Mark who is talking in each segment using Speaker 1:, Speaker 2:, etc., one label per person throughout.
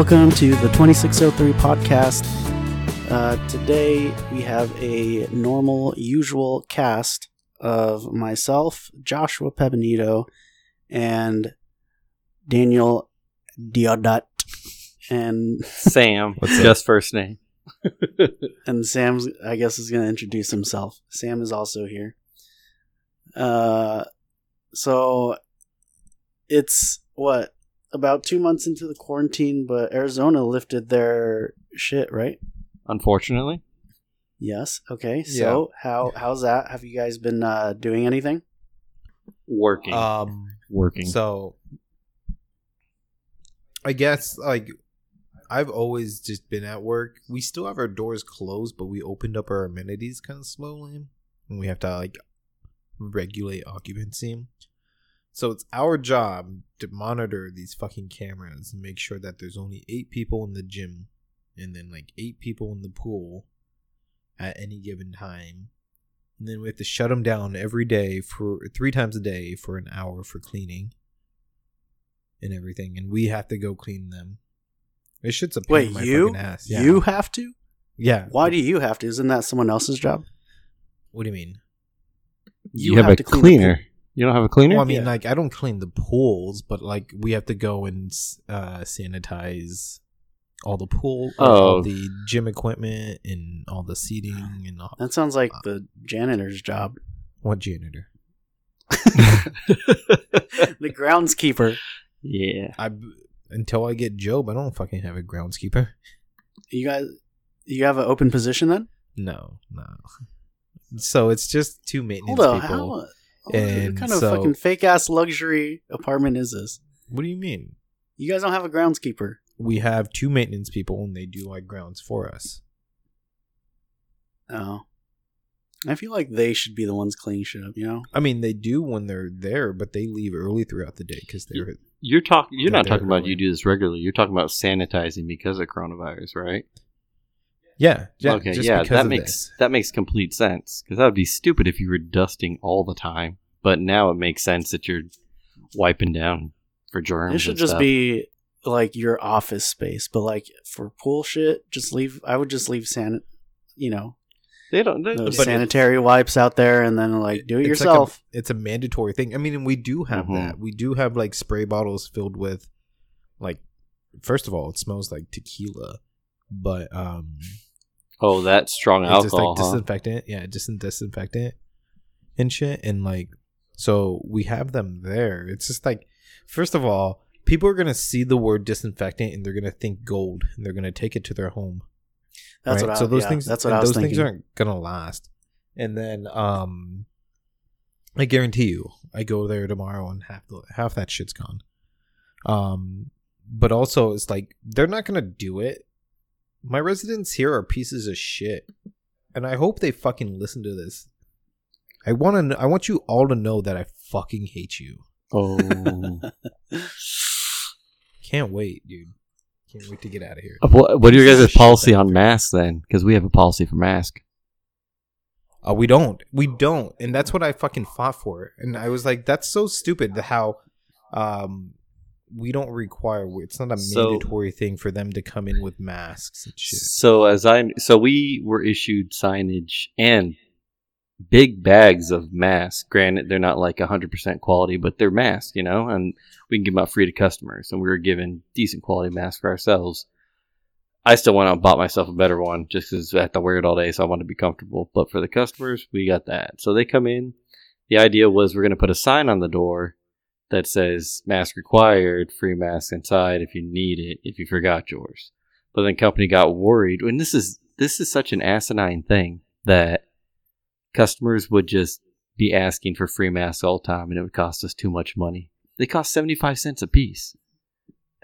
Speaker 1: Welcome to the 2603 podcast. Uh, today we have a normal, usual cast of myself, Joshua Pepinito, and Daniel Diodat, and
Speaker 2: Sam.
Speaker 3: What's up?
Speaker 2: just first name.
Speaker 1: and Sam's I guess is going to introduce himself. Sam is also here. Uh, so it's what about two months into the quarantine, but Arizona lifted their shit, right?
Speaker 2: Unfortunately,
Speaker 1: Yes. Okay. So how how's that? Have you guys been uh, doing anything?
Speaker 2: working,
Speaker 3: Um,
Speaker 2: working.
Speaker 3: so I guess like I've always just been at work. We still have our doors closed, but we opened up our amenities kind of slowly, and we have to like regulate occupancy. So it's our job to monitor these fucking cameras and make sure that there's only eight people in the gym, and then like eight people in the pool at any given time. And then we have to shut them down every day for three times a day for an hour for cleaning and everything. And we have to go clean them. It shit's a pain
Speaker 1: Wait,
Speaker 3: in my
Speaker 1: you
Speaker 3: fucking ass. Yeah.
Speaker 1: you have to?
Speaker 3: yeah.
Speaker 1: Why do you have to? Isn't that someone else's job?
Speaker 3: What do you mean?
Speaker 2: you, have, a
Speaker 1: to clean the
Speaker 2: cleaner. You don't have a cleaner?
Speaker 3: Well, I mean,
Speaker 1: Yeah.
Speaker 3: like I don't clean the pools, but like we have to go and uh, sanitize all the pool, uh, all
Speaker 2: Oh.
Speaker 3: the gym equipment, and all the seating and all.
Speaker 1: That sounds like the janitor's job.
Speaker 3: What janitor?
Speaker 1: the groundskeeper.
Speaker 2: yeah.
Speaker 3: I until I get Job, I don't fucking have a groundskeeper.
Speaker 1: You guys, you have an open position then?
Speaker 3: No, no. So it's just two maintenance
Speaker 1: Hold on.
Speaker 3: people.
Speaker 1: How, Oh, what
Speaker 3: And
Speaker 1: kind of fucking fake ass luxury apartment is this?
Speaker 3: What do you mean?
Speaker 1: You guys don't have a groundskeeper.
Speaker 3: We have two maintenance people, and they do like grounds for us.
Speaker 1: Oh. I feel like they should be the ones cleaning shit up, you know?
Speaker 3: I mean, they do when they're there, but they leave early throughout the day because they're
Speaker 2: You're talking. You're
Speaker 3: Got
Speaker 2: not
Speaker 3: there
Speaker 2: talking about
Speaker 3: early.
Speaker 2: you do this regularly. You're talking about sanitizing because of coronavirus, right?
Speaker 3: Yeah, yeah.
Speaker 2: okay.
Speaker 3: just
Speaker 2: Yeah.
Speaker 3: because
Speaker 2: That
Speaker 3: of
Speaker 2: makes
Speaker 3: this.
Speaker 2: that makes complete sense because that would be stupid if you were dusting all the time. But now it makes sense that you're wiping down for germs.
Speaker 1: It should
Speaker 2: and
Speaker 1: just
Speaker 2: stuff.
Speaker 1: be like your office space, but like for pool shit, just leave. I would just leave san, you know,
Speaker 2: They don't. They,
Speaker 1: those
Speaker 3: But-
Speaker 1: sanitary wipes out there, and then like do it
Speaker 3: It's like a-
Speaker 1: yourself.
Speaker 3: it's a mandatory thing. I mean, and we do have
Speaker 2: Mhm.
Speaker 3: that. We do have like spray bottles filled with, like, first of all, it smells like tequila, but um,
Speaker 2: oh, that strong
Speaker 3: it's just like
Speaker 2: huh?
Speaker 3: disinfectant. Yeah, just in disinfectant and shit. And like, so we have them there. It's just like, first of all, people are gonna see the word disinfectant and they're gonna think gold and they're gonna take it to their home.
Speaker 1: That's
Speaker 3: right?
Speaker 1: what I,
Speaker 3: so those
Speaker 1: yeah,
Speaker 3: things
Speaker 1: That's what I was
Speaker 3: those
Speaker 1: thinking.
Speaker 3: things aren't gonna last and then um i guarantee you i go there tomorrow and half the half that shit's gone um but also it's like they're not gonna do it my residents here are pieces of shit and i hope they fucking listen to this i want to i want you all to know that i fucking hate you
Speaker 2: Oh.
Speaker 3: can't wait dude can't wait to get out of here
Speaker 2: what, what are your guys' policy on masks then? Because we have a policy for mask.
Speaker 3: Uh, we don't. We don't. And that's what I fucking fought for. And I was like, that's so stupid how um we don't require it's not a
Speaker 2: So-
Speaker 3: mandatory thing for them to come in with masks and shit.
Speaker 2: So as I so we were issued signage and big bags of masks. Granted, they're not like hundred percent quality, but they're masks, you know, and we can give them out free to customers. And we were given decent quality masks for ourselves. I still went out and bought myself a better one just because I have to wear it all day, so I want to be comfortable. But for the customers, we got that. So they come in. The idea was we're going to put a sign on the door that says "mask required, free mask inside if you need it, if you forgot yours." But then company got worried, and this is this is such an asinine thing that customers would just be asking for free masks all the time, and it would cost us too much money. They cost seventy five cents a piece.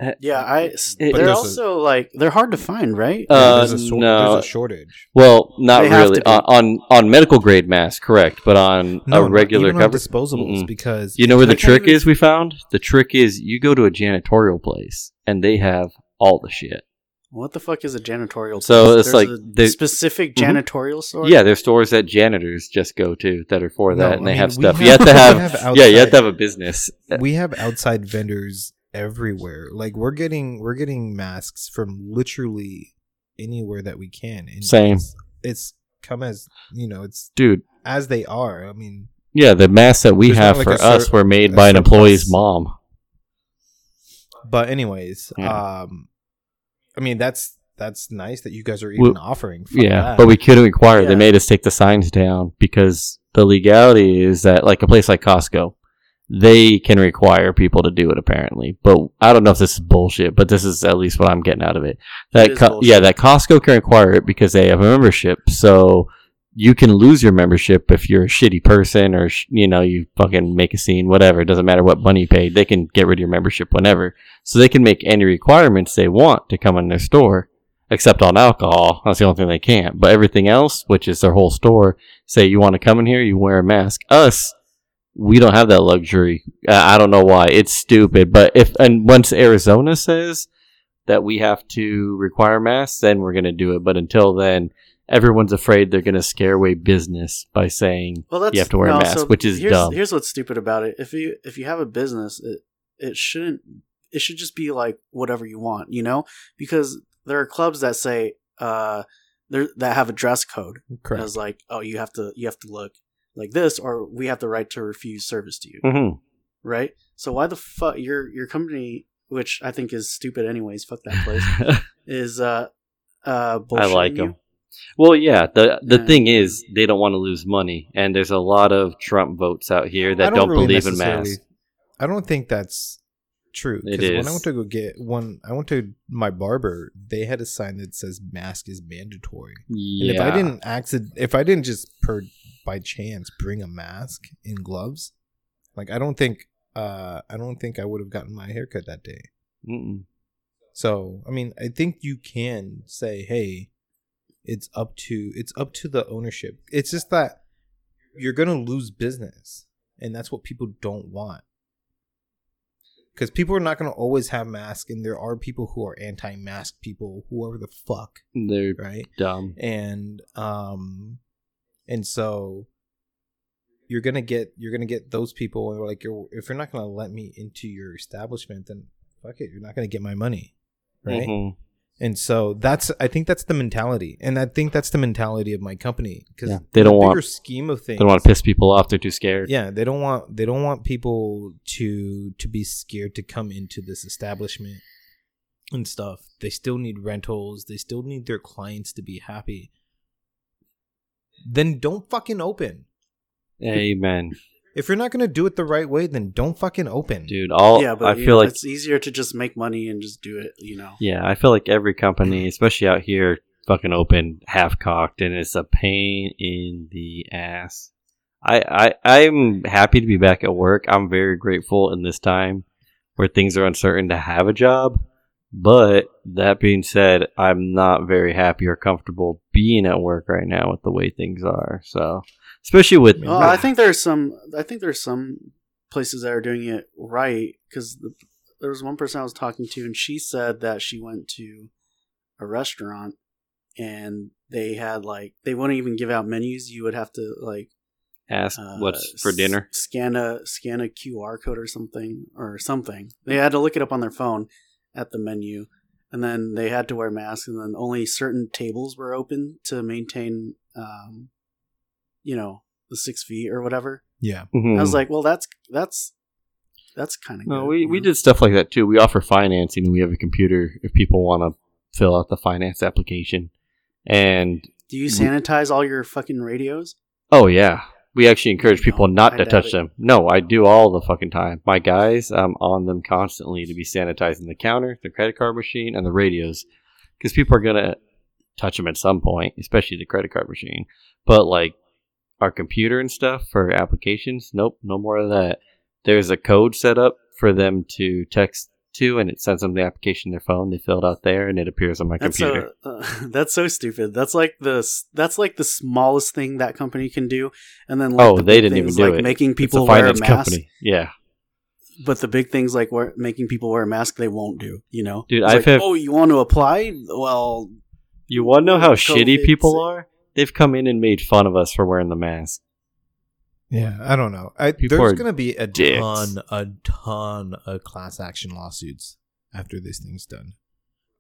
Speaker 2: Uh,
Speaker 1: Yeah, I.
Speaker 2: It-
Speaker 1: they're
Speaker 3: there's a-
Speaker 1: also like they're hard to find, right?
Speaker 2: Uh,
Speaker 3: there's, a shor-
Speaker 2: no.
Speaker 3: there's a shortage.
Speaker 2: Well, not
Speaker 1: They
Speaker 2: really
Speaker 1: to be.
Speaker 2: on, on on medical grade masks, correct? But on
Speaker 3: No,
Speaker 2: a regular
Speaker 3: even on
Speaker 2: cover,
Speaker 3: disposables
Speaker 2: Mm-mm.
Speaker 3: because
Speaker 2: you know where the trick
Speaker 3: even-
Speaker 2: is? We found the trick is you go to a janitorial place and they have all the shit.
Speaker 1: What the fuck is a janitorial?
Speaker 2: So
Speaker 1: place?
Speaker 2: it's like
Speaker 1: a
Speaker 2: they-
Speaker 1: specific
Speaker 2: Mhm.
Speaker 1: janitorial store.
Speaker 2: Yeah, there's stores that janitors just go to that are for
Speaker 3: No,
Speaker 2: that, and
Speaker 3: I
Speaker 2: they
Speaker 3: mean,
Speaker 2: have stuff.
Speaker 3: have-
Speaker 2: you have to
Speaker 3: we
Speaker 2: have,
Speaker 3: have
Speaker 2: yeah, you have to have a business.
Speaker 3: we have outside vendors everywhere. Like we're getting we're getting masks from literally anywhere that we can. And
Speaker 2: Same.
Speaker 3: It's, it's come as you know, it's
Speaker 2: Dude,
Speaker 3: as they are. I mean,
Speaker 2: yeah, the masks that we have
Speaker 3: not
Speaker 2: for us
Speaker 3: sur-
Speaker 2: were made by an employee's mom.
Speaker 3: but anyways,
Speaker 2: Yeah.
Speaker 3: um, I mean that's that's nice that you guys are even
Speaker 2: Well,
Speaker 3: offering.
Speaker 2: Yeah,
Speaker 3: that.
Speaker 2: but we couldn't require. They made us take the signs down because the legality is that, like a place like Costco, they can require people to do it apparently. But I don't know if this is bullshit. But this is at least what I'm getting out of it. That
Speaker 1: It
Speaker 2: Co- yeah, that Costco can require it because they have a membership. So you can lose your membership if you're a shitty person or sh- you know you fucking make a scene, whatever. It doesn't matter what money you paid. They can get rid of your membership whenever. So they can make any requirements they want to come in their store except on alcohol. That's the only thing they can't. But everything else, which is their whole store, say you want to come in here, you wear a mask. Us, we don't have that luxury. Uh, I don't know why. It's stupid. But if and once Arizona says that we have to require masks, then we're gonna do it. But until then, everyone's afraid they're gonna scare away business by saying
Speaker 1: Well, that's
Speaker 2: you have to wear a mask,
Speaker 1: so
Speaker 2: which is
Speaker 1: here's,
Speaker 2: dumb.
Speaker 1: Here's what's stupid about it. If you if you have a business, it it shouldn't it should just be like whatever you want, you know? Because there are clubs that say uh there that have a dress code.
Speaker 3: correct.
Speaker 1: As like, oh, you have to you have to look like this, or we have the right to refuse service to you,
Speaker 2: Mhm.
Speaker 1: right? So why the fuck your your company, which I think is stupid anyways, fuck that place, is uh uh bullshit.
Speaker 2: I like
Speaker 1: bullshitting
Speaker 2: them.
Speaker 1: you?
Speaker 2: Well, yeah. the The
Speaker 1: Yeah.
Speaker 2: thing is, they don't want to lose money, and there's a lot of Trump votes out here that
Speaker 3: I
Speaker 2: don't,
Speaker 3: really
Speaker 2: believe in
Speaker 3: necessarily-
Speaker 2: masks.
Speaker 3: I don't think that's true.
Speaker 2: It
Speaker 3: Because when
Speaker 2: is.
Speaker 3: I went to go get one, I went to my barber. They had a sign that says "mask is mandatory." And
Speaker 2: Yeah.
Speaker 3: if I didn't accident, if I didn't just per by chance bring a mask and gloves, like I don't think, uh, I don't think I would have gotten my haircut that day.
Speaker 2: Mm-mm.
Speaker 3: So I mean, I think you can say, "Hey, it's up to it's up to the ownership." It's just that you're gonna lose business, and that's what people don't want. Because people are not gonna always have masks, and there are people who are anti-mask people, whoever the fuck,
Speaker 2: They're
Speaker 3: right?
Speaker 2: dumb.
Speaker 3: and um and so you're gonna get you're gonna get those people and like you're if you're not gonna let me into your establishment then fuck it you're not gonna get my money right
Speaker 2: Mhm.
Speaker 3: And so that's i think that's the mentality. And i think that's the mentality of my company. Because
Speaker 2: Yeah, they don't
Speaker 3: the
Speaker 2: want-
Speaker 3: scheme of things
Speaker 2: They don't want to piss people off. They're too scared.
Speaker 3: yeah they don't want they don't want people to to be scared to come into this establishment and stuff. They still need rentals. They still need their clients to be happy. Then don't fucking open.
Speaker 2: Amen,
Speaker 3: if you're not gonna do it the right way then don't fucking open
Speaker 2: dude. All
Speaker 1: yeah, but
Speaker 2: I feel
Speaker 1: know,
Speaker 2: like
Speaker 1: it's easier to just make money and just do it, you know.
Speaker 2: Yeah, I feel like every company, especially out here, fucking open half cocked, and it's a pain in the ass. I, I I'm happy to be back at work. I'm very grateful in this time where things are uncertain to have a job. But that being said, I'm not very happy or comfortable being at work right now with the way things are. So, especially with
Speaker 1: Well, I think there's some. I think there's some places that are doing it right because the, there was one person I was talking to, and she said that she went to a restaurant and they had like they wouldn't even give out menus. You would have to like
Speaker 2: ask
Speaker 1: uh,
Speaker 2: what's for
Speaker 1: s-
Speaker 2: dinner.
Speaker 1: Scan a scan a QR code or something or something. They had to look it up on their phone at the menu, and then they had to wear masks, and then only certain tables were open to maintain, um, you know, the six feet or whatever.
Speaker 3: yeah
Speaker 2: Mhm.
Speaker 1: I was like, well, that's that's that's kind of
Speaker 2: No, we, we did stuff like that too. We offer financing. And we have a computer if people want to fill out the finance application. And
Speaker 1: Do you sanitize all your fucking radios?
Speaker 2: oh yeah, we actually encourage people
Speaker 1: No,
Speaker 2: not
Speaker 1: I
Speaker 2: to touch
Speaker 1: it.
Speaker 2: them. No, I do all the fucking time. My guys, I'm on them constantly to be sanitizing the counter, the credit card machine, and the radios because people are gonna touch them at some point, especially the credit card machine. But like our computer and stuff for applications, nope, no more of that. There's a code set up for them to text to, and it sends them the application on their phone. They fill it out there, and it appears on my
Speaker 1: That's
Speaker 2: computer.
Speaker 1: so uh, that's so stupid. That's like the that's like the smallest thing that company can do, and then like
Speaker 2: Oh,
Speaker 1: the
Speaker 2: they didn't even
Speaker 1: things,
Speaker 2: do
Speaker 1: like
Speaker 2: it.
Speaker 1: making
Speaker 2: It's
Speaker 1: people
Speaker 2: a
Speaker 1: wear a mask.
Speaker 2: company. Yeah,
Speaker 1: But the big things like wear, making people wear a mask, they won't do. You know,
Speaker 2: Dude,
Speaker 1: It's
Speaker 2: I've
Speaker 1: like,
Speaker 2: had-
Speaker 1: oh, you want to apply? Well,
Speaker 2: you want to know how
Speaker 1: COVID
Speaker 2: shitty people are? They've come in and made fun of us for wearing the mask.
Speaker 3: Yeah, I don't know. I, there's gonna be a
Speaker 2: dicks.
Speaker 3: ton, a ton of class action lawsuits after this thing's done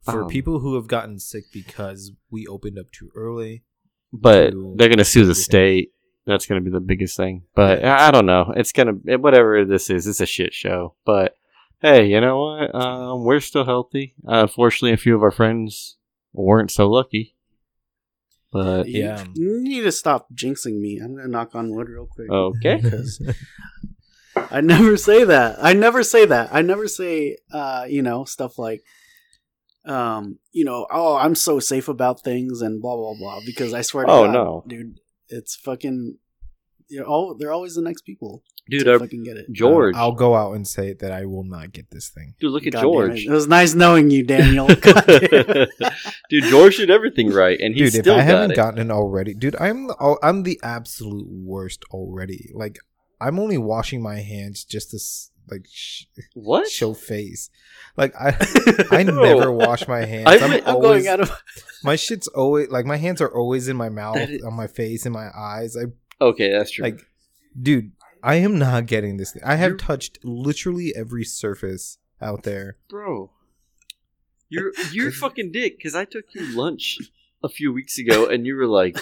Speaker 3: for
Speaker 2: Um,
Speaker 3: people who have gotten sick because we opened up too early.
Speaker 2: but
Speaker 3: to-
Speaker 2: they're gonna sue the
Speaker 3: everything.
Speaker 2: state. That's gonna be the biggest thing. But I I don't know. It's gonna whatever this is. It's a shit show. But hey, you know what? Um, we're still healthy. Uh, unfortunately, a few of our friends weren't so lucky. But
Speaker 3: Yeah.
Speaker 1: You need to stop jinxing me. I'm gonna knock on wood real quick.
Speaker 2: okay.
Speaker 1: Because I never say that. I never say that. I never say, uh, you know, stuff like, um, you know, oh, I'm so safe about things and blah blah blah. Because I swear to
Speaker 2: Oh,
Speaker 1: God,
Speaker 2: no.
Speaker 1: dude, it's fucking. You're all. They're always the next people.
Speaker 2: Dude,
Speaker 1: to
Speaker 2: our,
Speaker 1: fucking get it.
Speaker 2: George.
Speaker 3: Uh, I'll go out and say that I will not get this thing.
Speaker 2: dude, look at
Speaker 1: God
Speaker 2: George.
Speaker 1: It. it was nice knowing you, Daniel.
Speaker 2: Dude, George did everything right, and he
Speaker 3: dude, if I
Speaker 2: got
Speaker 3: haven't
Speaker 2: it.
Speaker 3: gotten it already, dude, I'm the, I'm the absolute worst already. Like I'm only washing my hands just to like sh-
Speaker 2: what?
Speaker 3: show face. Like I I never wash my hands.
Speaker 2: I've
Speaker 3: I'm,
Speaker 1: I'm
Speaker 3: always
Speaker 1: going out of.
Speaker 3: my shit's always like my hands are always in my mouth,
Speaker 2: That is-
Speaker 3: on my face, in my eyes. I
Speaker 2: Okay, that's true.
Speaker 3: like, dude, I am not getting this. Thing. I have
Speaker 2: You're-
Speaker 3: touched literally every surface out there.
Speaker 2: bro, you're you're fucking dick. Because I took you lunch a few weeks ago, and you were like,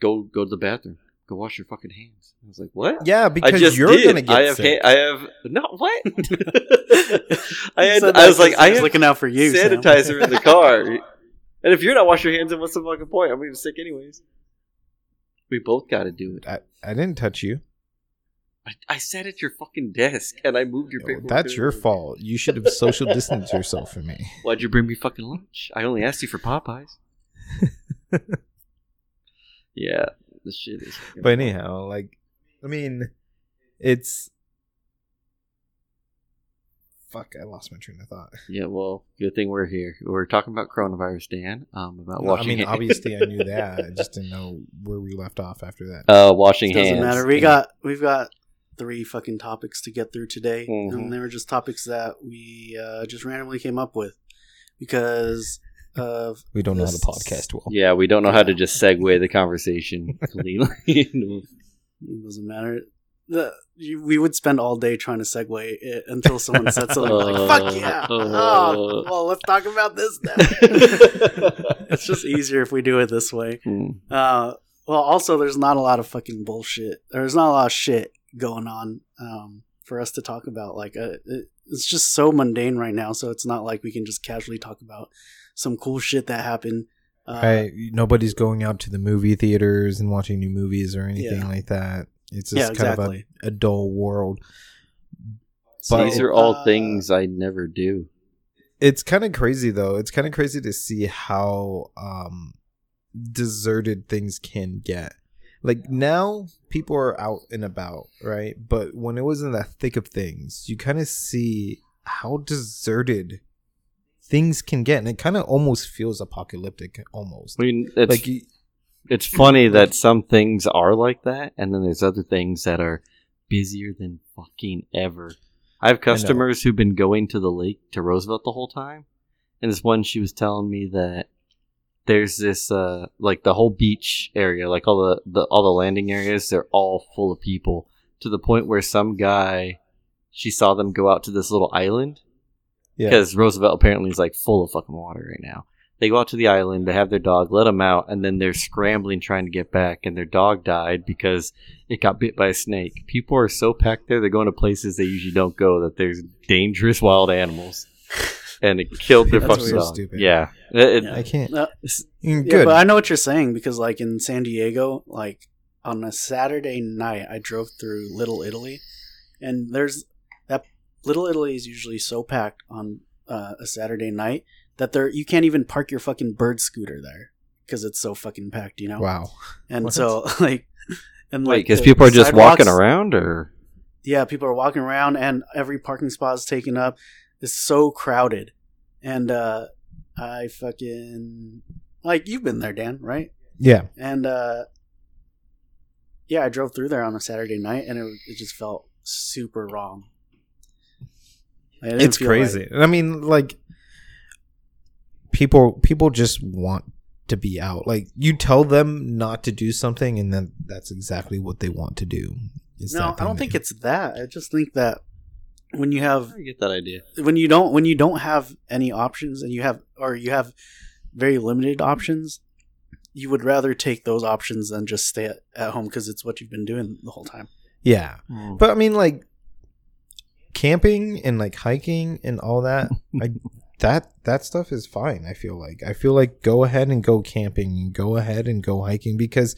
Speaker 2: "Go go to the bathroom. Go wash your fucking hands." I was like, "What?"
Speaker 3: Yeah, because you're
Speaker 2: did.
Speaker 3: gonna get
Speaker 2: I have.
Speaker 3: sick.
Speaker 2: Ha- I have. No, what? I had. I was like, I have
Speaker 1: looking out for you.
Speaker 2: Sanitizer in the car. And if you're not washing your hands, then what's the fucking point? I'm gonna get sick anyways. We both got to do it.
Speaker 3: I, I didn't touch you.
Speaker 2: I, I sat at your fucking desk and I moved your paperwork.
Speaker 3: That's your
Speaker 2: over.
Speaker 3: fault. You should have social distanced yourself from me.
Speaker 2: Why'd you bring me fucking lunch? I only asked you for Popeyes. yeah, the shit is. fucking-
Speaker 3: But anyhow, like, I mean, it's. Fuck! I lost my train of thought.
Speaker 2: Yeah, well, good thing we're here. We're talking about coronavirus, Dan. Um, about
Speaker 3: No, I
Speaker 2: washing.
Speaker 3: mean,
Speaker 2: hands.
Speaker 3: obviously, I knew that. I just didn't know where we left off after that.
Speaker 2: uh, washing
Speaker 1: Doesn't
Speaker 2: hands.
Speaker 1: matter. We
Speaker 2: Yeah.
Speaker 1: got we've got three fucking topics to get through today,
Speaker 2: Mhm.
Speaker 1: and they were just topics that we uh, just randomly came up with because of
Speaker 3: we don't know how to podcast well.
Speaker 2: Yeah, we don't know how to just segue the conversation cleanly.
Speaker 1: it doesn't matter. The, you, we would spend all day trying to segue it until someone said something like "fuck yeah!"
Speaker 2: Uh,
Speaker 1: oh, well, let's talk about this now. it's just easier if we do it this way.
Speaker 2: Hmm.
Speaker 1: Uh, well, also, there's not a lot of fucking bullshit. There's not a lot of shit going on um, for us to talk about. Like, uh, it's just so mundane right now. So it's not like we can just casually talk about some cool shit that happened. Uh,
Speaker 3: Right, nobody's going out to the movie theaters and watching new movies or anything
Speaker 1: Yeah.
Speaker 3: like that. It's just
Speaker 1: Yeah,
Speaker 3: kind of a, a dull world.
Speaker 2: So
Speaker 3: But-
Speaker 2: These are all
Speaker 1: uh,
Speaker 2: things I never do.
Speaker 3: It's kind of crazy though. It's kind of crazy to see how um deserted things can get. Like now people are out and about, right? But when it was in the thick of things, you kind of see how deserted things can get and it kind of almost feels apocalyptic almost.
Speaker 2: I mean, it's
Speaker 3: like
Speaker 2: it's funny that some things are like that, and then there's other things that are busier than fucking ever. I have customers who've been going to the lake to Roosevelt the whole time, and this one she was telling me that there's this uh like the whole beach area, like all the, the all the landing areas, they're all full of people to the point where some guy she saw them go out to this little island
Speaker 3: yeah.
Speaker 2: because Roosevelt apparently is like full of fucking water right now. They go out to the island, they have their dog, let them out, and then they're scrambling trying to get back, and their dog died because it got bit by a snake. People are so packed there; they're going to places they usually don't go. That there's dangerous wild animals, and it killed their
Speaker 1: That's
Speaker 2: fucking
Speaker 3: so
Speaker 2: dog.
Speaker 3: stupid.
Speaker 2: Yeah, It- it-
Speaker 1: Yeah.
Speaker 3: I can't.
Speaker 1: Uh,
Speaker 3: Mm,
Speaker 1: Yeah,
Speaker 3: Good.
Speaker 1: but I know what you're saying because, like, in San Diego, like on a Saturday night, I drove through Little Italy, and there's that Little Italy is usually so packed on uh, a Saturday night that there you can't even park your fucking bird scooter there because it's so fucking packed, you know.
Speaker 3: wow.
Speaker 1: And
Speaker 3: What?
Speaker 1: so, like, and like
Speaker 2: because people are just walking around, or
Speaker 1: yeah, people are walking around and every parking spot is taken up. It's so crowded. And uh I fucking like you've been there, Dan, right?
Speaker 3: Yeah.
Speaker 1: And uh yeah, I drove through there on a Saturday night and it it just felt super wrong. Didn't
Speaker 3: it's crazy.
Speaker 1: like-
Speaker 3: I mean, like people people just want to be out. Like you tell them not to do something, and then that's exactly what they want to do. Is
Speaker 1: no, I don't
Speaker 3: that
Speaker 1: think it's that. I just think that when you have
Speaker 2: I get that idea.
Speaker 1: when you don't when you don't have any options and you have or you have very limited options, you would rather take those options than just stay at, at home because it's what you've been doing the whole time.
Speaker 3: Yeah, mm. but I mean, like camping and like hiking and all that. I that that stuff is fine. I feel like I feel like go ahead and go camping and go ahead and go hiking because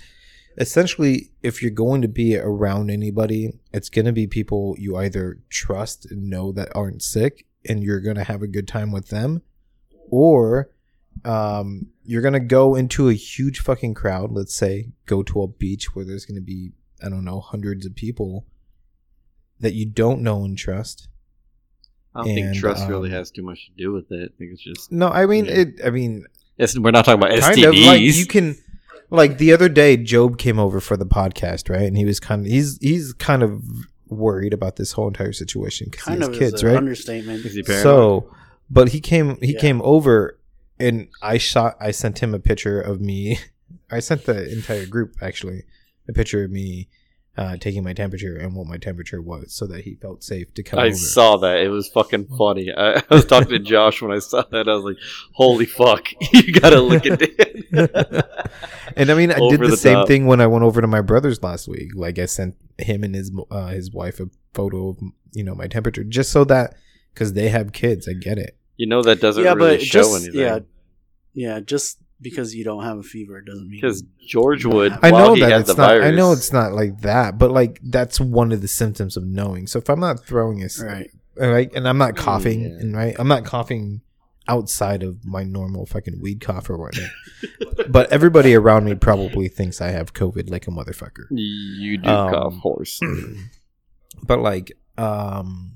Speaker 3: essentially, if you're going to be around anybody, it's going to be people you either trust and know that aren't sick, and you're going to have a good time with them, or um, you're going to go into a huge fucking crowd. Let's say go to a beach where there's going to be I don't know hundreds of people that you don't know and trust.
Speaker 2: I don't think
Speaker 3: And,
Speaker 2: trust really
Speaker 3: um,
Speaker 2: has too much to do with it. I think it's just
Speaker 3: No, I mean
Speaker 2: Yeah.
Speaker 3: it. I mean
Speaker 2: it's, we're not talking about
Speaker 3: kind
Speaker 2: STDs.
Speaker 3: of like you can like the other day job came over for the podcast right and he was kind of he's he's kind of worried about this whole entire situation because he
Speaker 1: Kind
Speaker 3: has
Speaker 1: of
Speaker 3: kids right
Speaker 1: understatement.
Speaker 2: Is he paranoid?
Speaker 3: so but he came he
Speaker 1: Yeah.
Speaker 3: came over and i shot i sent him a picture of me i sent the entire group actually a picture of me uh, taking my temperature and what my temperature was so that he felt safe to come
Speaker 2: I
Speaker 3: over
Speaker 2: saw that. It was fucking funny. I, I was talking to Josh when I saw that. I was like, "Holy fuck! you gotta look at that."
Speaker 3: and I mean, I did the,
Speaker 2: the
Speaker 3: same
Speaker 2: top.
Speaker 3: thing when I went over to my brother's last week. Like I sent him and his uh, his wife a photo of you know my temperature, just so that because they have kids, I get it.
Speaker 2: you know that doesn't
Speaker 1: yeah,
Speaker 2: really
Speaker 1: but
Speaker 2: show
Speaker 1: just
Speaker 2: anything.
Speaker 1: yeah, yeah. Just because you don't have a fever doesn't mean
Speaker 2: because George would.
Speaker 3: I
Speaker 2: while
Speaker 3: know
Speaker 2: he
Speaker 3: that
Speaker 2: had
Speaker 3: it's
Speaker 2: the
Speaker 3: not.
Speaker 2: virus,
Speaker 3: I know it's not like that, but like that's one of the symptoms of knowing. So if I'm not throwing a
Speaker 1: right.
Speaker 3: right, and I'm not coughing,
Speaker 2: yeah.
Speaker 3: and right, I'm not coughing outside of my normal fucking weed cough or whatnot. but everybody around me probably thinks I have COVID like a motherfucker.
Speaker 2: You do
Speaker 3: Um,
Speaker 2: cough horse.
Speaker 3: but like um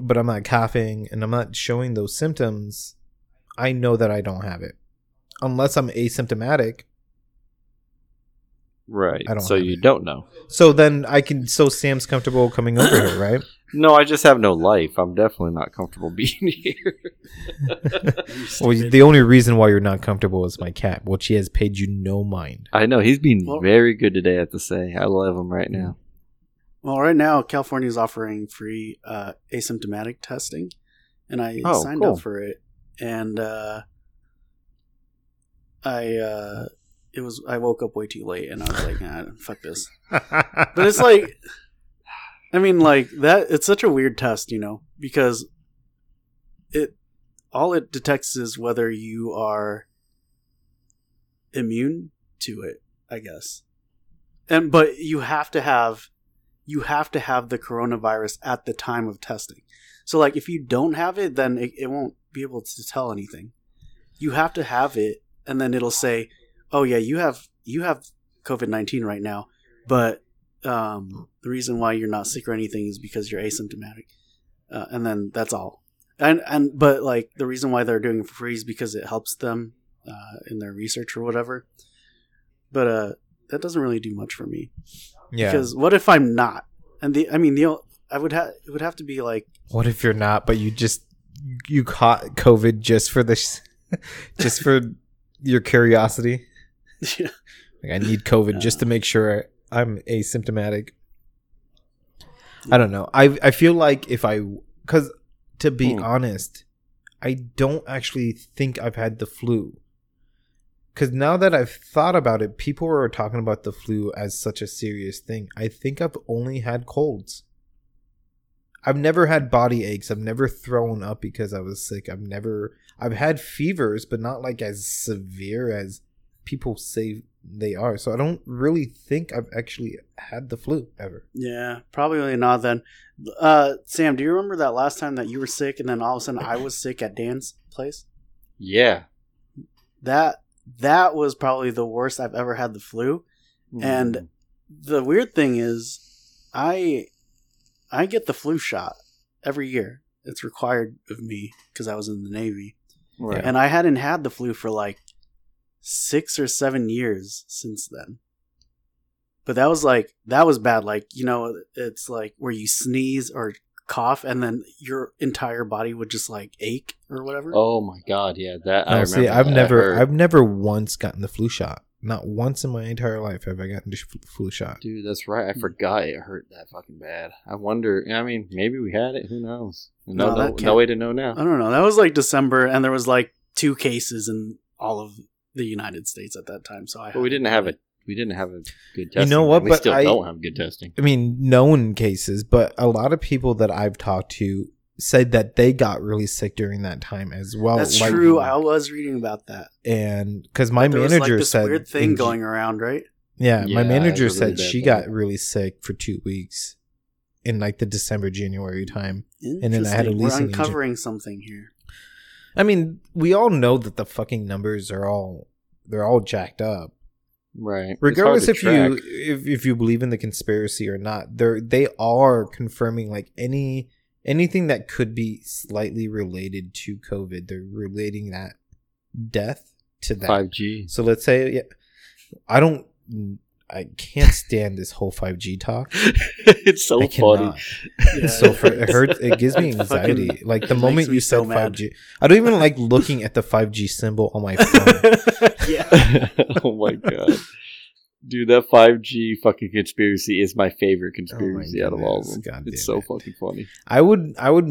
Speaker 3: but i'm not coughing and i'm not showing those symptoms i know that i don't have it unless i'm asymptomatic
Speaker 2: right.
Speaker 3: I don't
Speaker 2: so you
Speaker 3: it.
Speaker 2: don't know.
Speaker 3: so then i can so sam's comfortable coming over here right
Speaker 2: No, I just have no life. I'm definitely not comfortable being here.
Speaker 3: well the only reason why you're not comfortable is my cat which he has paid you no mind
Speaker 2: I know he's been
Speaker 1: Well-
Speaker 2: very good today. I have to say, I love him right now.
Speaker 1: Well, right now California is offering free uh, asymptomatic testing, and I
Speaker 2: Oh,
Speaker 1: signed
Speaker 2: cool.
Speaker 1: up for it. And uh, I uh, it was I woke up way too late, and I was like, nah, "Fuck this." But it's like, I mean, like that. It's such a weird test, you know, because it all it detects is whether you are immune to it. I guess, and but you have to have you have to have the coronavirus at the time of testing. So, like, if you don't have it, then it, it won't be able to tell anything. You have to have it, and then it'll say, "Oh yeah, you have you have COVID nineteen right now, but um, the reason why you're not sick or anything is because you're asymptomatic." Uh, and then that's all. And and but like the reason why they're doing it for free is because it helps them uh, in their research or whatever. But uh, that doesn't really do much for me
Speaker 3: yeah
Speaker 1: because what if I'm not? And the I mean the I would have it would have to be like
Speaker 3: what if you're not but you just you caught covid just for this just for your curiosity Like I need COVID just to make sure I'm asymptomatic. I don't know. I I feel like if I cuz to be
Speaker 2: Hmm.
Speaker 3: honest, I don't actually think I've had the flu. Cuz now that I've thought about it, people are talking about the flu as such a serious thing. I think I've only had colds. I've never had body aches. I've never thrown up because I was sick. I've never I've had fevers, but not like as severe as people say they are. So I don't really think I've actually had the flu ever.
Speaker 1: yeah probably not then. Uh, Sam, do you remember that last time that you were sick and then all of a sudden I was sick at Dan's place?
Speaker 2: Yeah.
Speaker 1: That that was probably the worst I've ever had the flu. And the weird thing is, I I get the flu shot every year. It's required of me because I was in the Navy,
Speaker 2: right.
Speaker 1: and I hadn't had the flu for like six or seven years since then. But that was like that was bad. Like you know, it's like where you sneeze or cough, and then your entire body would just like ache or whatever.
Speaker 2: Oh my god, yeah, that I remember.
Speaker 3: See, I've
Speaker 2: that.
Speaker 3: never,
Speaker 2: Or-
Speaker 3: I've never once gotten the flu shot. Not once in my entire life have I gotten the f- flu shot.
Speaker 2: Dude, that's right. I forgot it hurt that fucking bad. I wonder. I mean, maybe we had it. Who knows? No,
Speaker 1: No,
Speaker 2: no, no,
Speaker 1: can't-
Speaker 2: way to know now.
Speaker 1: I don't know. That was like December, and there was like two cases in all of the United States at that time. So I.
Speaker 2: But we didn't have it. We didn't have a good testing.
Speaker 3: You know what,
Speaker 2: and We
Speaker 3: but
Speaker 2: still
Speaker 3: I-
Speaker 2: don't have good testing.
Speaker 3: I mean, known cases, but a lot of people that I've talked to said that they got really sick during that time as well.
Speaker 1: That's
Speaker 3: like-
Speaker 1: true. I was reading about that.
Speaker 3: And because my
Speaker 1: there
Speaker 3: manager
Speaker 1: was like this
Speaker 3: said
Speaker 1: weird thing
Speaker 3: in-
Speaker 1: going around, right?
Speaker 3: Yeah,
Speaker 2: Yeah,
Speaker 3: my manager said
Speaker 2: that
Speaker 3: she
Speaker 2: thing.
Speaker 3: got really sick for two weeks in like the December January time. And then I had a
Speaker 1: Interesting. We're
Speaker 3: leasing agent.
Speaker 1: uncovering something here.
Speaker 3: I mean, we all know that the fucking numbers are all they're all jacked up.
Speaker 2: Right.
Speaker 3: Regardless if
Speaker 2: to
Speaker 3: you if, if you believe in the conspiracy or not, they're they are confirming like any anything that could be slightly related to COVID. They're relating that death to that.
Speaker 2: 5G.
Speaker 3: So let's say yeah, I don't I can't stand this whole 5G talk.
Speaker 2: it's so funny.
Speaker 1: Yeah.
Speaker 3: so for, it hurts. It gives me anxiety.
Speaker 1: fucking-
Speaker 3: like the moment you
Speaker 1: so
Speaker 3: said
Speaker 1: mad.
Speaker 3: 5G, I don't even like looking at the 5G symbol on my phone.
Speaker 1: yeah.
Speaker 2: oh my god. Dude, that 5G fucking conspiracy is my favorite conspiracy out of all of them.
Speaker 3: God
Speaker 2: it's so
Speaker 3: it.
Speaker 2: fucking funny.
Speaker 3: I would, I would,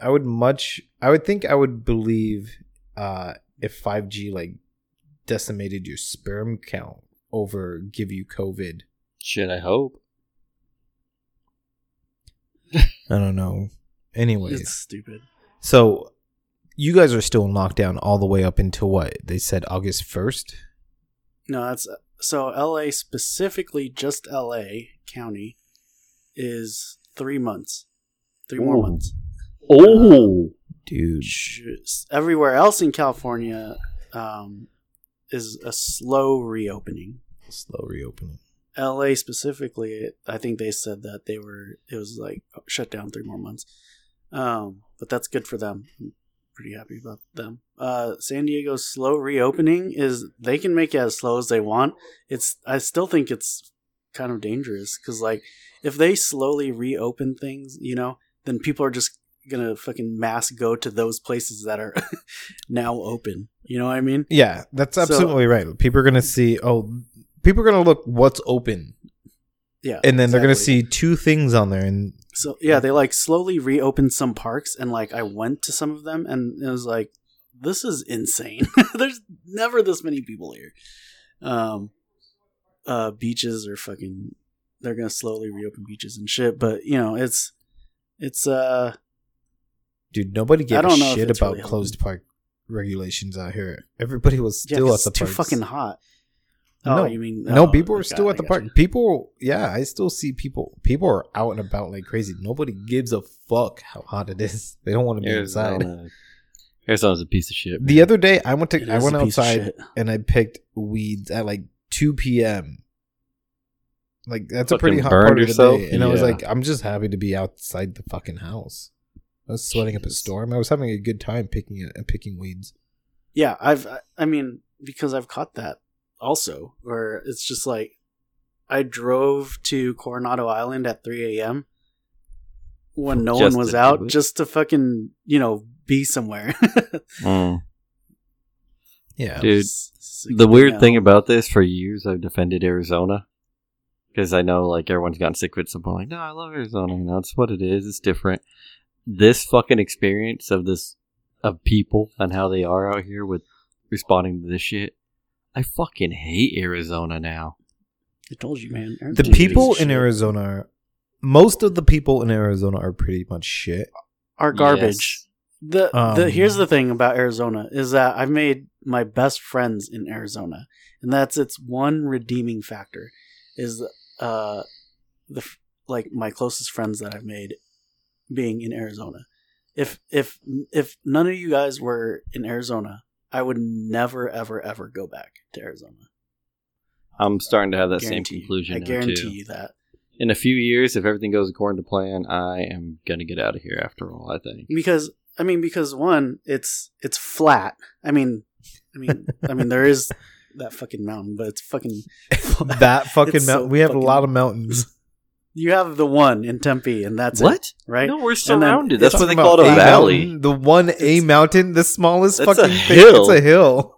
Speaker 3: I would much, I would think I would believe uh if 5G like decimated your sperm count over give you COVID.
Speaker 2: Shit, I hope.
Speaker 3: I don't know. Anyways,
Speaker 1: It's stupid.
Speaker 3: so you guys are still in lockdown all the way up until what they said August first.
Speaker 1: No, that's so LA specifically, just LA County is three months. Three more months.
Speaker 2: Oh.
Speaker 3: Dude,
Speaker 1: Everywhere else in California um, is a slow reopening.
Speaker 3: slow reopening.
Speaker 1: LA specifically, I think they said that they were it was like shut down three more months. Um, but that's good for them. Pretty happy about them. Uh, San Diego's slow reopening is they can make it as slow as they want. It's I still think it's kind of dangerous because like if they slowly reopen things, you know, then people are just gonna fucking mass go to those places that are now open. You know what I mean?
Speaker 3: Yeah, that's
Speaker 1: So-
Speaker 3: absolutely right. People are gonna see. Oh, people are gonna look what's open,
Speaker 1: Yeah,
Speaker 3: and then they're gonna see two things on there, and
Speaker 1: So yeah, they like slowly reopened some parks, and like I went to some of them, and it was like, this is insane. There's never this many people here. Um, uh, beaches are fucking. They're gonna slowly reopen beaches and shit, but you know it's, it's uh,
Speaker 3: dude, nobody
Speaker 1: I
Speaker 3: gave a shit about
Speaker 1: really
Speaker 3: closed park regulations out here. Everybody was
Speaker 1: yeah,
Speaker 3: still
Speaker 1: 'cause
Speaker 3: at the
Speaker 1: it's too
Speaker 3: parks.
Speaker 1: fucking hot.
Speaker 3: No.
Speaker 1: oh, you mean
Speaker 3: no,
Speaker 1: oh,
Speaker 3: people are still
Speaker 1: I
Speaker 3: at the park.
Speaker 1: you.
Speaker 3: People, yeah, I still see people. People are out and about like crazy. Nobody gives a fuck how hot it is. They don't want to be inside.
Speaker 2: Arizona. Arizona's a piece of shit.
Speaker 3: The other day, I went to
Speaker 1: It
Speaker 3: I went
Speaker 1: a piece of
Speaker 3: outside and I picked weeds at like two p.m. Like that's a pretty hot
Speaker 2: burned
Speaker 3: part of the day, and I was like, I'm just happy to be outside the fucking house. I was sweating up a storm. I was having a good time picking it and picking weeds.
Speaker 1: Yeah, I've. I- I mean, because I've caught that also, where it's just like I drove to Coronado Island at 3 a.m. when no
Speaker 2: Just
Speaker 1: one was out,
Speaker 2: it?
Speaker 1: just to fucking you know be somewhere.
Speaker 2: Mm.
Speaker 3: Yeah,
Speaker 2: Dude,
Speaker 1: It's- it's like,
Speaker 2: The weird
Speaker 1: you
Speaker 2: thing about this, for years I've defended Arizona because I know like everyone's gotten sick of it. So I'm like, no, I love Arizona. You know, it's what it is. It's different. This fucking experience of this of people and how they are out here with responding to this shit. I fucking hate Arizona now.
Speaker 1: I told you, man.
Speaker 3: the people in
Speaker 1: shit.
Speaker 3: Arizona, are, most of the people in Arizona are pretty much shit.
Speaker 1: are garbage. The
Speaker 3: Um,
Speaker 1: the here's the thing about Arizona is that I've made my best friends in Arizona, and that's its one redeeming factor is uh the like my closest friends that I've made being in Arizona. If if if none of you guys were in Arizona, I would never ever ever go back to Arizona.
Speaker 2: I'm starting to have that same
Speaker 1: you.
Speaker 2: conclusion
Speaker 1: I guarantee
Speaker 2: too.
Speaker 1: you that
Speaker 2: In a few years, if everything goes according to plan, I am gonna get out of here. After all, I think.
Speaker 1: because I mean because one it's it's flat. I mean I mean I mean there is that fucking mountain, but it's fucking
Speaker 3: that fucking
Speaker 1: It's so
Speaker 3: mountain. we have a lot of mountains.
Speaker 1: You have the one in Tempe, and that's it,
Speaker 2: what?
Speaker 1: right?
Speaker 2: No, we're
Speaker 1: And then-
Speaker 2: surrounded. That's what they call it
Speaker 3: about
Speaker 2: a valley.
Speaker 3: mountain, the one A
Speaker 1: It's-
Speaker 3: mountain, the smallest
Speaker 2: That's a
Speaker 3: fucking thing.
Speaker 2: hill.
Speaker 3: It's a hill.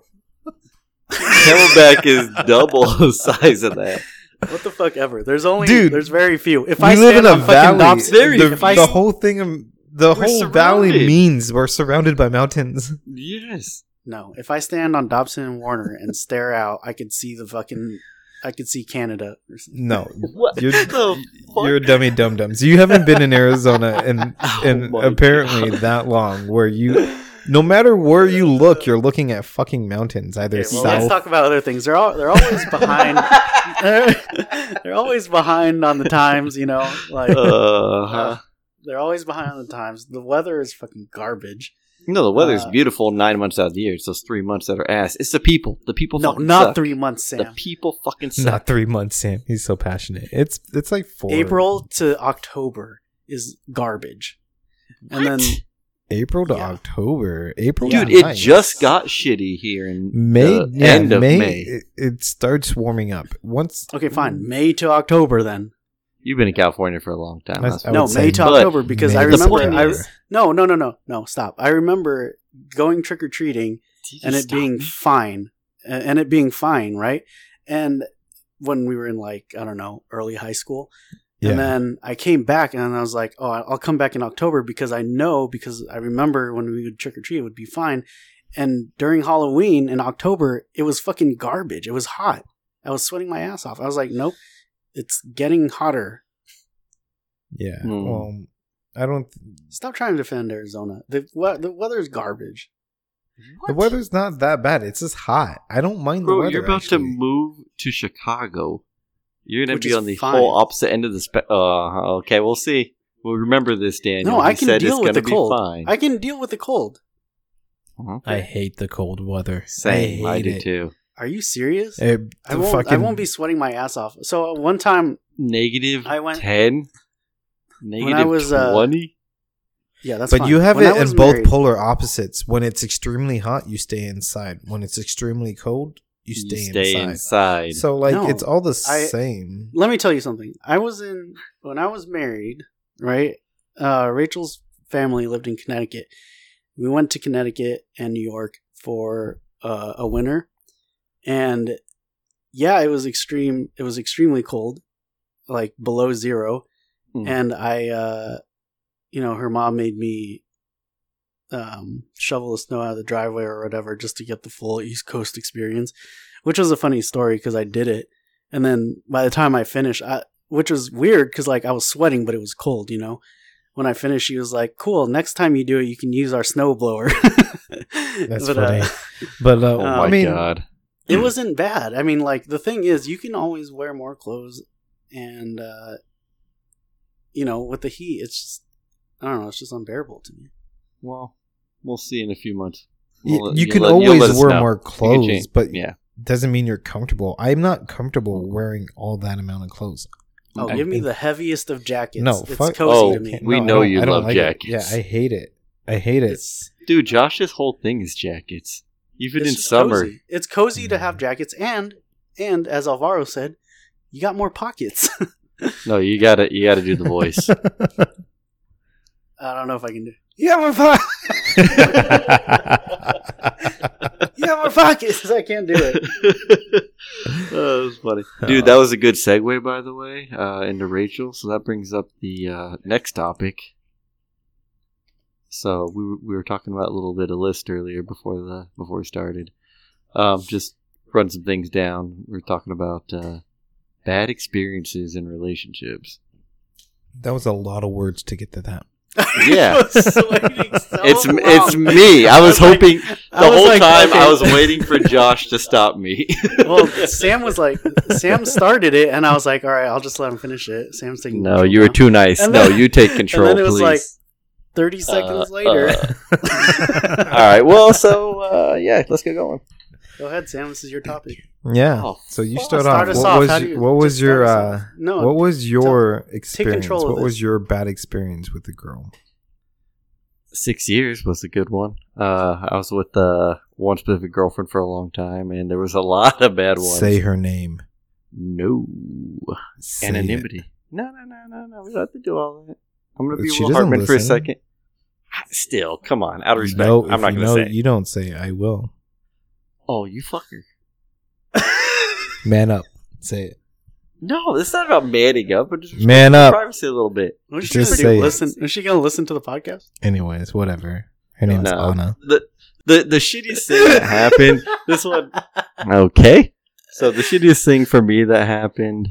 Speaker 2: Camelback is double the size of that.
Speaker 1: What the fuck ever? There's only
Speaker 3: Dude,
Speaker 1: there's very few. If
Speaker 3: we
Speaker 1: I
Speaker 3: live
Speaker 1: stand
Speaker 3: in a valley.
Speaker 1: Dobson,
Speaker 2: Very
Speaker 3: the
Speaker 1: if I
Speaker 3: the whole thing, of, the
Speaker 2: We're
Speaker 3: whole valley means we're surrounded by mountains.
Speaker 2: Yes.
Speaker 1: no, if I stand on Dobson and Warner and stare out, I could see the fucking, I could see Canada. Or something.
Speaker 3: No,
Speaker 2: What
Speaker 3: You're-
Speaker 2: the fuck?
Speaker 3: you're a dummy dum dums. You haven't been in Arizona and
Speaker 2: Oh
Speaker 3: and apparently
Speaker 2: God.
Speaker 3: that long where you no matter where you look, you're looking at fucking mountains, either
Speaker 1: Okay, well,
Speaker 3: south.
Speaker 1: let's talk about other things. They're all they're always behind. they're always behind on the times, you know. Like
Speaker 2: Uh-huh.
Speaker 1: they're always behind on the times. The weather is fucking garbage.
Speaker 2: No, the weather's
Speaker 1: Uh,
Speaker 2: beautiful nine months out of the year. It's those three months that are ass. It's the people. The people
Speaker 1: No,
Speaker 2: fucking
Speaker 1: not
Speaker 2: suck.
Speaker 1: three months, Sam.
Speaker 2: The
Speaker 1: Sam.
Speaker 2: people fucking suck.
Speaker 3: Not three months, Sam. He's so passionate. It's it's like four.
Speaker 1: April to October is garbage, and then
Speaker 2: What?
Speaker 3: April to
Speaker 1: Yeah.
Speaker 3: October. April,
Speaker 2: Dude, it
Speaker 3: nice.
Speaker 2: just got shitty here in
Speaker 3: May.
Speaker 2: the
Speaker 3: yeah,
Speaker 2: end of
Speaker 3: May.
Speaker 2: May.
Speaker 3: It, it starts warming up once.
Speaker 1: okay, fine, May to October then.
Speaker 2: You've been in California for a long time.
Speaker 3: That's-
Speaker 2: That's-
Speaker 3: I
Speaker 1: No,
Speaker 3: would
Speaker 1: May
Speaker 3: say
Speaker 1: to October because
Speaker 3: May
Speaker 1: I remember. I,
Speaker 2: is-
Speaker 1: no, no, no, no, no. Stop. I remember going trick or treating and it being
Speaker 2: me?
Speaker 1: fine, and it being fine, right? And when we were in like I don't know early high school,
Speaker 3: Yeah.
Speaker 1: and then I came back and I was like, oh, I'll come back in October because I know because I remember when we would trick or treat, it would be fine. And during Halloween in October, it was fucking garbage. It was hot. I was sweating my ass off. I was like, nope, it's getting hotter.
Speaker 3: yeah.
Speaker 2: Hmm.
Speaker 3: Well, I don't.
Speaker 1: Stop trying to defend Arizona. The we- the weather's garbage.
Speaker 3: The weather's not that bad. It's just hot. I don't mind the weather.
Speaker 2: you're about to move to Chicago. You're gonna
Speaker 1: Which
Speaker 2: be on the
Speaker 1: fine.
Speaker 2: whole opposite end of the spe- uh okay, we'll see. We'll remember this, Daniel.
Speaker 1: No, I can
Speaker 2: said
Speaker 1: deal
Speaker 2: it's
Speaker 1: with the cold.
Speaker 2: Fine.
Speaker 1: I can deal with the cold.
Speaker 2: Uh-huh.
Speaker 3: I hate the cold weather.
Speaker 2: Same, I,
Speaker 3: hate
Speaker 2: do
Speaker 3: it.
Speaker 2: too.
Speaker 1: Are you serious?
Speaker 3: It-
Speaker 1: I won't. I won't be sweating my ass off. So uh, one time,
Speaker 2: Negative
Speaker 1: I went-
Speaker 2: ten. Negative
Speaker 1: was, uh,
Speaker 2: twenty.
Speaker 1: yeah, that's.
Speaker 3: But
Speaker 1: fine.
Speaker 3: you have
Speaker 1: When
Speaker 3: it
Speaker 1: was
Speaker 3: in both
Speaker 1: married-
Speaker 3: polar opposites. When it's extremely hot, you stay inside. When it's extremely cold, you
Speaker 2: You
Speaker 3: stay,
Speaker 2: stay
Speaker 3: inside.
Speaker 2: inside.
Speaker 3: So like
Speaker 1: No,
Speaker 3: it's all the
Speaker 1: I-
Speaker 3: same.
Speaker 1: Let me tell you something. I was in when I was married, right? Uh, Rachel's family lived in Connecticut. We went to Connecticut and New York for uh, a winter, and yeah, it was extreme. It was extremely cold, like below zero.
Speaker 2: Hmm.
Speaker 1: And I, uh, you know, her mom made me um, shovel the snow out of the driveway or whatever just to get the full East Coast experience, which was a funny story because I did it. And then by the time I finished, I, which was weird because like I was sweating, but it was cold, you know. When I finished, she was like, "Cool. Next time you do it, you can use our snow blower."
Speaker 3: That's
Speaker 1: But,
Speaker 3: funny.
Speaker 1: uh,
Speaker 3: But uh,
Speaker 2: oh
Speaker 1: uh,
Speaker 2: my
Speaker 3: I mean,
Speaker 2: god.
Speaker 1: It wasn't bad. I mean, like the thing is, you can always wear more clothes, and uh, you know, with the heat, it's just I don't know, it's just unbearable to me.
Speaker 2: Well, we'll see in a few months. We'll-
Speaker 3: you
Speaker 2: you'll
Speaker 3: can
Speaker 2: let-
Speaker 3: always wear
Speaker 2: know.
Speaker 3: more clothes, but
Speaker 2: yeah,
Speaker 3: doesn't mean you're comfortable. I'm not comfortable wearing all that amount of clothes.
Speaker 1: Oh,
Speaker 3: I
Speaker 1: give me the heaviest of jackets.
Speaker 3: No,
Speaker 1: it's
Speaker 3: fuck-
Speaker 1: cozy
Speaker 2: Oh,
Speaker 1: to me.
Speaker 2: we
Speaker 3: No,
Speaker 2: know you love
Speaker 3: like it.
Speaker 2: jackets.
Speaker 3: Yeah, I hate it. I hate it.
Speaker 1: It's
Speaker 2: dude, Josh's whole thing is jackets. Even
Speaker 1: it's
Speaker 2: in summer,
Speaker 1: cozy. It's cozy to have jackets, and and as Alvaro said, you got more pockets.
Speaker 2: no, you gotta you gotta do the voice.
Speaker 1: I don't know if I can do.
Speaker 3: yeah, my fuck.
Speaker 1: You got more pockets. I can't do it.
Speaker 2: oh, that was funny, dude. That was a good segue, by the way, uh, into Rachel. So that brings up the uh, next topic. So we were- we were talking about a little bit of list earlier before the before we started. Um, just run some things down. We were talking about uh, bad experiences in relationships.
Speaker 3: that was a lot of words to get to that.
Speaker 2: Yeah.
Speaker 1: I was waiting so
Speaker 2: it's
Speaker 1: long.
Speaker 2: it's me. I was,
Speaker 1: I was
Speaker 2: hoping
Speaker 1: I
Speaker 2: the
Speaker 1: was
Speaker 2: whole
Speaker 1: like,
Speaker 2: time.
Speaker 1: okay.
Speaker 2: I was waiting for Josh to stop me.
Speaker 1: well, Sam was like, Sam started it, and I was like, all right, I'll just let him finish it. Sam's taking.
Speaker 2: no, you were
Speaker 1: now.
Speaker 2: too nice.
Speaker 1: And
Speaker 2: no,
Speaker 1: then-
Speaker 2: you take control,
Speaker 1: and then it was
Speaker 2: please.
Speaker 1: like thirty seconds
Speaker 2: Uh,
Speaker 1: later.
Speaker 2: uh, all right. Well, so uh, yeah, let's get going.
Speaker 1: Go ahead, Sam. This is your topic.
Speaker 3: Yeah.
Speaker 2: Oh,
Speaker 3: so you
Speaker 2: fuck.
Speaker 3: start,
Speaker 1: Start
Speaker 3: off.
Speaker 1: us
Speaker 3: What
Speaker 1: off.
Speaker 3: was
Speaker 1: you-
Speaker 3: what was your uh.
Speaker 1: No,
Speaker 3: what was your experience?
Speaker 1: control of
Speaker 3: What was
Speaker 1: this.
Speaker 3: your bad experience with the girl?
Speaker 2: Six years was a good one. Uh, I was with uh, one specific girlfriend for a long time, and there was a lot of bad ones.
Speaker 3: Say her name.
Speaker 2: no
Speaker 3: Say
Speaker 2: anonymity. No, no, no, no, no. We don't have to do all that. I'm gonna be
Speaker 3: She
Speaker 2: Will
Speaker 3: doesn't
Speaker 2: Hartman for a second. Still, come on, out of respect,
Speaker 3: No,
Speaker 2: I'm not gonna
Speaker 3: know,
Speaker 2: say.
Speaker 3: You don't say. I will.
Speaker 2: Oh, you fucker.
Speaker 3: Man up. Say it.
Speaker 2: No, it's not about manning up, but just
Speaker 3: Man up.
Speaker 2: privacy a little bit.
Speaker 1: What's she
Speaker 3: Just
Speaker 1: gonna
Speaker 3: say it.
Speaker 1: Listen? Is she gonna listen to the podcast?
Speaker 3: Anyways, whatever. Her name's
Speaker 2: No.
Speaker 3: Anna.
Speaker 2: The the the shittiest thing that happened. This one. Okay. So the shittiest thing for me that happened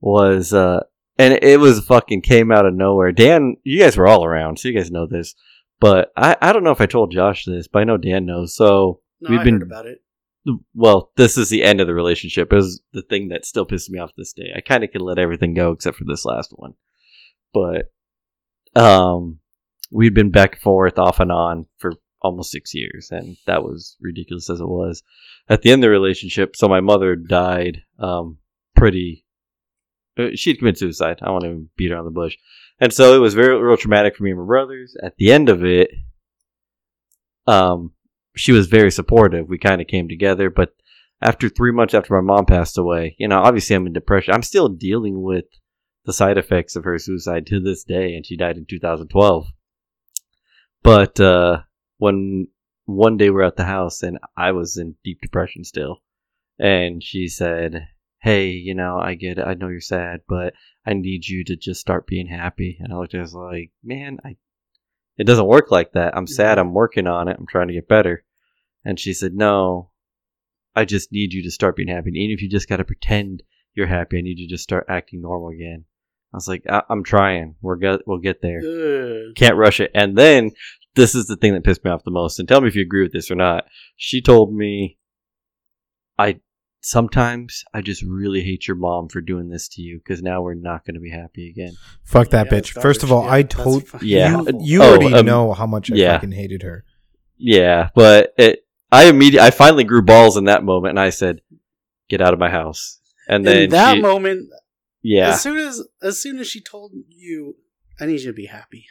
Speaker 2: was, uh, and it was fucking came out of nowhere. Dan, you guys were all around, so you guys know this. But I, I don't know if I told Josh this, but I know Dan knows. So
Speaker 1: No,
Speaker 2: We've
Speaker 1: I
Speaker 2: been-
Speaker 1: about it.
Speaker 2: well, this is the end of the relationship. It was the thing that still pisses me off this day. I kind of could let everything go except for this last one. But um we'd been back and forth off and on for almost 6 years and that was ridiculous as it was. At the end of the relationship, so my mother died um pretty she'd committed suicide. I want to beat her on the bush. And so it was very real traumatic for me and my brothers. At the end of it, um, she was very supportive. We kind of came together, but after three months after my mom passed away, you know, obviously I'm in depression. I'm still dealing with the side effects of her suicide to this day, and she died in 2012. But uh, when one day we're at the house and I was in deep depression still, and she said, "Hey, you know, I get it. I know you're sad, but I need you to just start being happy." And I looked at her I was like, "Man, I it doesn't work like that. I'm sad. Mm-hmm. I'm working on it. I'm trying to get better." And she said, "No, I just need you to start being happy. And even if you just got to pretend you're happy, I need you to just start acting normal again." I was like, I- "I'm trying. We're get we'll get there.
Speaker 1: Ugh.
Speaker 2: Can't rush it." And then this is the thing that pissed me off the most. And tell me if you agree with this or not. She told me, "I sometimes I just really hate your mom for doing this to you because now we're not going to be happy again."
Speaker 3: Fuck that
Speaker 1: Yeah,
Speaker 3: bitch.
Speaker 1: it's
Speaker 3: First of all, I
Speaker 1: Yeah, that's
Speaker 3: told
Speaker 1: fucking
Speaker 2: Yeah.
Speaker 1: awful.
Speaker 3: you
Speaker 2: Oh,
Speaker 3: already
Speaker 2: um,
Speaker 3: know how much I
Speaker 2: yeah.
Speaker 3: fucking hated her.
Speaker 2: Yeah, but it, I immediately, I finally grew balls in that moment, and I said, "Get out of my house." And then
Speaker 1: in that
Speaker 2: she-
Speaker 1: moment,
Speaker 2: yeah,
Speaker 1: as soon as as soon as she told you, I need you to be happy.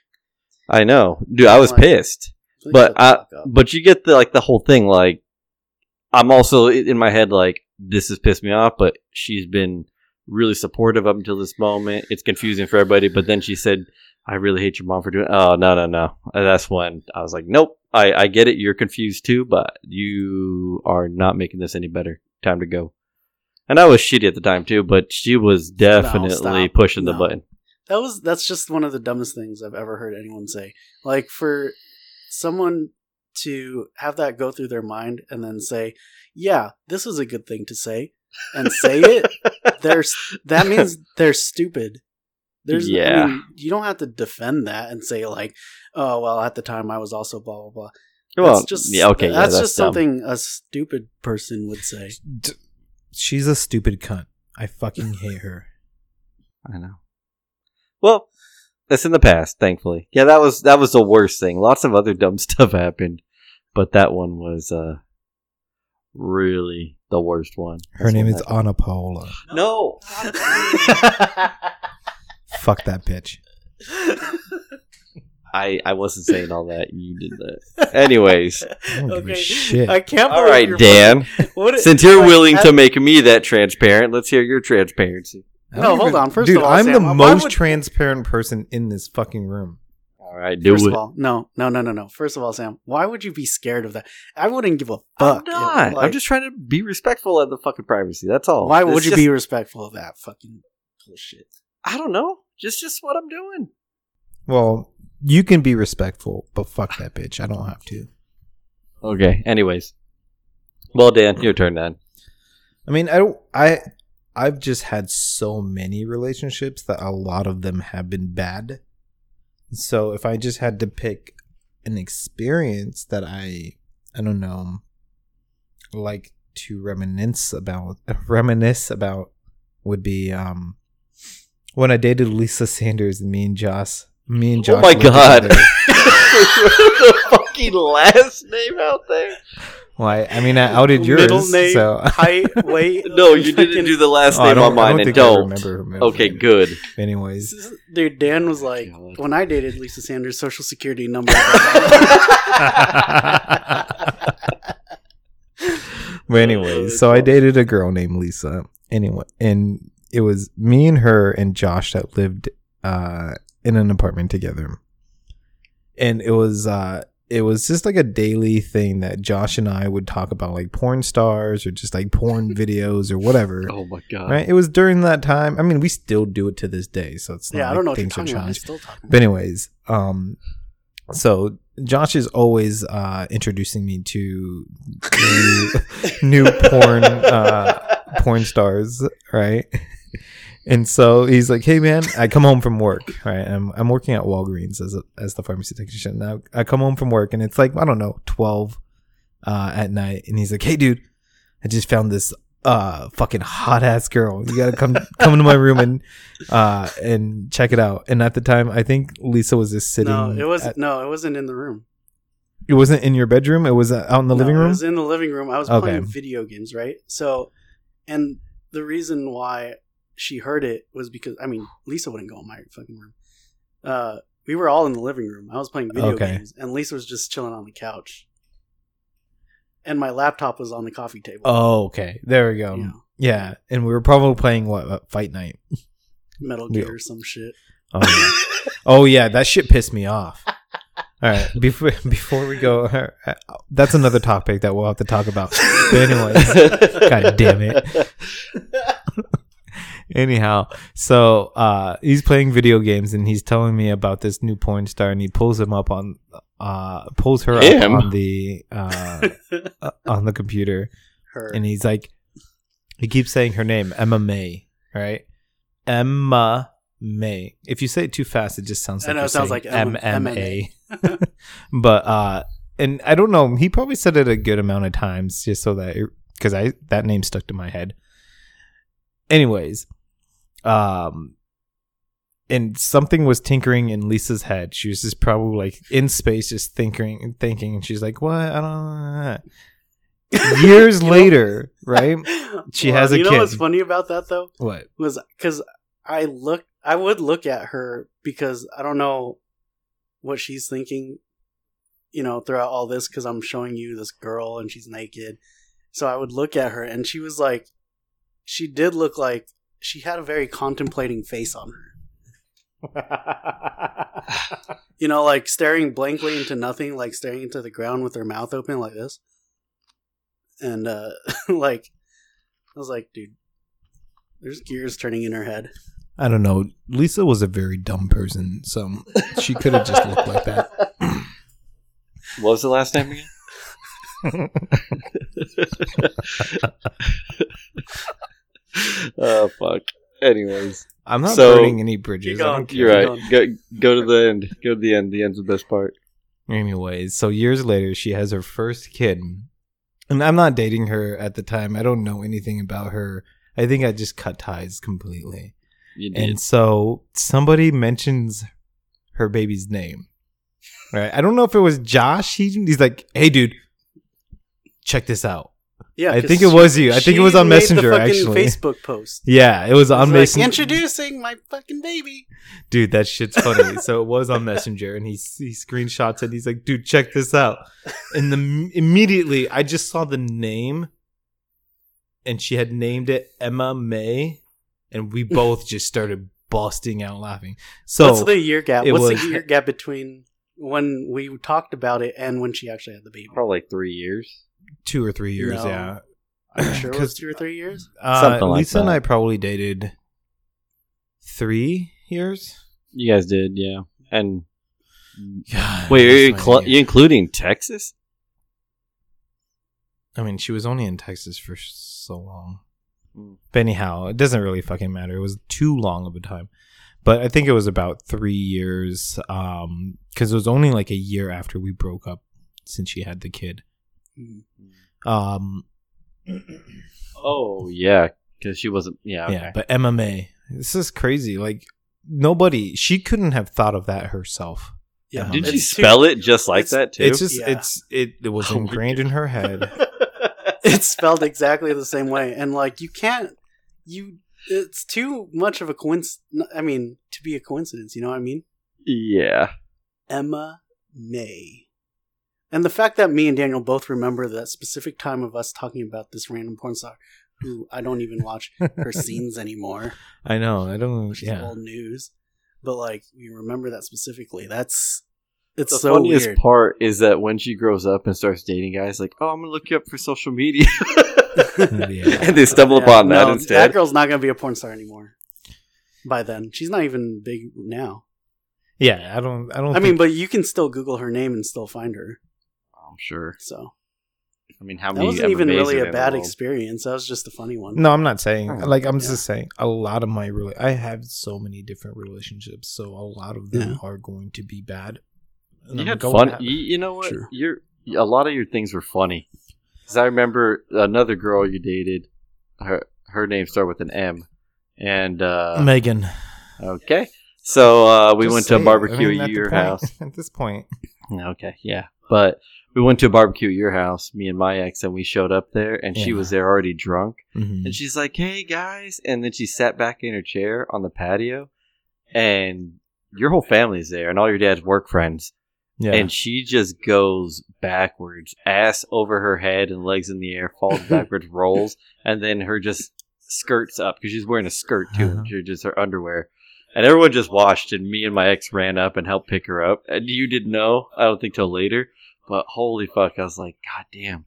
Speaker 2: I know, dude. I was
Speaker 1: Like-
Speaker 2: pissed, but I, but you get the like the whole thing. Like, I'm also in my head like this has pissed me off, but she's been really supportive up until this moment. It's confusing for everybody, but then she said, "I really hate your mom for doing." Oh no, no, no! And that's when I was like, "Nope, I, I get it. You're confused too, but you are not making this any better. Time to go." And I was shitty at the time too, but she was definitely
Speaker 1: stop.
Speaker 2: pushing the button.
Speaker 1: That was that's just one of the dumbest things I've ever heard anyone say. Like for someone to have that go through their mind and then say, "Yeah, this is a good thing to say," and say it, there's that means they're stupid. There's,
Speaker 2: Yeah.
Speaker 1: I mean, you don't have to defend that and say like, "Oh, well, at the time I was also blah blah blah."
Speaker 2: Well,
Speaker 1: that's just
Speaker 2: yeah, okay, yeah,
Speaker 1: That's,
Speaker 2: that's
Speaker 1: just
Speaker 2: dumb.
Speaker 1: something a stupid person would say.
Speaker 3: D- She's a stupid cunt. I fucking hate her.
Speaker 2: I know. Well, that's in the past, thankfully. Yeah, that was that was the worst thing. Lots of other dumb stuff happened, but that one was uh really the worst one.
Speaker 3: Her
Speaker 2: That's
Speaker 3: name is
Speaker 2: happened.
Speaker 3: Anna Paola.
Speaker 2: No.
Speaker 3: Fuck that bitch.
Speaker 2: I I wasn't saying all that. You did that. Anyways,
Speaker 3: I don't give a shit.
Speaker 1: I can't.
Speaker 2: all
Speaker 1: believe
Speaker 2: right, Dan.
Speaker 1: fucking-
Speaker 2: Since you're
Speaker 1: like,
Speaker 2: willing
Speaker 1: at-
Speaker 2: to make me that transparent, let's hear your transparency.
Speaker 3: I
Speaker 1: No,
Speaker 3: don't
Speaker 1: hold
Speaker 3: even-
Speaker 1: on. First
Speaker 3: Dude,
Speaker 1: of all,
Speaker 3: I'm
Speaker 1: Sam,
Speaker 3: the most
Speaker 1: would-
Speaker 3: transparent person in this fucking room.
Speaker 2: All right, do
Speaker 1: First
Speaker 2: it.
Speaker 1: of all, no, no, no, no, no. First of all, Sam, why would you be scared of that? I wouldn't give a
Speaker 2: I'm
Speaker 1: fuck.
Speaker 2: not.
Speaker 1: Like,
Speaker 2: I'm just trying to be respectful of the fucking privacy. That's all.
Speaker 1: Why
Speaker 2: It's
Speaker 1: would you
Speaker 2: just-
Speaker 1: be respectful of that fucking bullshit?
Speaker 2: I don't know. Just just what I'm doing.
Speaker 3: Well, you can be respectful, but fuck that bitch. I don't have to.
Speaker 2: Okay. Anyways, well, Dan, your turn then.
Speaker 3: I mean, I don't. I I've just had so many relationships that a lot of them have been bad. So if I just had to pick an experience that I I don't know like to reminisce about reminisce about would be um when I dated Lisa Sanders and me and Josh me and Josh
Speaker 2: oh my
Speaker 3: lived
Speaker 2: god.
Speaker 3: together.
Speaker 2: the fucking last name out there.
Speaker 3: Why? I mean, I outed yours.
Speaker 1: Middle name,
Speaker 3: so
Speaker 1: height, weight.
Speaker 2: No, you didn't do the last
Speaker 3: Oh,
Speaker 2: name
Speaker 3: don't-
Speaker 2: on
Speaker 3: I
Speaker 2: mine,
Speaker 3: don't
Speaker 2: and
Speaker 3: think I
Speaker 2: don't.
Speaker 3: remember
Speaker 2: Okay,
Speaker 3: name.
Speaker 2: good.
Speaker 3: Anyways,
Speaker 1: Dude, Dan was like, when I dated Lisa Sanders' social security number.
Speaker 3: but anyways, so I dated a girl named Lisa. Anyway, and it was me and her and Josh that lived uh, in an apartment together. And it was uh, it was just like a daily thing that Josh and I would talk about, like porn stars or just like porn videos or whatever.
Speaker 2: Oh my god.
Speaker 3: Right? It was during that time. I mean, we still do it to this day, so it's not
Speaker 1: Yeah, I don't know what you're
Speaker 3: things
Speaker 1: talking about.
Speaker 3: Changed.
Speaker 1: still talking.
Speaker 3: But anyways, um, so Josh is always uh introducing me to new, new porn uh porn stars, right? And so he's like, "Hey man, I come home from work, right? I'm I'm working at Walgreens as a, as the pharmacy technician. Now I come home from work and it's like I don't know, twelve uh, at night, and he's like, "Hey dude, I just found this uh fucking hot ass girl. You gotta come come into my room and uh and check it out." And at the time, I think Lisa was just sitting.
Speaker 1: No, it was
Speaker 3: at-
Speaker 1: no, it wasn't in the room.
Speaker 3: it wasn't in your bedroom. It was uh, out in the
Speaker 1: No,
Speaker 3: living room.
Speaker 1: It was in the living room. I was
Speaker 3: Okay.
Speaker 1: playing video games, right? So, and the reason why she heard it was because I mean, Lisa wouldn't go in my fucking room. Uh, we were all in the living room. I was playing video
Speaker 3: Okay.
Speaker 1: games, and Lisa was just chilling on the couch, and my laptop was on the coffee table.
Speaker 3: Oh, okay. There we go.
Speaker 1: you know,
Speaker 3: Yeah, and we were probably playing what uh, Fight Night.
Speaker 1: Metal Gear or some shit.
Speaker 3: Oh yeah. oh yeah, that shit pissed me off. All right, before before we go, uh, that's another topic that we'll have to talk about. But anyways, God damn it. Anyhow, so uh, he's playing video games and he's telling me about this new porn star, and he pulls him up on, uh, pulls her
Speaker 2: Him?
Speaker 3: up on the uh, uh, on the computer,
Speaker 1: Her.
Speaker 3: and he's like, he keeps saying her name, Emma May, right? Emma May. If you say it too fast, it just sounds
Speaker 1: I
Speaker 3: like
Speaker 1: know, it sounds like M-
Speaker 3: M M A. But uh, and I don't know. He probably said it a good amount of times just so that because I that name stuck to my head. Anyways, um, and something was tinkering in Lisa's head. She was just probably like in space, just thinking and thinking, and she's like, "What? I don't." Know. Years
Speaker 1: You know-
Speaker 3: later, right? She has a
Speaker 1: you know what's funny about that though
Speaker 3: What?
Speaker 1: was because I look, I would look at her because I don't know what she's thinking, you know, throughout all this because I'm showing you this girl and she's naked. So I would look at her and she was like, she did look like she had a very contemplating face on her. You know, like staring blankly into nothing, like staring into the ground with her mouth open like this. And uh like I was like, dude, there's gears turning in her head.
Speaker 3: I don't know. Lisa was a very dumb person, so she could have just looked like that.
Speaker 2: What was the last name again? oh fuck. Anyways,
Speaker 3: I'm not
Speaker 2: So-
Speaker 3: burning any bridges.
Speaker 1: Keep
Speaker 3: I
Speaker 1: going.
Speaker 3: don't
Speaker 2: you're right. Go go to the end. Go to the end. The end's the best part.
Speaker 3: Anyways, so years later, she has her first kid, and I'm not dating her at the time. I don't know anything about her. I think I just cut ties completely.
Speaker 2: You did.
Speaker 3: And so somebody mentions her baby's name. Right? I don't know if it was Josh. He, he's like, "Hey, dude, check this out."
Speaker 1: Yeah,
Speaker 3: I think it was you. I think it was on
Speaker 1: made the
Speaker 3: Messenger, actually.
Speaker 1: Facebook post.
Speaker 3: Yeah, it was on
Speaker 1: It was like,
Speaker 3: Messenger.
Speaker 1: introducing my fucking baby.
Speaker 3: dude that shit's funny so it was on messenger and he he screenshots it he's like dude check this out and the immediately i just saw the name and she had named it emma may and we both just started busting out laughing so
Speaker 1: What's the year gap? What's
Speaker 3: was-
Speaker 1: the year gap between when we talked about it and when she actually had the baby?
Speaker 2: Probably like three years.
Speaker 3: Two or three years
Speaker 1: No.
Speaker 3: yeah
Speaker 1: I'm sure it was
Speaker 3: 'Cause,
Speaker 1: two or three years.
Speaker 3: uh,
Speaker 2: Something like
Speaker 3: lisa and i probably dated three years
Speaker 2: You guys did, yeah. And
Speaker 3: yeah
Speaker 2: wait, are you, cl- you including Texas?
Speaker 3: I mean, she was only in Texas for so long.
Speaker 2: Mm.
Speaker 3: But anyhow, it doesn't really fucking matter. It was too long of a time. But I think it was about three years, um, because it was only like a year after we broke up since she had the kid. Um,
Speaker 2: Oh yeah, because she wasn't. Yeah, okay.
Speaker 3: yeah. But MMA, this is crazy. Like nobody, she couldn't have thought of that herself.
Speaker 1: Yeah,
Speaker 2: Did
Speaker 3: It's
Speaker 2: she
Speaker 1: too-
Speaker 2: spell it just like that too?
Speaker 3: It's just,
Speaker 1: Yeah.
Speaker 3: it's it. It was
Speaker 2: Oh
Speaker 3: ingrained in her head.
Speaker 1: it's spelled exactly the same way, and like you can't, you. It's too much of a coincidence. I mean, to be a coincidence. You know what I mean?
Speaker 2: yeah.
Speaker 1: Emma May. And the fact that me and Daniel both remember that specific time of us talking about this random porn star who I don't even watch her scenes anymore.
Speaker 3: I know. I don't.
Speaker 1: which is
Speaker 3: Yeah.
Speaker 1: old news. But like we remember that specifically. That's it's
Speaker 2: the
Speaker 1: so
Speaker 2: funniest
Speaker 1: weird.
Speaker 2: part is that when she grows up and starts dating guys, like, oh, I'm gonna look you up for social media,
Speaker 3: Yeah.
Speaker 2: and they stumble
Speaker 1: Yeah,
Speaker 2: upon that instead.
Speaker 1: That girl's not gonna be a porn star anymore. By then, she's not even big now.
Speaker 3: Yeah, I don't. I don't.
Speaker 1: I mean, but you can still Google her name and still find her.
Speaker 2: I'm sure.
Speaker 1: So
Speaker 2: I mean, how
Speaker 1: that
Speaker 2: many?
Speaker 1: wasn't even really a bad experience. That was just a funny one.
Speaker 3: no, I'm not saying.
Speaker 2: Oh,
Speaker 3: like, I'm
Speaker 1: yeah.
Speaker 3: just saying. A lot of my rela- I have so many different relationships, so a lot of them
Speaker 1: Yeah.
Speaker 3: are going to be bad. And
Speaker 2: You
Speaker 3: I'm
Speaker 2: had fun.
Speaker 3: have-
Speaker 2: You, you know what?
Speaker 1: Sure.
Speaker 2: You're a lot of your things were funny. Because I remember another girl you dated. Her her name started with an M, and uh,
Speaker 3: Megan.
Speaker 2: okay. So uh, we
Speaker 3: Just
Speaker 2: went to a barbecue
Speaker 3: I mean,
Speaker 2: at
Speaker 3: the
Speaker 2: your
Speaker 3: point-
Speaker 2: house.
Speaker 3: At this point,
Speaker 2: Okay, yeah. But we went to a barbecue at your house, me and my ex, and we showed up there, and she was there already drunk.
Speaker 3: Mhm.
Speaker 2: And she's like, hey, guys. And then she sat back in her chair on the patio, and your whole family's there, and all your dad's work friends.
Speaker 3: yeah,
Speaker 2: And she just goes backwards, ass over her head and legs in the air, falls backwards, rolls, and then her just skirts up because she's wearing a skirt too.
Speaker 3: Uh-huh.
Speaker 2: Just her underwear. And everyone just watched, and me and my ex ran up and helped pick her up. And you didn't know, I don't think till later. But holy fuck, I was like, God damn.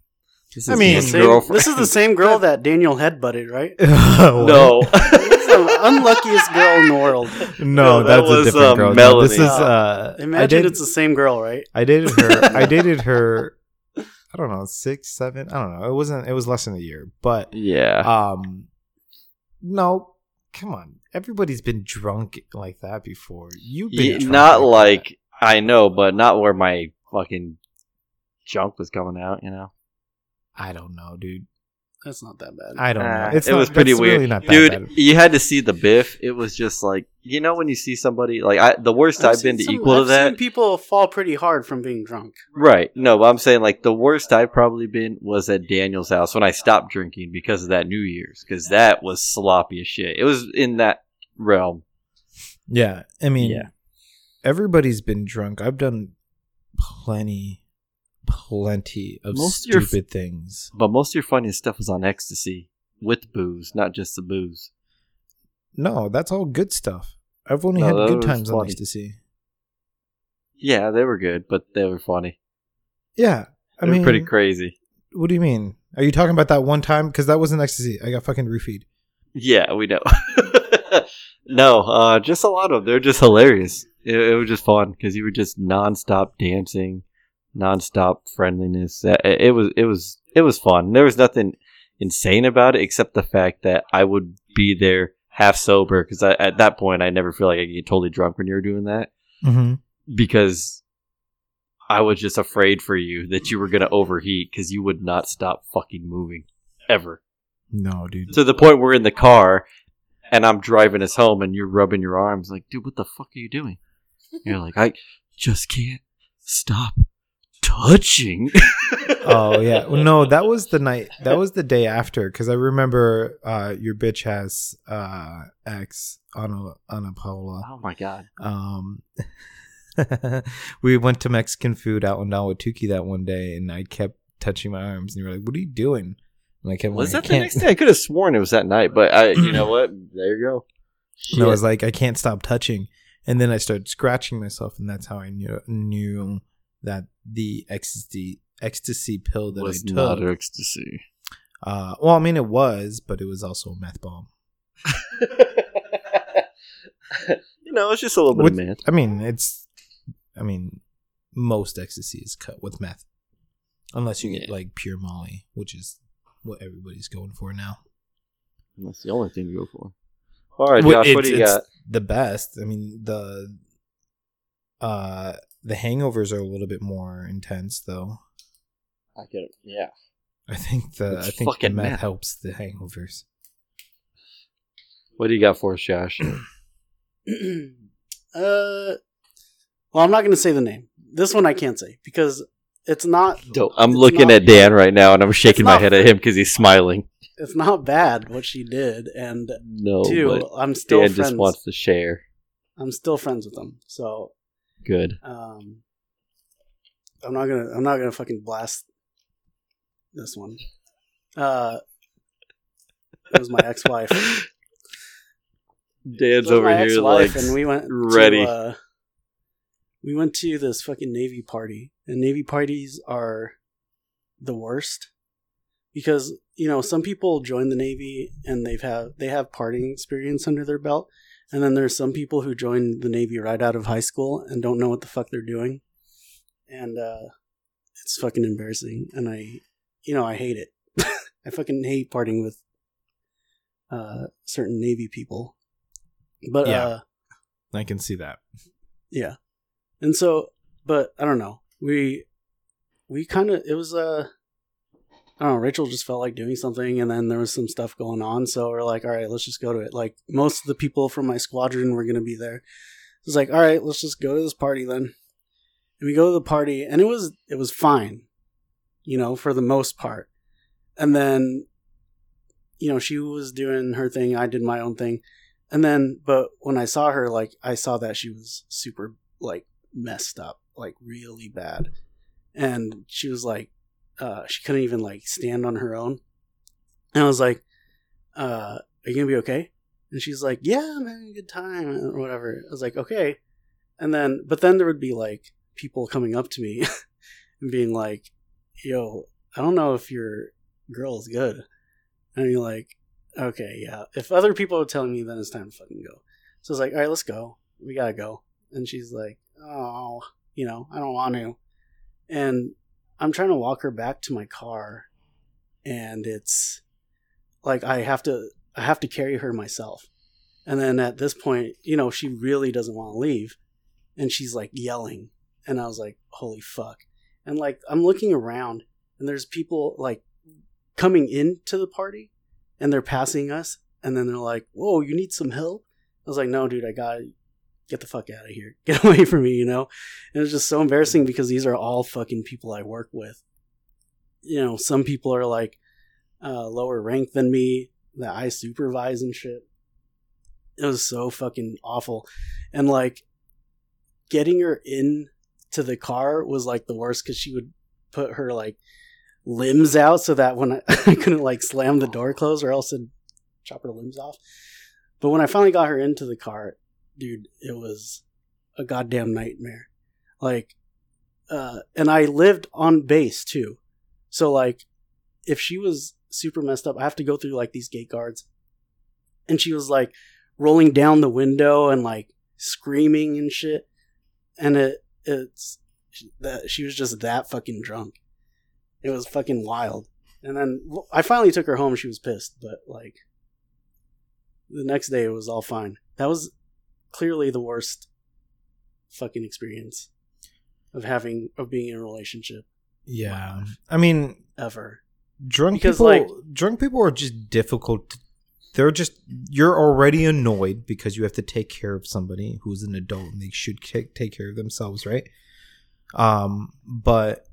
Speaker 2: This is
Speaker 3: I mean,
Speaker 2: his
Speaker 1: Same-
Speaker 2: girlfriend.
Speaker 1: this is the same girl that Daniel headbutted, right?
Speaker 2: no.
Speaker 1: This the unluckiest girl in the world.
Speaker 3: no,
Speaker 2: No, that
Speaker 3: that's
Speaker 2: was,
Speaker 3: a different
Speaker 2: uh,
Speaker 3: girl. No,
Speaker 2: Melanie.
Speaker 3: this is uh, I
Speaker 1: Imagine
Speaker 3: did,
Speaker 1: it's the same girl, right?
Speaker 3: I dated her. I dated her. I don't know, six, seven. I don't know. It wasn't. It was less than a year, but
Speaker 2: yeah.
Speaker 3: um, no, come on. Everybody's been drunk like that before. You've been
Speaker 2: Ye-
Speaker 3: drunk
Speaker 2: not
Speaker 3: that.
Speaker 2: like I know, but not where my fucking junk was coming out. You know,
Speaker 3: I don't know, dude.
Speaker 1: That's not that bad.
Speaker 3: I don't
Speaker 2: Ah,
Speaker 3: know. It's
Speaker 2: it
Speaker 3: not-
Speaker 2: was pretty weird,
Speaker 3: really not that
Speaker 2: dude.
Speaker 3: bad.
Speaker 2: You had to see the biff. It was just like you know when you see somebody like I, the worst I've, been to
Speaker 1: some-
Speaker 2: equal to
Speaker 1: I've
Speaker 2: that.
Speaker 1: Seen people fall pretty hard from being drunk.
Speaker 2: Right. No, but I'm saying like the worst I've probably been was at Daniel's house when I stopped drinking because of that New Year's because that was sloppy as shit. It was in that realm.
Speaker 3: Yeah, I mean,
Speaker 2: Yeah.
Speaker 3: everybody's been drunk. I've done plenty, plenty of
Speaker 2: Most of your f-
Speaker 3: stupid things.
Speaker 2: But most of your funniest stuff was on ecstasy with booze, not just the booze.
Speaker 3: No, that's all good stuff. I've only
Speaker 2: No,
Speaker 3: had good times on ecstasy.
Speaker 2: Yeah, they were good, but they were funny.
Speaker 3: Yeah, I
Speaker 2: They
Speaker 3: mean,
Speaker 2: pretty crazy.
Speaker 3: what do you mean? Are you talking about that one time? Because that wasn't ecstasy. I got fucking roofied.
Speaker 2: Yeah, we know. no, uh, just a lot of them. They're just hilarious. It, it was just fun because you were just nonstop dancing, nonstop friendliness. Uh, It, was it was it was fun. There was nothing insane about it except the fact that I would be there half sober because at that point I never feel like I get totally drunk when you're doing that
Speaker 3: Mm-hmm.
Speaker 2: because I was just afraid for you that you were gonna overheat because you would not stop fucking moving ever
Speaker 3: No, dude.
Speaker 2: to the point we're in the car and I'm driving us home and you're rubbing your arms like, dude, what the fuck are you doing? you're like, I just can't stop touching.
Speaker 3: oh yeah, well, no, that was the night. That was the day after because I remember uh, your bitch has uh, ex on a on a Paula.
Speaker 2: oh my god.
Speaker 3: Um, we went to Mexican food out in Nawatuki that one day, and I kept touching my arms, and you were like, "What are you doing?" And I kept
Speaker 2: Was
Speaker 3: like,
Speaker 2: that the next day? I could have sworn it was that night, but I, you know what? There you go.
Speaker 3: And I was like, I can't stop touching, and then I started scratching myself, and that's how I knew knew that the ecstasy ecstasy pill that
Speaker 2: was
Speaker 3: I
Speaker 2: not
Speaker 3: took.
Speaker 2: ecstasy.
Speaker 3: Uh, well, I mean, it was, but it was also a meth bomb.
Speaker 2: you know, it's just a little bit
Speaker 3: With-
Speaker 2: of meth.
Speaker 3: I mean, it's. I mean, most ecstasy is cut with meth, unless you get
Speaker 2: Yeah.
Speaker 3: like pure Molly, which is what everybody's going for now.
Speaker 2: That's the only thing to go for. All right,
Speaker 3: Well,
Speaker 2: Josh, what do you
Speaker 3: it's
Speaker 2: got?
Speaker 3: The best. I mean, the uh the hangovers are a little bit more intense, though.
Speaker 2: I get it. Yeah.
Speaker 3: I think the
Speaker 2: It's
Speaker 3: I think the meth
Speaker 2: meth.
Speaker 3: helps the hangovers.
Speaker 2: What do you got for us, Josh?
Speaker 1: uh, well, I'm not going to say the name. This one I can't say because it's not.
Speaker 2: Dope. I'm
Speaker 1: It's
Speaker 2: looking
Speaker 1: not-
Speaker 2: at Dan right now, and I'm shaking my head at him because he's smiling.
Speaker 1: It's not bad what she did, and
Speaker 2: No,
Speaker 1: two, I'm still
Speaker 2: Dan
Speaker 1: friends.
Speaker 2: just wants to share.
Speaker 1: I'm still friends with them, so
Speaker 2: Good.
Speaker 1: um, I'm not gonna. I'm not gonna fucking blast this one. Uh, it was my ex-wife.
Speaker 2: Dan's over here like
Speaker 1: and we went
Speaker 2: ready.
Speaker 1: To, uh, we went to this fucking Navy party, and Navy parties are the worst because you know some people join the Navy and they've have they have partying experience under their belt, and then there's some people who join the Navy right out of high school and don't know what the fuck they're doing, and uh, it's fucking embarrassing, and I, you know, I hate it. I fucking hate parting with uh, certain Navy people, but
Speaker 3: Yeah.
Speaker 1: uh,
Speaker 3: I can see that.
Speaker 1: yeah. And so, but I don't know. We we kind of it was uh I don't know. Rachel just felt like doing something, and then there was some stuff going on. So we're like, all right, let's just go to it. Like most of the people from my squadron were gonna be there. It's like, all right, let's just go to this party then. And we go to the party, and it was it was fine, you know, for the most part. And then, you know, she was doing her thing, I did my own thing. And then, but when I saw her, like, I saw that she was super, like, messed up, like, really bad. And she was like, uh, she couldn't even, like, stand on her own. And I was like, uh, are you gonna be okay? And she's like, yeah, I'm having a good time, or whatever. I was like, okay. And then, but then there would be, like, people coming up to me and being like, yo, I don't know if your girl is good. And you're like, okay, yeah. If other people are telling me, then it's time to fucking go. So I was like, all right, let's go. We gotta go. And she's like, oh, you know, I don't want to. And I'm trying to walk her back to my car, and it's like I have to, I have to carry her myself. And then at this point, you know, she really doesn't want to leave, and she's like yelling, and I was like, holy fuck. And like I'm looking around, and there's people like coming into the party and they're passing us and then they're like whoa you need some help i was like no dude i gotta get the fuck out of here. Get away from me you know? And it's just so embarrassing because these are all fucking people i work with. You know some people are like uh, lower rank than me that i supervise and shit. It was so fucking awful. And like getting her in to the car was like the worst because she would put her like limbs out so that when I, I couldn't like slam the door closed or else it'd chop her limbs off. But when I finally got her into the car, dude, it was a goddamn nightmare. Like, uh, and I lived on base too. So like, if she was super messed up, I have to go through like these gate guards. And she was like rolling down the window and like screaming and shit. And it, it's that she was just that fucking drunk. It was fucking wild. And then I finally took her home. She was pissed, but like the next day it was all fine. That was clearly the worst fucking experience of having of being in a relationship
Speaker 3: Yeah. I mean,
Speaker 1: ever.
Speaker 3: drunk
Speaker 1: Because,
Speaker 3: people
Speaker 1: like-
Speaker 3: drunk people are just difficult to- they're just you're already annoyed because you have to take care of somebody who's an adult and they should take take care of themselves right um but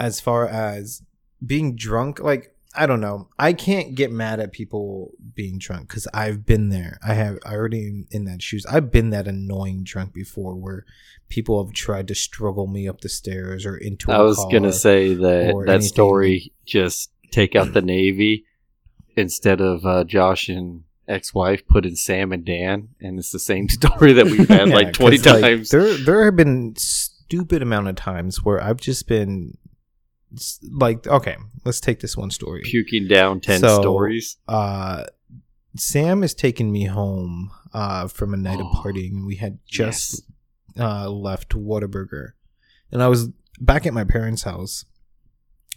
Speaker 3: as far as being drunk like i don't know i can't get mad at people being drunk because i've been there i have i already in, in that shoes i've been that annoying drunk before where people have tried to struggle me up the stairs or into
Speaker 2: I was gonna say that that
Speaker 3: anything.
Speaker 2: story just take out the Navy instead of uh, Josh and ex-wife put in Sam and Dan, and it's the same story that we've had
Speaker 3: Yeah,
Speaker 2: like twenty
Speaker 3: 'cause, like,
Speaker 2: times.
Speaker 3: there, there have been stupid amount of times where I've just been like, okay, let's take this one story.
Speaker 2: puking down ten
Speaker 3: So-
Speaker 2: stories.
Speaker 3: Uh, Sam has taken me home uh, from a night of
Speaker 2: Oh,
Speaker 3: partying, we had just uh, left Whataburger, and I was back at my parents' house.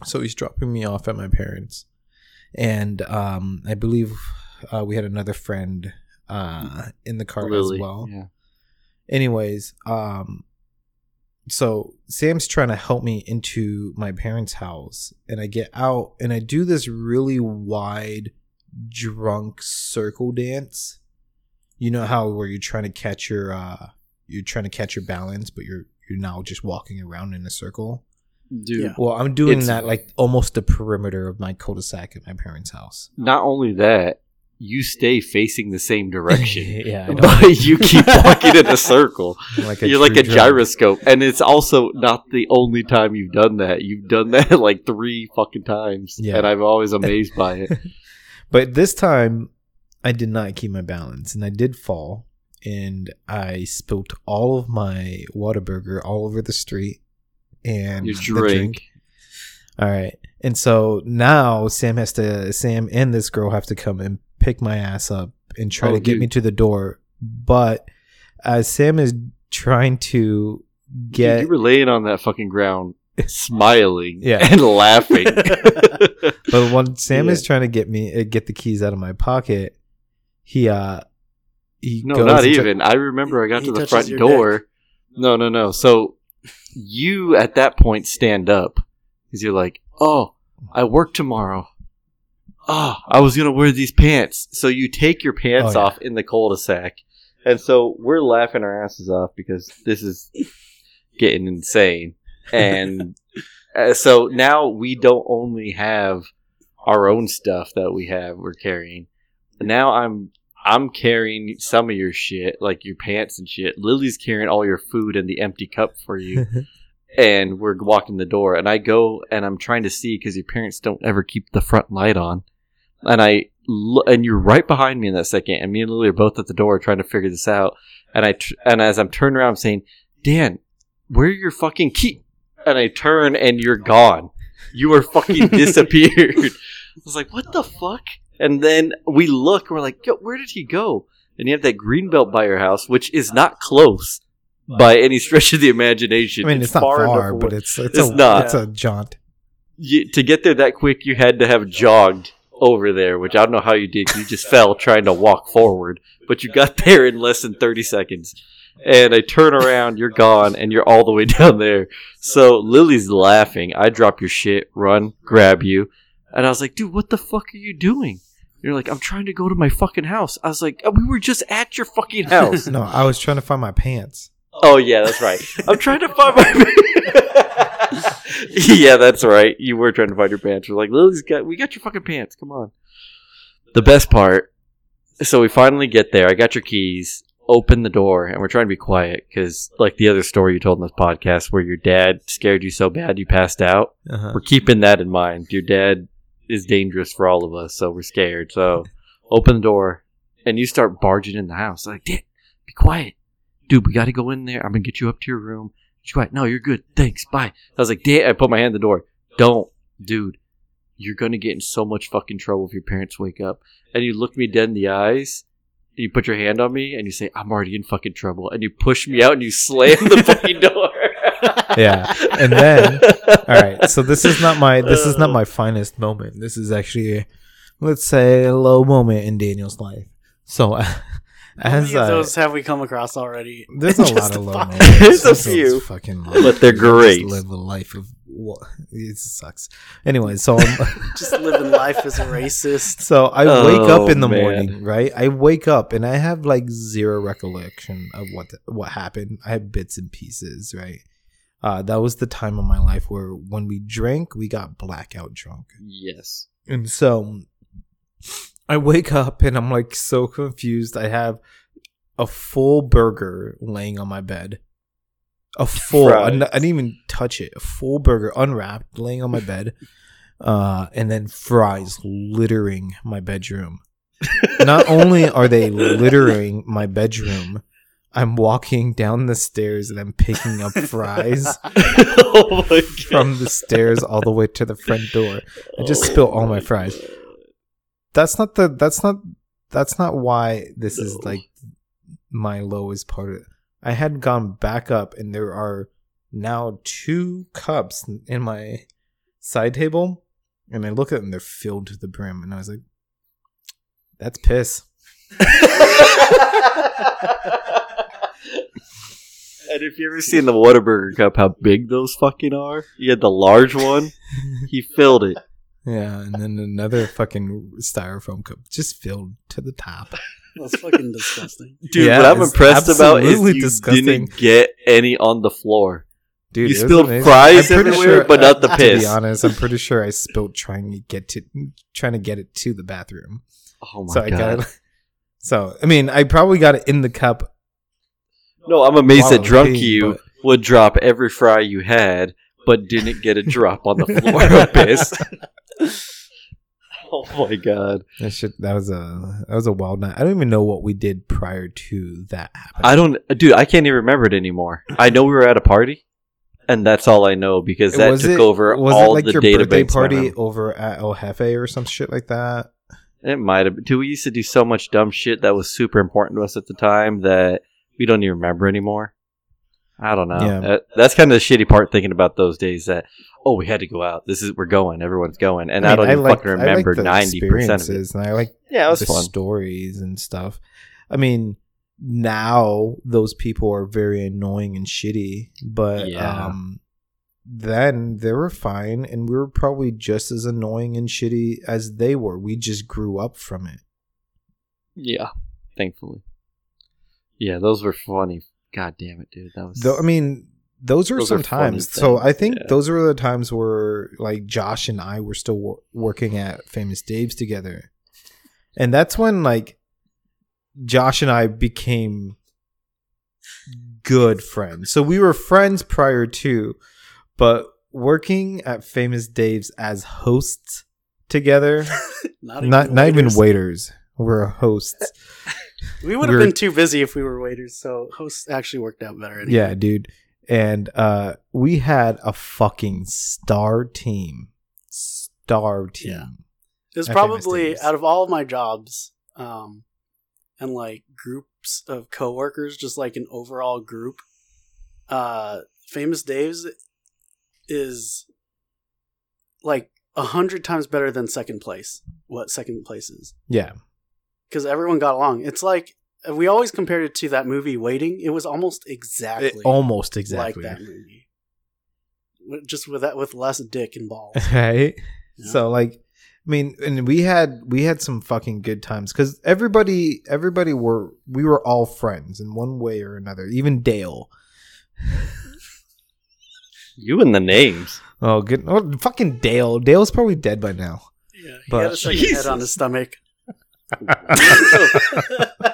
Speaker 3: So he's dropping me off at my parents, and um, I believe uh, we had another friend uh, in the car
Speaker 2: Lily.
Speaker 3: as well
Speaker 2: Yeah.
Speaker 3: anyways um so sam's trying to help me into my parents house and i get out and i do this really wide drunk circle dance. You know how where you're trying to catch your uh you're trying to catch your balance but you're you're now just walking around in a circle?
Speaker 2: Dude,
Speaker 1: Yeah.
Speaker 3: well i'm doing
Speaker 2: It's-
Speaker 3: that like almost the perimeter of my cul-de-sac at my parents house.
Speaker 2: Not only that, you stay facing the same direction.
Speaker 3: yeah
Speaker 2: but you keep walking in a circle.
Speaker 3: like
Speaker 2: You're like a gyroscope, and it's also not the only time you've done that. You've done that like three fucking times,
Speaker 3: Yeah.
Speaker 2: and I'm always amazed by it.
Speaker 3: But this time, I did not keep my balance, and I did fall. and I spilt all of my Whataburger all over the street and
Speaker 2: Your
Speaker 3: the
Speaker 2: drink.
Speaker 3: All right. And so now Sam has to Sam and this girl have to come and pick my ass up and try
Speaker 2: Oh,
Speaker 3: to get
Speaker 2: dude.
Speaker 3: me to the door. But as Sam is trying to
Speaker 2: Dude,
Speaker 3: get
Speaker 2: you were laying on that fucking ground, smiling
Speaker 3: Yeah.
Speaker 2: and laughing.
Speaker 3: but when Sam
Speaker 2: Yeah.
Speaker 3: is trying to get me uh, get the keys out of my pocket, he uh he
Speaker 2: no,
Speaker 3: goes
Speaker 2: not
Speaker 3: and try-
Speaker 2: even. I remember I got
Speaker 1: He
Speaker 2: to the front
Speaker 1: your
Speaker 2: door. No, no, no. So you at that point stand up because you're like, "Oh, I work tomorrow. Oh, I was gonna wear these pants." So you take your pants
Speaker 3: Oh, yeah.
Speaker 2: off in the cul-de-sac, and so we're laughing our asses off because this is getting insane. And uh, so now we don't only have our own stuff that we have we're carrying. Now I'm I'm carrying some of your shit, like your pants and shit. Lily's carrying all your food and the empty cup for you. and we're walking the door and I go and I'm trying to see because your parents don't ever keep the front light on. And I lo- and you're right behind me in that second and me and Lily are both at the door trying to figure this out. And I tr- and as I'm turning around I'm saying, "Dan, where are your fucking key?" And I turn and you're gone. You are fucking disappeared. I was like, "What the fuck?" And then we look and we're like, "Yo, where did he go?" And you have that green belt by your house, which is not close by any stretch of the imagination.
Speaker 3: I mean, it's, not far,
Speaker 2: enough
Speaker 3: but it's it's,
Speaker 2: It's
Speaker 3: a
Speaker 2: not.
Speaker 3: it's a jaunt.
Speaker 2: You, to get there that quick, you had to have jogged over there, which I don't know how you did. You just fell trying to walk forward, but you got there in less than thirty seconds. And I turn around, you're gone, and you're all the way down there. So Lily's laughing. I drop your shit, run, grab you, and I was like, "Dude, what the fuck are you doing?" You're like, "I'm trying to go to my fucking house." I was like, "Oh, "We were just at your fucking house."
Speaker 3: No, I was trying to find my pants.
Speaker 2: Oh yeah, that's right. I'm trying to find my. yeah, that's right. You were trying to find your pants. We're like, Lily's got. We got your fucking pants. Come on. The best part. So we finally get there. I got your keys. Open the door, and we're trying to be quiet because, like the other story you told in this podcast, where your dad scared you so bad you passed out.
Speaker 3: Uh-huh.
Speaker 2: We're keeping that in mind. Your dad is dangerous for all of us, so we're scared. So open the door, and you start barging in the house. Like, Dad, be quiet, dude. We got to go in there. I'm gonna get you up to your room. She's quiet. No, you're good. Thanks. Bye. I was like, Dad. I put my hand in the door. Don't, dude. You're gonna get in so much fucking trouble if your parents wake up. And you look me dead in the eyes. And you put your hand on me and you say, "I'm already in fucking trouble." And you push me out and you slam the fucking door.
Speaker 3: Yeah. And then- All right, so this is not my this is not uh. my finest moment. This is actually, let's say, a low moment in Daniel's life. So,
Speaker 1: How
Speaker 3: as
Speaker 1: many of
Speaker 3: I,
Speaker 1: those have we come across already?
Speaker 3: there's a lot of low
Speaker 1: fuck-
Speaker 3: moments.
Speaker 2: There's a few.
Speaker 3: fucking,
Speaker 2: But they're
Speaker 3: just
Speaker 2: great.
Speaker 3: Live a life of what? It sucks. Anyway, so I'm,
Speaker 1: Just living life as a racist.
Speaker 3: So I wake
Speaker 2: Oh,
Speaker 3: up in the
Speaker 2: man.
Speaker 3: morning, right? I wake up and I have like zero recollection of what what happened. I have bits and pieces, right? Uh, that was the time of my life where when we drank, we got blackout drunk,
Speaker 2: yes.
Speaker 3: and so I wake up and I'm like so confused. I have a full burger laying on my bed, a full. I. I didn't even touch it. A full burger unwrapped, laying on my bed, uh, and then fries littering my bedroom. Not only are they littering my bedroom, I'm walking down the stairs and I'm picking up fries
Speaker 2: oh
Speaker 3: from the stairs all the way to the front door. I just spilled all my fries. That's not the. That's not. That's not why this is like my lowest part of it. I had gone back up, and there are now two cups in my side table, and I look at them; they're filled to the brim, and I was like, "That's piss."
Speaker 2: and if you ever seen the Whataburger cup, how big those fucking are? You had the large one. He filled it.
Speaker 3: Yeah, and then another fucking styrofoam cup just filled to the top.
Speaker 1: That's fucking disgusting.
Speaker 2: Dude,
Speaker 3: Yeah,
Speaker 2: what I'm impressed about is you
Speaker 3: disgusting.
Speaker 2: didn't get any on the floor.
Speaker 3: Dude,
Speaker 2: You spilled fries
Speaker 3: I'm pretty
Speaker 2: everywhere, but not the uh,
Speaker 3: To
Speaker 2: piss.
Speaker 3: be honest, I'm pretty sure I spilled trying to get to trying to get it to the bathroom.
Speaker 2: Oh my
Speaker 3: so I
Speaker 2: god!
Speaker 3: got it. So I mean, I probably got it in the cup.
Speaker 2: No, I'm amazed that drunk
Speaker 3: peeing,
Speaker 2: you
Speaker 3: but-
Speaker 2: would drop every fry you had, but didn't get a drop on the floor of piss. Oh my god!
Speaker 3: That shit. That was a that was a wild night. I don't even know what we did prior to that happening.
Speaker 2: I don't, dude. I can't even remember it anymore. I know we were at a party, and that's all I know because that
Speaker 3: was
Speaker 2: took
Speaker 3: it,
Speaker 2: over
Speaker 3: was
Speaker 2: all
Speaker 3: it like
Speaker 2: the
Speaker 3: your
Speaker 2: database.
Speaker 3: birthday party over at El Jefe or some shit like that?
Speaker 2: It might have. Dude, we used to do so much dumb shit that was super important to us at the time that we don't even remember anymore. I don't know.
Speaker 3: Yeah.
Speaker 2: That's kind of the shitty part thinking about those days. That oh, we had to go out. This is we're going. Everyone's going, and I,
Speaker 3: mean,
Speaker 2: don't even
Speaker 3: liked-
Speaker 2: fucking remember
Speaker 3: the
Speaker 2: ninety percent of it.
Speaker 3: experiences, and I like
Speaker 2: Yeah, it was
Speaker 3: the
Speaker 2: fun.
Speaker 3: stories and stuff. I mean, now those people are very annoying and shitty, but
Speaker 2: Yeah.
Speaker 3: um, then they were fine, and we were probably just as annoying and shitty as they were. We just grew up from it.
Speaker 2: Yeah, thankfully. Yeah, those were funny. God damn it, dude. That was.
Speaker 3: Though I mean, those are
Speaker 2: Those
Speaker 3: some times. So I think
Speaker 2: yeah.
Speaker 3: those were the times where like Josh and I were still wo- working at Famous Dave's together, and that's when like Josh and I became good friends. So we were friends prior to, but working at Famous Dave's as hosts together,
Speaker 1: Not
Speaker 3: not not even
Speaker 1: waiters.
Speaker 3: We're hosts.
Speaker 1: We would have been too busy if we were waiters, so hosts actually worked out better. Anyway.
Speaker 3: Yeah, dude. And uh we had a fucking star team. Star team.
Speaker 1: Yeah. It was probably out of all of my jobs, um, and like groups of coworkers, just like an overall group. Uh, Famous Dave's is like a hundred times better than second place. What second place is?
Speaker 3: Yeah.
Speaker 1: Because everyone got along. It's like we always compared it to that movie Waiting. It was almost exactly
Speaker 3: It- almost exactly.
Speaker 1: like that movie, With- just with that with less dick and balls.
Speaker 3: right?
Speaker 1: Yeah.
Speaker 3: So like I mean, and we had we had some fucking good times because everybody everybody were we were all friends in one way or another. Even Dale.
Speaker 2: you and the names.
Speaker 3: Oh, good. Oh, fucking Dale. Dale's probably dead by now.
Speaker 1: Yeah, he
Speaker 3: But-
Speaker 1: had a second head
Speaker 2: Jesus.
Speaker 1: on his stomach.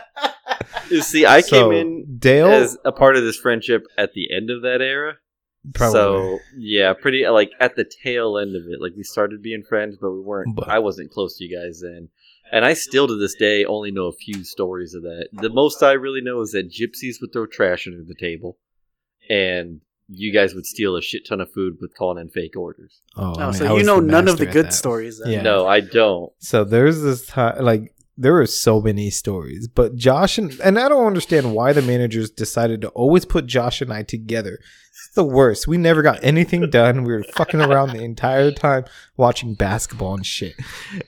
Speaker 2: You see, I
Speaker 3: So,
Speaker 2: came in
Speaker 3: Dale.
Speaker 2: as a part of this friendship at the end of that era.
Speaker 3: probably.
Speaker 2: So yeah, pretty like at the tail end of it. Like we started being friends, but we weren't.
Speaker 3: But-
Speaker 2: I wasn't close to you guys then, and I still to this day only know a few stories of that. The most I really know is that gypsies would throw trash under the table, and you guys would steal a shit ton of food with calling in fake orders.
Speaker 3: oh,
Speaker 1: Oh,
Speaker 3: I mean,
Speaker 1: so you know none of the good
Speaker 3: that.
Speaker 1: stories. Then.
Speaker 3: Yeah.
Speaker 2: No, I don't.
Speaker 3: So there's this time, like there were so many stories, but Josh and and I don't understand why the managers decided to always put Josh and I together. It's the worst. We never got anything done. We were fucking around the entire time watching basketball and shit.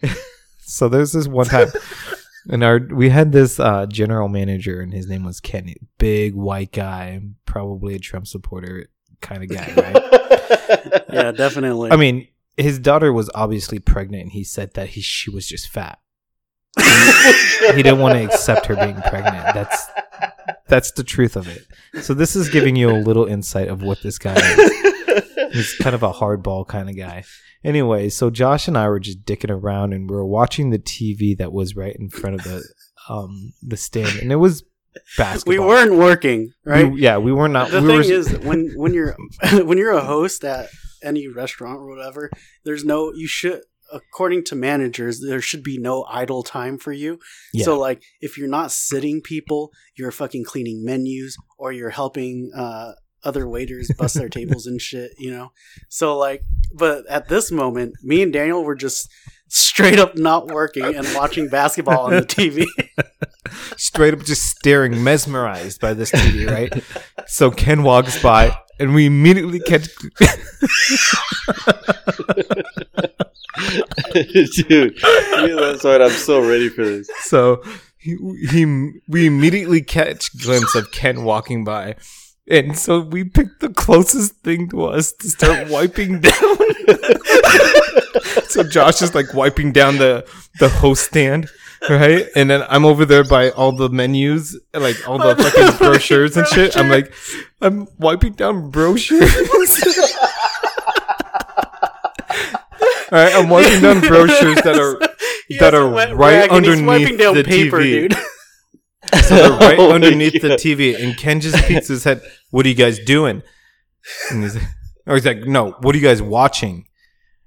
Speaker 3: so there's this one time, and our we had this uh, general manager, and his name was Kenny, big white guy, probably a Trump supporter kind of guy, right?
Speaker 1: Yeah, definitely.
Speaker 3: I mean, his daughter was obviously pregnant, and he said that he she was just fat. He didn't want to accept her being pregnant. That's that's the truth of it. So this is giving you a little insight of what this guy is. He's kind of a hardball kind of guy. Anyway, so Josh and I were just dicking around, and we were watching the TV that was right in front of the um the stand, and it was basketball.
Speaker 1: we weren't working, right?
Speaker 3: We- yeah, we were not.
Speaker 1: the
Speaker 3: we
Speaker 1: thing
Speaker 3: were,
Speaker 1: is, when when you're when you're a host at any restaurant or whatever, there's no you should according to managers there should be no idle time for you.
Speaker 3: Yeah.
Speaker 1: So like if you're not sitting people, you're fucking cleaning menus or you're helping uh other waiters bust their tables and shit, you know. So like but at this moment, me and Daniel were just straight up not working and watching basketball on the TV.
Speaker 3: straight up just staring, mesmerized by this TV, right? So Ken walks by, and we immediately catch.
Speaker 2: Dude, that's right. I'm so ready for this.
Speaker 3: So he, he we immediately catch glimpse of Ken walking by, and so we picked the closest thing to us to start wiping down. so Josh is like wiping down the the host stand. Right, and then I'm over there by all the menus, like all the fucking brochures and shit. I'm like, I'm wiping down brochures. All right, I'm wiping down brochures that are that are right underneath
Speaker 1: wiping down
Speaker 3: the
Speaker 1: paper,
Speaker 3: TV.
Speaker 1: dude.
Speaker 3: So they're right
Speaker 2: Oh
Speaker 3: underneath the TV. And Ken just peeks his head. What are you guys doing? And he's, or he's like, No, what are you guys watching?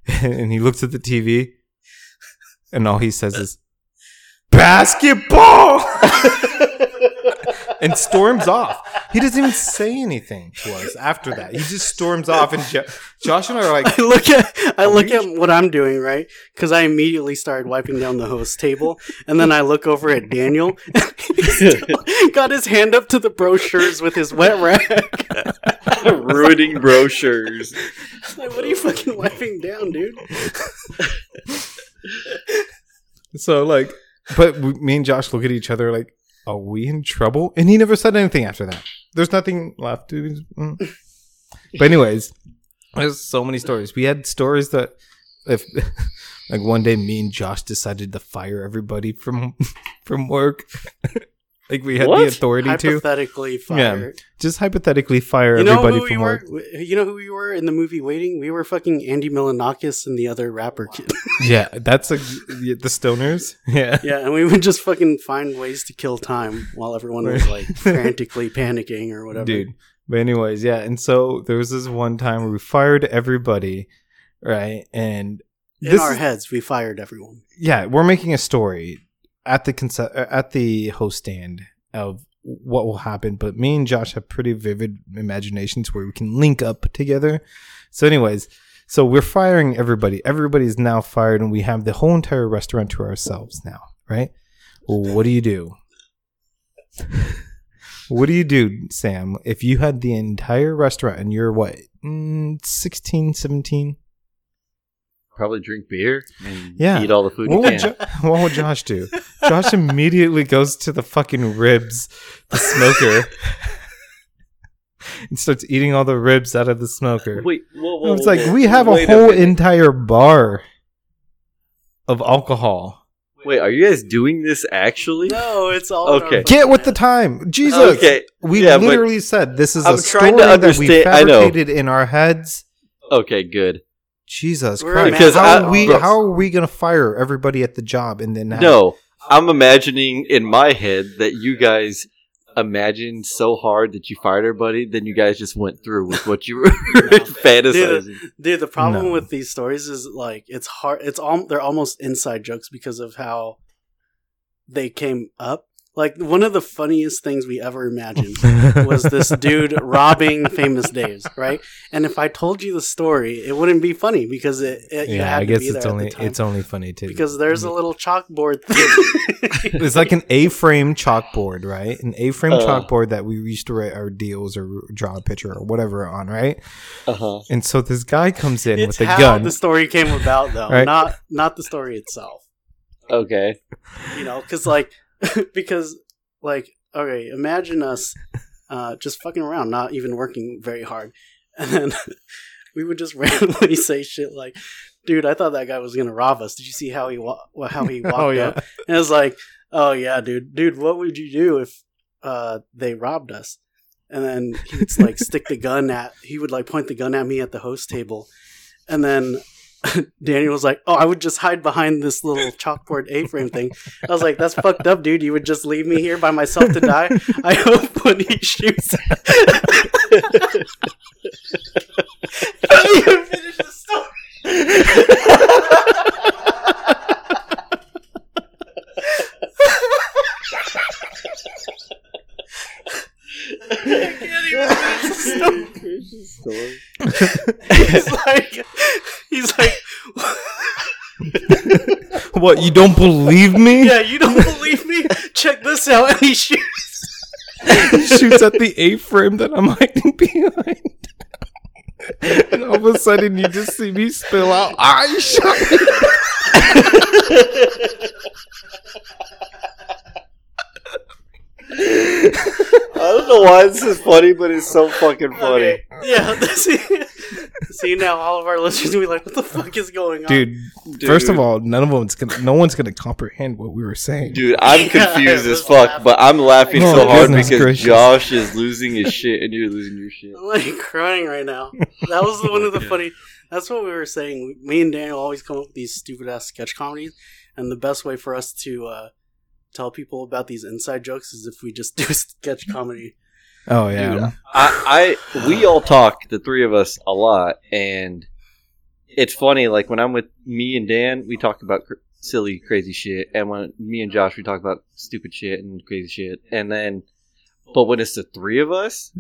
Speaker 3: And he looks at the TV. and all he says is basketball and storms off. He doesn't even say anything to us after that. He just storms off, and jo- Josh and I are like,
Speaker 1: I look at I look
Speaker 3: we-
Speaker 1: at what I'm doing right because I immediately started wiping down the host table, and then I look over at Daniel. He's still got his hand up to the brochures with his wet rag.
Speaker 2: Ruining brochures.
Speaker 1: like, what are you fucking wiping down, dude?
Speaker 3: so like, but we, me and Josh look at each other like, are we in trouble? And he never said anything after that. There's nothing left. to- mm. But anyways, there's so many stories. We had stories that if like one day me and Josh decided to fire everybody from from work. like we had the
Speaker 2: What?
Speaker 3: authority to
Speaker 1: Hypothetically fired.
Speaker 3: just hypothetically fire
Speaker 1: You know
Speaker 3: everybody
Speaker 1: who we
Speaker 3: from
Speaker 1: were?
Speaker 3: work.
Speaker 1: You know who we were in the movie Waiting? We were fucking Andy Milonakis and the other rapper kid.
Speaker 3: Yeah, that's a the stoners. Yeah.
Speaker 1: yeah, and we would just fucking find ways to kill time while everyone was like frantically panicking or whatever.
Speaker 3: dude. But anyways, yeah. And so there was this one time where we fired everybody, right? And
Speaker 1: in our
Speaker 3: is-
Speaker 1: heads, we fired everyone.
Speaker 3: yeah, we're making a story at the conce- at the host stand of what will happen. But me and Josh have pretty vivid imaginations where we can link up together. So, anyways, so we're firing everybody. Everybody's now fired, and we have the whole entire restaurant to ourselves now, right? Well, what do you do? what do you do, Sam, if you had the entire restaurant and you're what, mm, 16, 17?
Speaker 2: Probably drink beer and
Speaker 3: Yeah.
Speaker 2: eat all the food
Speaker 3: What
Speaker 2: you
Speaker 3: would,
Speaker 2: can.
Speaker 3: jo- what would Josh do? Josh immediately goes to the fucking ribs, the smoker, and starts eating all the ribs out of the smoker.
Speaker 2: Wait, whoa, whoa,
Speaker 3: it's
Speaker 2: whoa,
Speaker 3: like we have a whole
Speaker 2: minute.
Speaker 3: entire bar of alcohol.
Speaker 2: Wait, are you guys doing this actually?
Speaker 1: No, it's all.
Speaker 2: Okay.
Speaker 3: Get with the time, Jesus!
Speaker 2: Okay.
Speaker 3: We
Speaker 2: yeah,
Speaker 3: literally said this is a
Speaker 2: I'm
Speaker 3: story
Speaker 2: to
Speaker 3: that we
Speaker 2: understand- I know.
Speaker 3: fabricated in our heads.
Speaker 2: Okay, good.
Speaker 3: Jesus
Speaker 1: We're
Speaker 3: Christ!
Speaker 2: Because
Speaker 3: how
Speaker 2: I-
Speaker 3: are we
Speaker 2: bro-
Speaker 3: how are we gonna fire everybody at the job and then have,
Speaker 2: No, I'm imagining in my head that you guys imagined so hard that you fired everybody, then you guys just went through with what you were fantasizing.
Speaker 1: Dude, the problem
Speaker 3: No.
Speaker 1: with these stories is like it's hard. It's all they're almost inside jokes because of how they came up. Like one of the funniest things we ever imagined was this dude robbing famous Dave's, right? And if I told you the story, it wouldn't be funny because it, it you
Speaker 3: yeah,
Speaker 1: had
Speaker 3: I
Speaker 1: to
Speaker 3: guess
Speaker 1: be
Speaker 3: it's
Speaker 1: there at the
Speaker 3: only it's only funny too
Speaker 1: because there's a little chalkboard thing.
Speaker 3: it's like an A-frame chalkboard, right? An A-frame
Speaker 2: Uh.
Speaker 3: chalkboard that we used to write our deals or draw a picture or whatever on, right?
Speaker 2: Uh huh.
Speaker 3: And so this guy comes in
Speaker 1: it's
Speaker 3: with a
Speaker 1: how
Speaker 3: gun.
Speaker 1: the story came about, though,
Speaker 3: Right.
Speaker 1: not not the story itself.
Speaker 2: Okay.
Speaker 1: you know because like because like okay imagine us uh just fucking around not even working very hard. And then we would just randomly say shit like dude i thought that guy was gonna rob us. Did you see how he wa- how he walked
Speaker 3: Oh, yeah.
Speaker 1: up and it's like oh yeah dude. Dude what would you do if uh they robbed us? And then he would like stick the gun at he would like point the gun at me at the host table. And then Daniel was like, "Oh, I would just hide behind this little chalkboard A-frame thing." I was like, "That's fucked up, dude. You would just leave me here by myself to die." I hope when he shoots, I didn't even finish the story. I can't even finish the story. He's like, he's like,
Speaker 3: what? You don't believe me?
Speaker 1: yeah, you don't believe me? Check this out. And he shoots.
Speaker 3: he shoots at the A-frame that I'm hiding behind. and all of a sudden, you just see me spill out. I shot.
Speaker 2: I don't know why this is funny, but it's so fucking funny.
Speaker 1: Okay. Yeah. See, see now, all of our listeners will be like, "What the fuck is going on?"
Speaker 3: Dude,
Speaker 2: Dude.
Speaker 3: first of all, none of them's gonna. No one's gonna comprehend what we were saying.
Speaker 2: Dude, I'm confused
Speaker 1: I
Speaker 2: as fuck,
Speaker 1: laughing.
Speaker 2: but I'm laughing
Speaker 3: Oh,
Speaker 2: so hard because
Speaker 3: gracious.
Speaker 2: Josh is losing his shit and you're losing your shit.
Speaker 1: I'm like crying right now. That was one of the funny. That's what we were saying. Me and Daniel always come up with these stupid ass sketch comedies, and the best way for us to uh, tell people about these inside jokes is if we just do sketch comedy.
Speaker 3: Oh yeah.
Speaker 2: Dude, I, I we all talk, the three of us, a lot, and it's funny. Like when I'm with me and Dan, we talk about cr- silly, crazy shit, and when me and Josh we talk about stupid shit and crazy shit, and then, but when it's the three of us,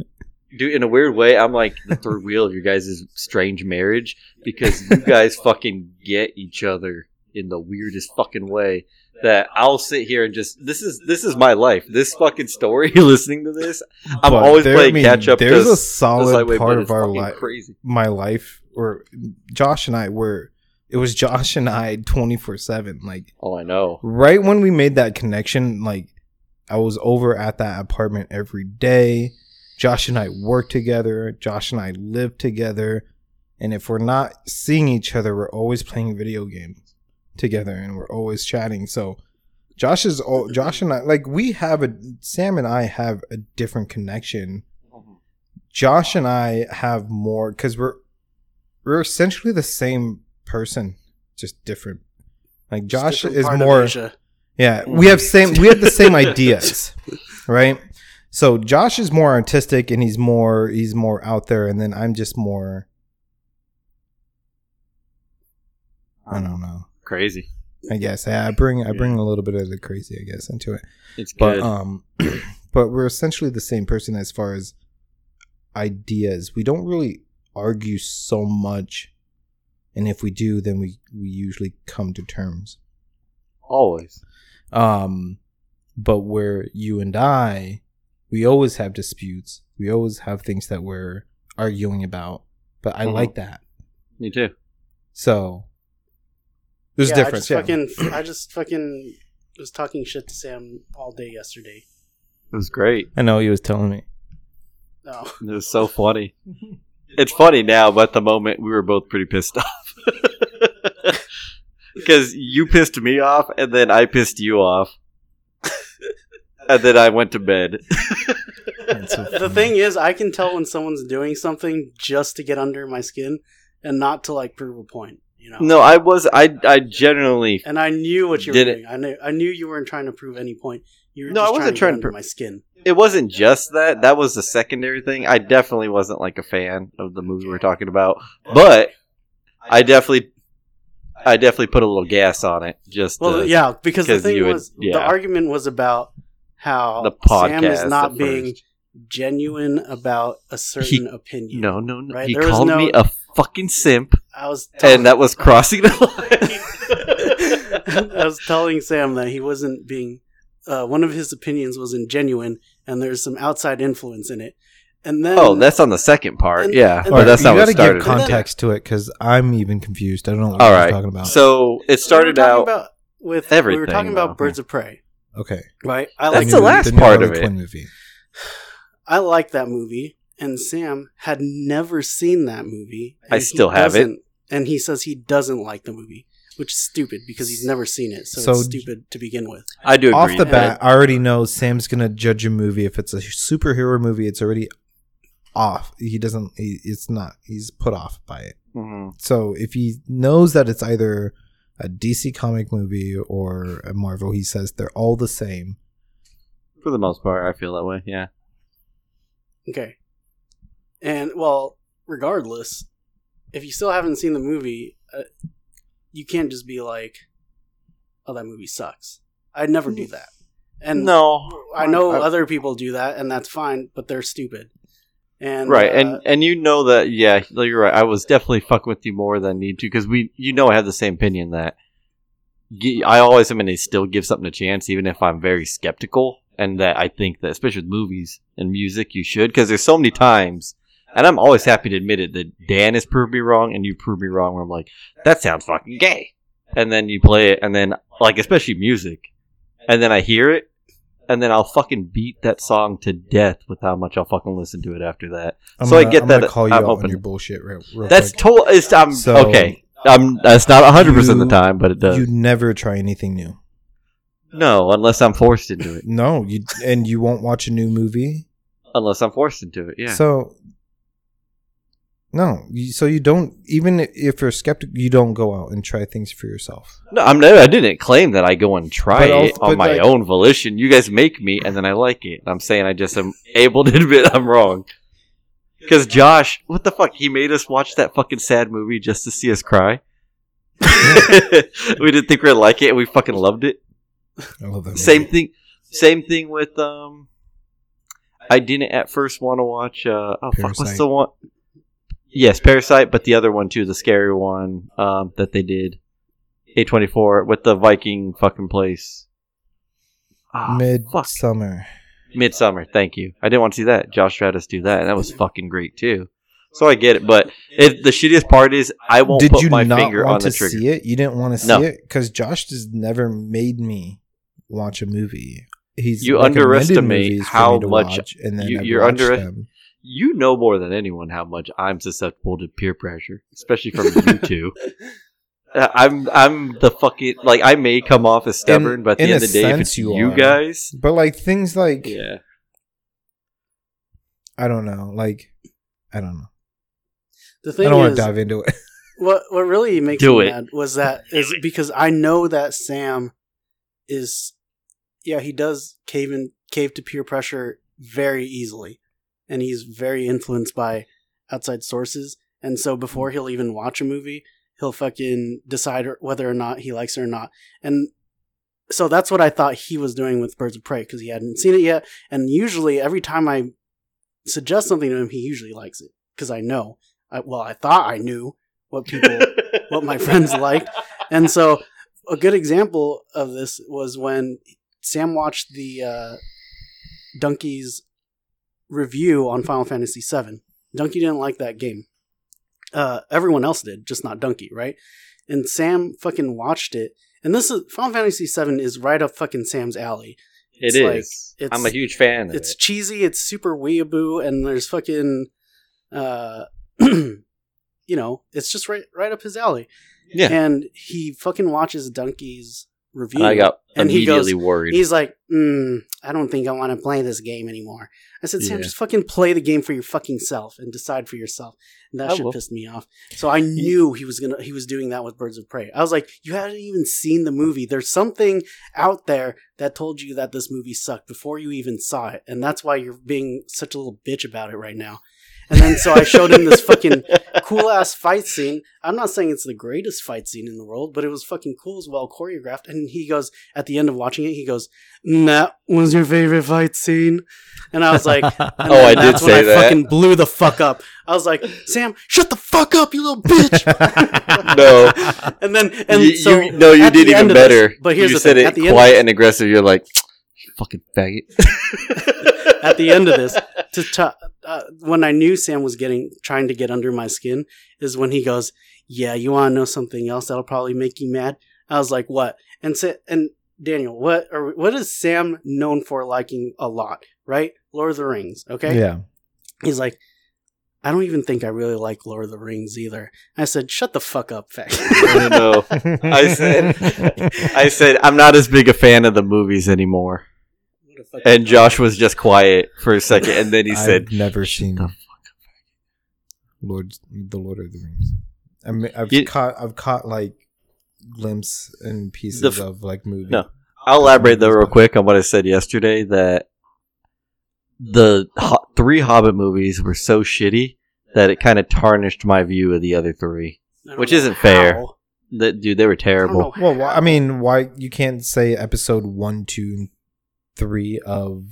Speaker 2: dude, in a weird way, I'm like the third wheel of your guys' strange marriage because you guys fucking get each other in the weirdest fucking way that I'll sit here and just this is this is my life. This fucking story. Listening to this, I'm
Speaker 3: But
Speaker 2: always
Speaker 3: there-
Speaker 2: playing
Speaker 3: I mean,
Speaker 2: catch up.
Speaker 3: There's a solid
Speaker 2: Lightweight,
Speaker 3: part of our life,
Speaker 2: Crazy.
Speaker 3: my life, where Josh and I were. It was Josh and I twenty four seven. Like
Speaker 2: Oh, I know.
Speaker 3: right when we made that connection, like I was over at that apartment every day. Josh and I worked together. Josh and I lived together. And if we're not seeing each other, we're always playing video games together and we're always chatting. So Josh is all Josh and I like we have a Sam and I have a different connection. Josh and I have more because we're we're essentially the same person, just different. Like Josh
Speaker 1: Different
Speaker 3: is more yeah, we have same we have the same ideas, right? So Josh is more artistic and he's more he's more out there, and then I'm just more. I don't know.
Speaker 2: Crazy.
Speaker 3: I guess yeah, I bring I bring a little bit of the crazy, I guess, into it.
Speaker 2: It's
Speaker 3: But
Speaker 2: good.
Speaker 3: um, but we're essentially the same person as far as ideas. We don't really argue so much, and if we do, then we we usually come to terms.
Speaker 2: Always.
Speaker 3: Um, but where you and I, we always have disputes. We always have things that we're arguing about. But I
Speaker 2: Mhm.
Speaker 3: like that.
Speaker 2: Me too.
Speaker 3: So there's
Speaker 1: yeah,
Speaker 3: difference.
Speaker 1: I
Speaker 3: Yeah.
Speaker 1: just fucking, I just fucking was talking shit to Sam all day yesterday.
Speaker 2: It was great.
Speaker 3: I know he was telling me.
Speaker 1: No,
Speaker 2: It was so funny. It's funny now, but at the moment we were both pretty pissed off. Because you pissed me off, and then I pissed you off. and then I went to bed.
Speaker 3: So
Speaker 1: the thing is, I can tell when someone's doing something just to get under my skin and not to like prove a point. You know.
Speaker 2: no, I was I I generally
Speaker 1: And I knew what you were
Speaker 2: Did it-
Speaker 1: doing. I knew. I knew you weren't trying to prove any point. You were
Speaker 2: No, I wasn't
Speaker 1: trying
Speaker 2: trying
Speaker 1: to
Speaker 2: to
Speaker 1: get my skin.
Speaker 2: it wasn't just that. That was the secondary thing. I definitely wasn't like a fan of the movie we're talking about, but I definitely, I definitely put a little gas on it. Just
Speaker 1: Well,
Speaker 2: to-
Speaker 1: yeah, because the thing
Speaker 2: you would-
Speaker 1: was,
Speaker 2: yeah.
Speaker 1: the argument was about how
Speaker 2: the
Speaker 1: Sam
Speaker 2: podcast
Speaker 1: is not being genuine about a certain opinion.
Speaker 2: No, no, no.
Speaker 1: Right,
Speaker 2: He
Speaker 1: there was
Speaker 2: called
Speaker 1: no-
Speaker 2: me a fucking simp,
Speaker 1: I was, telling,
Speaker 2: and that was crossing the line.
Speaker 1: I was telling Sam that he wasn't being. Uh, one of his opinions wasn't genuine, and there's some outside influence in it. And then,
Speaker 2: oh, that's on the second part.
Speaker 1: And-
Speaker 2: yeah,
Speaker 1: and
Speaker 2: but
Speaker 3: Alright,
Speaker 2: that's
Speaker 3: you
Speaker 2: not what
Speaker 3: gotta give
Speaker 2: it.
Speaker 3: context to it because I'm even confused. I don't know what
Speaker 2: All
Speaker 3: you're
Speaker 2: right.
Speaker 3: talking about.
Speaker 2: So it started
Speaker 1: talking
Speaker 2: out.
Speaker 1: about with everything. we were talking about
Speaker 2: though.
Speaker 1: Birds of Prey,
Speaker 3: okay,
Speaker 1: right? I
Speaker 2: That's
Speaker 1: like
Speaker 2: the last
Speaker 3: new
Speaker 2: part of it.
Speaker 3: Quinn movie.
Speaker 1: I like that movie, and Sam had never seen that movie.
Speaker 2: I still have it.
Speaker 1: doesn't- and he says he doesn't like the movie, which is stupid because he's never seen it, so,
Speaker 3: So-
Speaker 1: it's stupid to begin with.
Speaker 2: I do agree.
Speaker 3: Off the bat, I already know Sam's gonna judge a movie if it's a superhero movie. It's already off. He doesn't. He, it's not. He's put off by it.
Speaker 2: Mhm.
Speaker 3: So if he knows that it's either a DC comic movie or a Marvel, he says they're all the same.
Speaker 2: for the most part, I feel that way. Yeah.
Speaker 1: Okay, and well, regardless, if you still haven't seen the movie, uh, you can't just be like, "Oh, that movie sucks." I'd never do that. And
Speaker 2: no,
Speaker 1: I know
Speaker 2: I-
Speaker 1: other people do that, and that's fine, but they're stupid. And
Speaker 2: right,
Speaker 1: uh,
Speaker 2: and and you know that. Yeah, you're right. I was definitely fucking with you more than need to because we, you know, I have the same opinion that I always am going to still give something a chance, even if I'm very skeptical, and that I think that, especially with movies and music, you should because there's so many times. And I'm always happy to admit it that Dan has proved me wrong and you proved me wrong where I'm like, that sounds fucking gay. And then you play it and then like especially music. And then I hear it and then I'll fucking beat that song to death with how much I'll fucking listen to it after that.
Speaker 3: I'm
Speaker 2: So I
Speaker 3: gonna-
Speaker 2: get
Speaker 3: I'm
Speaker 2: that
Speaker 3: Call you
Speaker 2: I'm
Speaker 3: out on your bullshit. Real, real
Speaker 2: That's total I'm
Speaker 3: So,
Speaker 2: okay. I'm that's not 100% of the time, but it does.
Speaker 3: You never try anything new.
Speaker 2: no, unless I'm forced into it.
Speaker 3: No, you and you won't watch a new movie.
Speaker 2: Unless I'm forced into it. Yeah.
Speaker 3: So no, you, so you don't even if you're skeptic, you don't go out and try things for yourself.
Speaker 2: No, I'm never. I didn't claim that I go and try
Speaker 3: But
Speaker 2: it
Speaker 3: also-
Speaker 2: on
Speaker 3: but
Speaker 2: my
Speaker 3: like-
Speaker 2: own volition. You guys make me, and then I like it. I'm saying I just am able to admit I'm wrong. Because Josh, what the fuck? He made us watch that fucking sad movie just to see us cry. we didn't think we'd like it, and we fucking loved it.
Speaker 3: I love that.
Speaker 2: Same
Speaker 3: movie.
Speaker 2: thing. Same thing with um. I didn't at first want to watch. Uh, oh fuck, what's
Speaker 3: Parasite.
Speaker 2: the one? Yes, Parasite, but the other one too, the scary one um, that they did, A twenty four with the Viking fucking place. Ah, fuck.
Speaker 3: Midsommar.
Speaker 2: Midsommar. Thank you. I didn't want to see that. Josh Stratus do that. That was fucking great too. So I get it, but if the shittiest part is I won't
Speaker 3: Did
Speaker 2: put
Speaker 3: you
Speaker 2: my
Speaker 3: not
Speaker 2: finger
Speaker 3: want
Speaker 2: on the
Speaker 3: to
Speaker 2: trigger.
Speaker 3: see it? You didn't want to see
Speaker 2: No.
Speaker 3: it because Josh just never made me watch a movie. He's
Speaker 2: You underestimate how much
Speaker 3: watch, and then
Speaker 2: you, you're
Speaker 3: watched
Speaker 2: under-
Speaker 3: them.
Speaker 2: You know more than anyone how much I'm susceptible to peer pressure, especially from you two. Uh, I'm I'm the fucking like I may come off as stubborn, but at the end of the day, if it's
Speaker 3: you
Speaker 2: you, guys,
Speaker 3: But like things like
Speaker 2: yeah,
Speaker 3: I don't know, like I don't know.
Speaker 1: The thing I
Speaker 3: don't want to dive into it.
Speaker 1: what what really makes
Speaker 2: Do
Speaker 1: me
Speaker 2: it.
Speaker 1: mad was that is because I know that Sam is, yeah, he does cave in cave to peer pressure very easily, and he's very influenced by outside sources. And so before he'll even watch a movie, he'll fucking decide whether or not he likes it or not. And so that's what I thought he was doing with Birds of Prey because he hadn't seen it yet. And usually, every time I suggest something to him, he usually likes it because I know. I, well, I thought I knew what people, what my friends liked, and so a good example of this was when Sam watched the uh, Dunkey's review on Final Fantasy VII. Dunkey didn't like that game. Uh, everyone else did, just not Dunkey, right? And Sam fucking watched it. And this is Final Fantasy VII is right up fucking Sam's alley.
Speaker 2: it
Speaker 1: It's like-
Speaker 2: I'm a huge fan. Of
Speaker 1: It's
Speaker 2: it.
Speaker 1: cheesy, it's super weeaboo, and there's fucking, uh, you know, it's just right right up his alley.
Speaker 2: yeah.
Speaker 1: And he fucking watches Dunkey's review.
Speaker 2: And I got
Speaker 1: and he
Speaker 2: immediately
Speaker 1: goes-
Speaker 2: worried.
Speaker 1: He's like, mm, I don't think I want to play this game anymore. I said, Sam,
Speaker 2: Yeah.
Speaker 1: just fucking play the game for your fucking self and decide for yourself. And that
Speaker 2: I
Speaker 1: shit
Speaker 2: will.
Speaker 1: pissed me off. So I knew he was gonna he was doing that with Birds of Prey. I was like, you hadn't even seen the movie. There's something out there that told you that this movie sucked before you even saw it, and that's why you're being such a little bitch about it right now. And then so I showed him this fucking cool ass fight scene. I'm not saying it's the greatest fight scene in the world, but it was fucking cool, it was well choreographed. And he goes at the end of watching it, he goes, "That was your favorite fight scene," and I was like, and
Speaker 2: Oh, I did
Speaker 1: that's when
Speaker 2: say
Speaker 1: I
Speaker 2: that.
Speaker 1: fucking blew the fuck up. I was like, "Sam, shut the fuck up, you little bitch!"
Speaker 2: no,
Speaker 1: and then and
Speaker 2: you,
Speaker 1: so
Speaker 2: you- no, you did even
Speaker 1: end of this-
Speaker 2: better.
Speaker 1: but here's
Speaker 2: you
Speaker 1: the
Speaker 2: said
Speaker 1: thing,
Speaker 2: it
Speaker 1: at the end
Speaker 2: quiet
Speaker 1: of
Speaker 2: and aggressive. You're like, you fucking faggot.
Speaker 1: at the end of this to t- uh, when I knew Sam was getting trying to get under my skin is when he goes, "Yeah, you want to know something else that'll probably make you mad?" I was like, "What?" And sa- and Daniel, what or what is Sam known for liking a lot? Right, Lord of the Rings. Okay,
Speaker 3: Yeah.
Speaker 1: he's like. I don't even think I really like Lord of the Rings either. I said, "Shut the fuck up, fag."
Speaker 2: I know. I said, I said, I'm not as big a fan of the movies anymore.
Speaker 1: What a fucking-
Speaker 2: And Josh was just quiet for a second, and then he said,
Speaker 3: I've never seen
Speaker 2: the
Speaker 3: Lord, the Lord of the Rings. I mean, I've
Speaker 2: You-
Speaker 3: caught, I've caught like glimpse and pieces
Speaker 2: The f-
Speaker 3: of like movie.
Speaker 2: No. I'll elaborate though real quick on what I said yesterday that the ho- three Hobbit movies were so shitty that it kind of tarnished my view of the other three.
Speaker 1: I don't
Speaker 2: which
Speaker 1: know
Speaker 2: isn't fair.
Speaker 1: how.
Speaker 2: That dude, they were
Speaker 1: I don't
Speaker 2: terrible.
Speaker 1: know
Speaker 3: Well, why, I mean, why you can't say episode one, two, and three of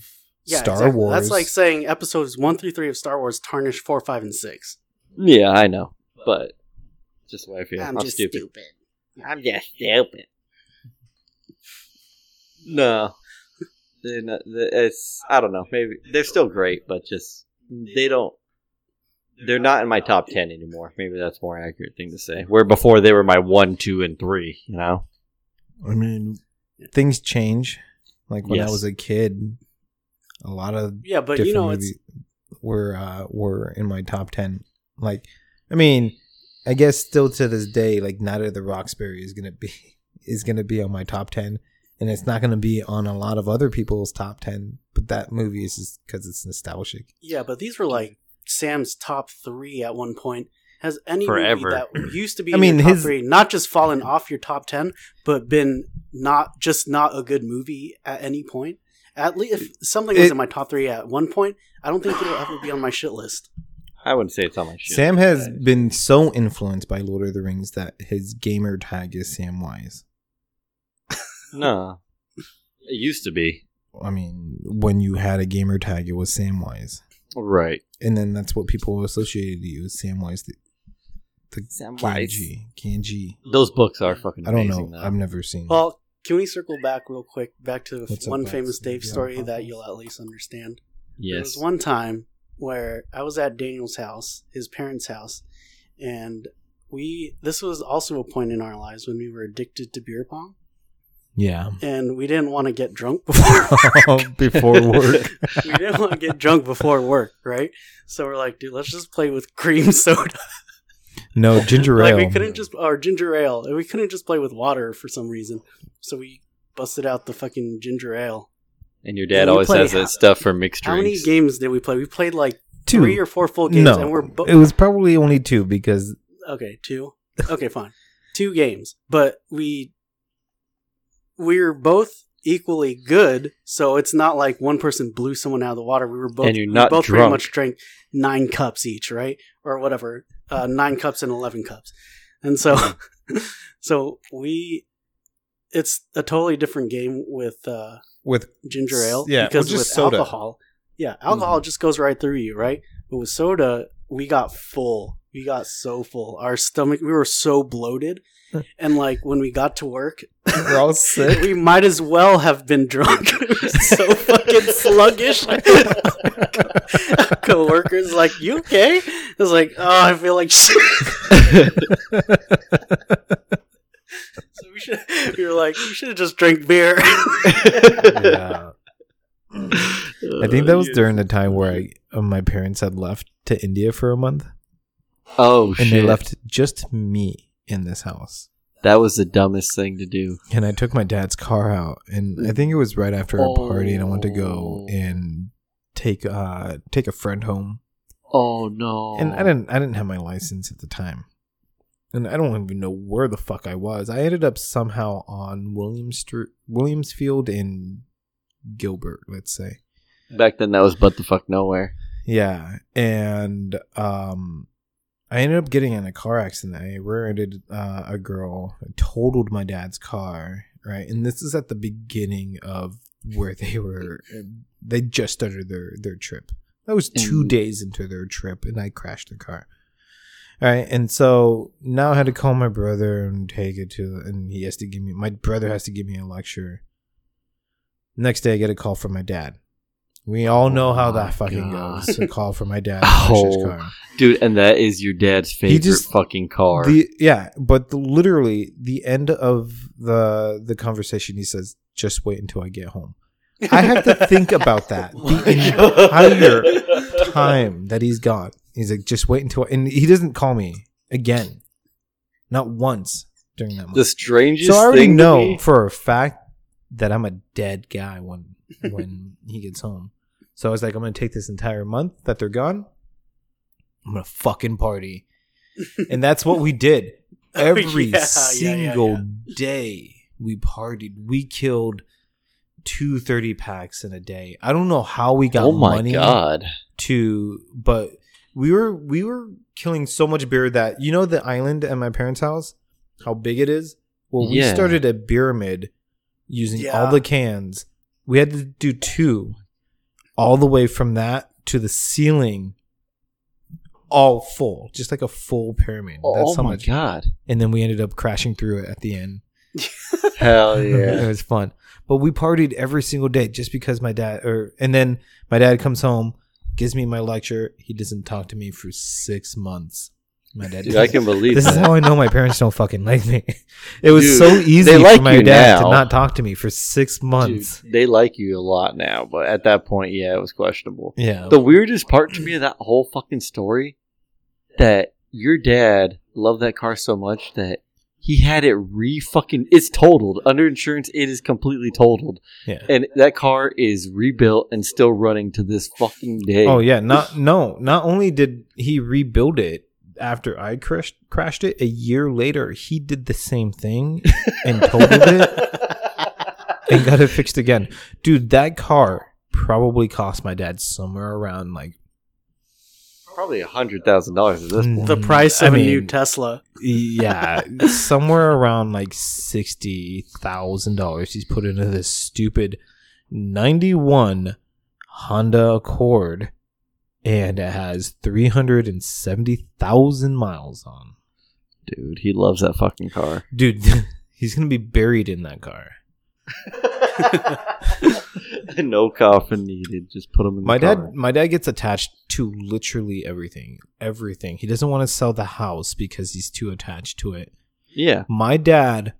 Speaker 1: Yeah,
Speaker 3: Star
Speaker 1: exactly.
Speaker 3: Wars?
Speaker 1: That's like saying episodes one through three of Star Wars tarnish four, five, and six.
Speaker 2: Yeah, I know, but just the way I feel.
Speaker 1: I'm,
Speaker 2: I'm,
Speaker 1: just
Speaker 2: stupid.
Speaker 1: stupid.
Speaker 2: I'm just stupid. No, not. It's I don't know. Maybe they're still great, but just they don't. They're not in my top ten anymore. Maybe that's a more accurate thing to say. Where before they were my one, two, and three. You know.
Speaker 3: I mean, things change. Like when
Speaker 2: Yes.
Speaker 3: I was a kid, a lot of
Speaker 1: Yeah, but you know, it's
Speaker 3: were uh, were in my top ten. Like, I mean, I guess still to this day, like Night of the Roxbury is gonna be is gonna be on my top ten, and it's not gonna be on a lot of other people's top ten. But that movie is just because it's nostalgic.
Speaker 1: yeah, but these were like Sam's top three at one point. Has any
Speaker 2: Forever.
Speaker 1: movie that used to be
Speaker 3: I
Speaker 1: in
Speaker 3: mean,
Speaker 1: your top
Speaker 3: his-
Speaker 1: three not just fallen off your top ten, but been not just not a good movie at any point? At least if something was
Speaker 3: It-
Speaker 1: in my top three at one point, I don't think it'll ever be on my shit list.
Speaker 2: I wouldn't say it's on my shit.
Speaker 3: Sam has been so influenced by Lord of the Rings that his gamer tag is Samwise.
Speaker 2: No, it used to be
Speaker 3: I mean, when you had a gamer tag, it was Samwise,
Speaker 2: right.
Speaker 3: and then that's what people associated you with Samwise. The, the
Speaker 2: Samwise.
Speaker 3: Kanji, Kanji.
Speaker 2: Those books are fucking.
Speaker 3: I don't
Speaker 2: amazing,
Speaker 3: know.
Speaker 2: Though.
Speaker 3: I've never seen.
Speaker 1: Well, can we circle back real quick back to
Speaker 3: What's
Speaker 1: one
Speaker 3: Max?
Speaker 1: famous Dave
Speaker 3: Yeah,
Speaker 1: story
Speaker 3: Papa.
Speaker 1: that you'll at least understand? There was
Speaker 2: yes.
Speaker 1: one time where I was at Daniel's house, his parents' house, and we. This was also a point in our lives when we were addicted to beer pong,
Speaker 3: yeah,
Speaker 1: and we didn't want to get drunk before. work.
Speaker 3: before work.
Speaker 1: we didn't want to get drunk before work, right? So we're like, dude, let's just play with cream soda.
Speaker 3: No ginger
Speaker 1: like
Speaker 3: ale.
Speaker 1: we couldn't just or ginger ale, we couldn't just play with water for some reason. So we busted out the fucking ginger ale.
Speaker 2: And your dad
Speaker 1: we
Speaker 2: always
Speaker 1: play-
Speaker 2: has that stuff for mixed drinks.
Speaker 1: How many games did we play? We played like
Speaker 3: Two.
Speaker 1: three or four full games,
Speaker 3: no,
Speaker 1: and we're both
Speaker 3: it was probably only two because
Speaker 1: okay. Two, okay, fine, two games, but we we're both equally good. So it's not like one person blew someone out of the water. We were both
Speaker 2: And you're not
Speaker 1: we
Speaker 2: not
Speaker 1: both pretty much drank nine cups each, right, or whatever, uh, nine cups and eleven cups, and so so we. It's a totally different game with uh,
Speaker 3: with
Speaker 1: ginger ale.
Speaker 3: Yeah,
Speaker 1: because with
Speaker 3: soda.
Speaker 1: alcohol, yeah, alcohol just goes right through you, right? But with soda, we got full. We got so full. Our stomach, we were so bloated, and like when we got to work,
Speaker 3: we're all sick.
Speaker 1: we might as well have been drunk. so fucking sluggish. Co-workers like, "You okay?" I was like, "Oh, I feel like shit." so we should. We were like, "You should have just drank beer."
Speaker 3: yeah. I think that was
Speaker 2: Uh,
Speaker 3: during the time where I, uh, my parents had left to India for a month,
Speaker 2: Oh
Speaker 3: and
Speaker 2: shit!
Speaker 3: they left just me in this house.
Speaker 2: That was the dumbest thing to do.
Speaker 3: And I took my dad's car out, and I think it was right after our party, and I went to go
Speaker 2: Oh.
Speaker 3: and take uh take a friend home.
Speaker 2: Oh no!
Speaker 3: And I didn't I didn't have my license at the time. And I don't even know where the fuck I was. I ended up somehow on Williams Street, Williamsfield in Gilbert, let's say.
Speaker 2: Back then, that was but the fuck nowhere.
Speaker 3: Yeah, and um, I ended up getting in a car accident. I rear-ended uh, a girl, totaled my dad's car, right? And this is at the beginning of where they were. They just started their their trip. That was two days into their trip, and I crashed the car. All right, and so now I had to call my brother and take it to, and he has to give me. My brother has to give me a lecture. Next day, I get a call from my dad. We all oh know how
Speaker 2: Oh
Speaker 3: that fucking
Speaker 2: God.
Speaker 3: goes. A call for my dad. Oh, to crash his
Speaker 2: Oh,
Speaker 3: car.
Speaker 2: Dude, and that is your dad's favorite
Speaker 3: just-
Speaker 2: fucking car.
Speaker 3: The yeah, but the, literally the end of the the conversation, he says, "Just wait until I get home." I have to think about that oh the entire time that he's gone. He's like, "Just wait until," and he doesn't call me again, not once during that month.
Speaker 2: the strangest
Speaker 3: so I already know
Speaker 2: me-
Speaker 3: for a fact that I'm a dead guy when when he gets home. So I was like, I'm gonna take this entire month that they're gone. I'm gonna fucking party, and that's what we did. Every
Speaker 1: Oh, Yeah, yeah, yeah,
Speaker 3: single
Speaker 1: yeah.
Speaker 3: day we partied. We killed two thirty packs in a day. I don't know how we got
Speaker 2: oh my
Speaker 3: money
Speaker 2: god!
Speaker 3: to, but we were we were killing so much beer that you know the island at my parents' house, how big it is. Well, we
Speaker 2: Yeah.
Speaker 3: started a pyramid using
Speaker 1: Yeah.
Speaker 3: all the cans. We had to do two, all the way from that to the ceiling, all full, just like a full pyramid.
Speaker 2: Oh,
Speaker 3: That's oh how
Speaker 2: my
Speaker 3: much.
Speaker 2: god!
Speaker 3: And then we ended up crashing through it at the end.
Speaker 2: Hell yeah!
Speaker 3: it was fun. But we partied every single day just because my dad or and then my dad comes home, gives me my lecture. He doesn't talk to me for six months. My dad
Speaker 2: Dude, I can believe
Speaker 3: This is how I know my parents don't fucking like me. It was
Speaker 2: Dude,
Speaker 3: so easy
Speaker 2: they like
Speaker 3: for my
Speaker 2: you
Speaker 3: dad
Speaker 2: now.
Speaker 3: to not talk to me for six months.
Speaker 2: Dude, they like you a lot now, but at that point, yeah, it was questionable.
Speaker 3: Yeah.
Speaker 2: The weirdest part to me of that whole fucking story that your dad loved that car so much that he had it re fucking it's totaled under insurance. It is completely totaled,
Speaker 3: yeah.
Speaker 2: and that car is rebuilt and still running to this fucking day.
Speaker 3: Oh yeah, not no. Not only did he rebuild it after I crashed crashed it, a year later he did the same thing and totaled it and got it fixed again. Dude, that car probably cost my dad somewhere around like
Speaker 2: Probably a hundred thousand dollars at this point.
Speaker 1: The
Speaker 3: Mm,
Speaker 1: price
Speaker 3: I
Speaker 1: of a new Tesla.
Speaker 3: Yeah, somewhere around like sixty thousand dollars. He's put into this stupid ninety-one Honda Accord, and it has three hundred and seventy thousand miles on.
Speaker 2: Dude, he loves that fucking car.
Speaker 3: Dude, he's gonna be buried in that car.
Speaker 2: no coffin needed. Just put him in the
Speaker 3: My
Speaker 2: car.
Speaker 3: dad, my dad gets attached to literally everything. Everything. He doesn't want to sell the house because he's too attached to it.
Speaker 2: Yeah.
Speaker 3: My dad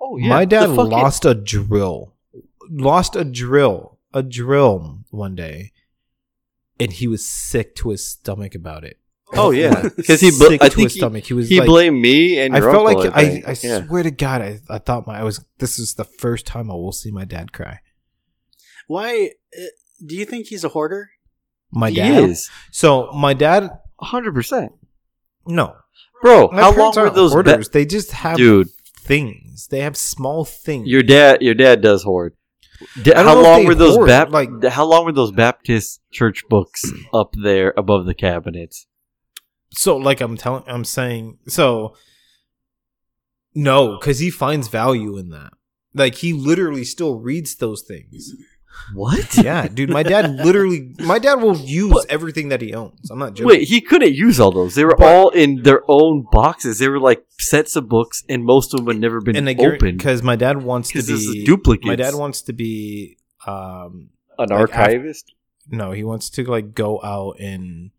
Speaker 2: Oh yeah.
Speaker 3: My dad lost a drill, lost a drill, a drill one day, and he was sick to his stomach about it.
Speaker 2: Oh yeah, because he. Bl-
Speaker 3: sick
Speaker 2: I
Speaker 3: to
Speaker 2: think
Speaker 3: his
Speaker 2: he,
Speaker 3: stomach. He was
Speaker 2: he
Speaker 3: like,
Speaker 2: blamed me and
Speaker 3: I
Speaker 2: your
Speaker 3: felt
Speaker 2: uncle,
Speaker 3: like I,
Speaker 2: think.
Speaker 3: I
Speaker 2: yeah.
Speaker 3: swear to God, I, I thought my I was. This is the first time I will see my dad cry.
Speaker 1: Why uh, do you think he's a hoarder?
Speaker 3: My
Speaker 2: he
Speaker 3: dad.
Speaker 2: is
Speaker 3: So my dad.
Speaker 2: hundred percent,
Speaker 3: No,
Speaker 2: bro.
Speaker 3: my
Speaker 2: how long were
Speaker 3: aren't
Speaker 2: those? ba-
Speaker 3: hoarders. they just have
Speaker 2: Dude,
Speaker 3: things. They have small things.
Speaker 2: your dad, your dad does hoard.
Speaker 3: Don't
Speaker 2: how long were those
Speaker 3: hoard,
Speaker 2: Bap-
Speaker 3: like-
Speaker 2: How long were those Baptist church books up there above the cabinets?
Speaker 3: so like I'm telling, I'm saying so. No, because he finds value in that. Like he literally still reads those things.
Speaker 2: What?
Speaker 3: Yeah, dude, my dad literally, my dad will use
Speaker 2: But-
Speaker 3: everything that he owns. I'm not joking.
Speaker 2: Wait, he couldn't use all those. They were
Speaker 3: But-
Speaker 2: all in their own boxes. They were like sets of books, and most of them had never been
Speaker 3: and
Speaker 2: opened.
Speaker 3: because my dad wants to be
Speaker 2: duplicates.
Speaker 3: My dad wants to be, um,
Speaker 2: An
Speaker 3: like,
Speaker 2: archivist.
Speaker 3: no, he wants to like go out and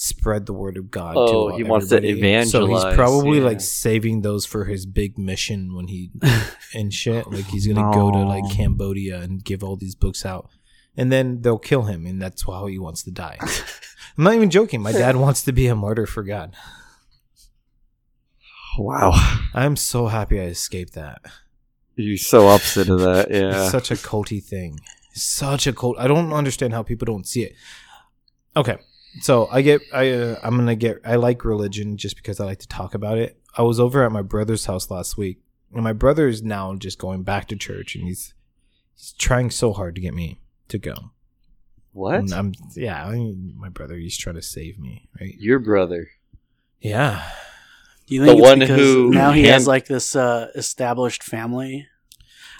Speaker 3: spread the word of God.
Speaker 2: Oh,
Speaker 3: to
Speaker 2: he wants to
Speaker 3: everybody. So he's probably
Speaker 2: yeah.
Speaker 3: like saving those for his big mission when he and shit. Like he's gonna go to like Cambodia and give all these books out, and then they'll kill him, and that's how he wants to die. I'm not even joking. My dad wants to be a martyr for God.
Speaker 2: wow,
Speaker 3: I'm so happy I escaped that.
Speaker 2: you're so opposite of that.
Speaker 3: It's
Speaker 2: Yeah.
Speaker 3: such a culty thing. Such a cult. I don't understand how people don't see it. Okay, so I get I uh, I'm gonna get I like religion just because I like to talk about it. I was over at my brother's house last week, and my brother is now just going back to church, and he's he's trying so hard to get me to go.
Speaker 2: what?
Speaker 3: And I'm yeah, I mean, my brother he's trying to save me, right?
Speaker 2: Your brother.
Speaker 3: Yeah,
Speaker 1: You think
Speaker 2: The
Speaker 1: it's
Speaker 2: one who
Speaker 1: now he
Speaker 2: hand-
Speaker 1: has like this uh, established family?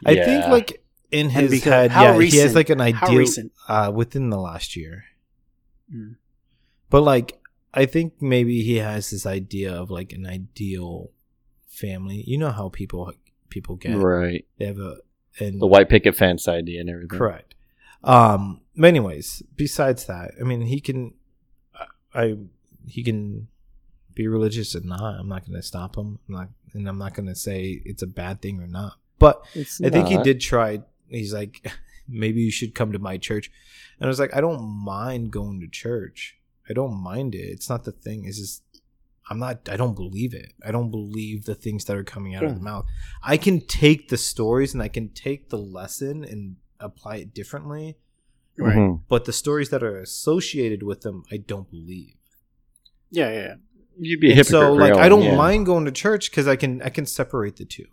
Speaker 3: I think like in his
Speaker 1: because-
Speaker 3: head,
Speaker 1: how
Speaker 3: yeah, he has like an
Speaker 1: How
Speaker 3: ideal
Speaker 1: recent?
Speaker 3: uh, within the last year.
Speaker 1: Mm.
Speaker 3: But like, I think maybe he has this idea of like an ideal family. You know how people people get
Speaker 2: Right.
Speaker 3: they have a and
Speaker 2: The white picket fence idea and everything.
Speaker 3: correct. Um. But anyways, besides that, I mean, he can, I he can be religious or not. I'm not going to stop him. I'm not, and I'm not going to say it's a bad thing or not. But
Speaker 2: It's
Speaker 3: I think he did try. He's like, maybe you should come to my church. And I was like, I don't mind going to church. I don't mind it. It's not the thing. It's just, I'm not, I don't believe it. I don't believe the things that are coming out of the mouth. I can take the stories and I can take the lesson and apply it differently.
Speaker 1: Right.
Speaker 2: Mhm.
Speaker 3: But the stories that are associated with them, I don't believe.
Speaker 1: Yeah, yeah.
Speaker 2: You'd be a
Speaker 3: And
Speaker 2: hypocrite.
Speaker 3: so, like,
Speaker 2: going,
Speaker 3: I don't
Speaker 2: yeah.
Speaker 3: mind going to church because I can, I can separate the two.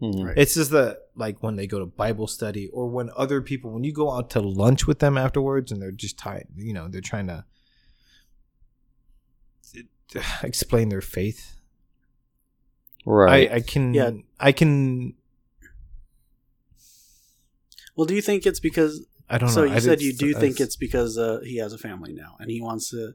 Speaker 2: Mhm.
Speaker 1: Right.
Speaker 3: It's just that like when they go to Bible study or when other people when you go out to lunch with them afterwards and they're just tired, you know, they're trying to explain their faith.
Speaker 2: Right.
Speaker 3: I, I can
Speaker 1: Yeah.
Speaker 3: I can
Speaker 1: Well, do you think it's because?
Speaker 3: I don't
Speaker 1: So
Speaker 3: know.
Speaker 1: So you
Speaker 3: I
Speaker 1: said
Speaker 3: just-
Speaker 1: you do
Speaker 3: I
Speaker 1: think
Speaker 3: just-
Speaker 1: it's because uh, he has a family now, and he wants to,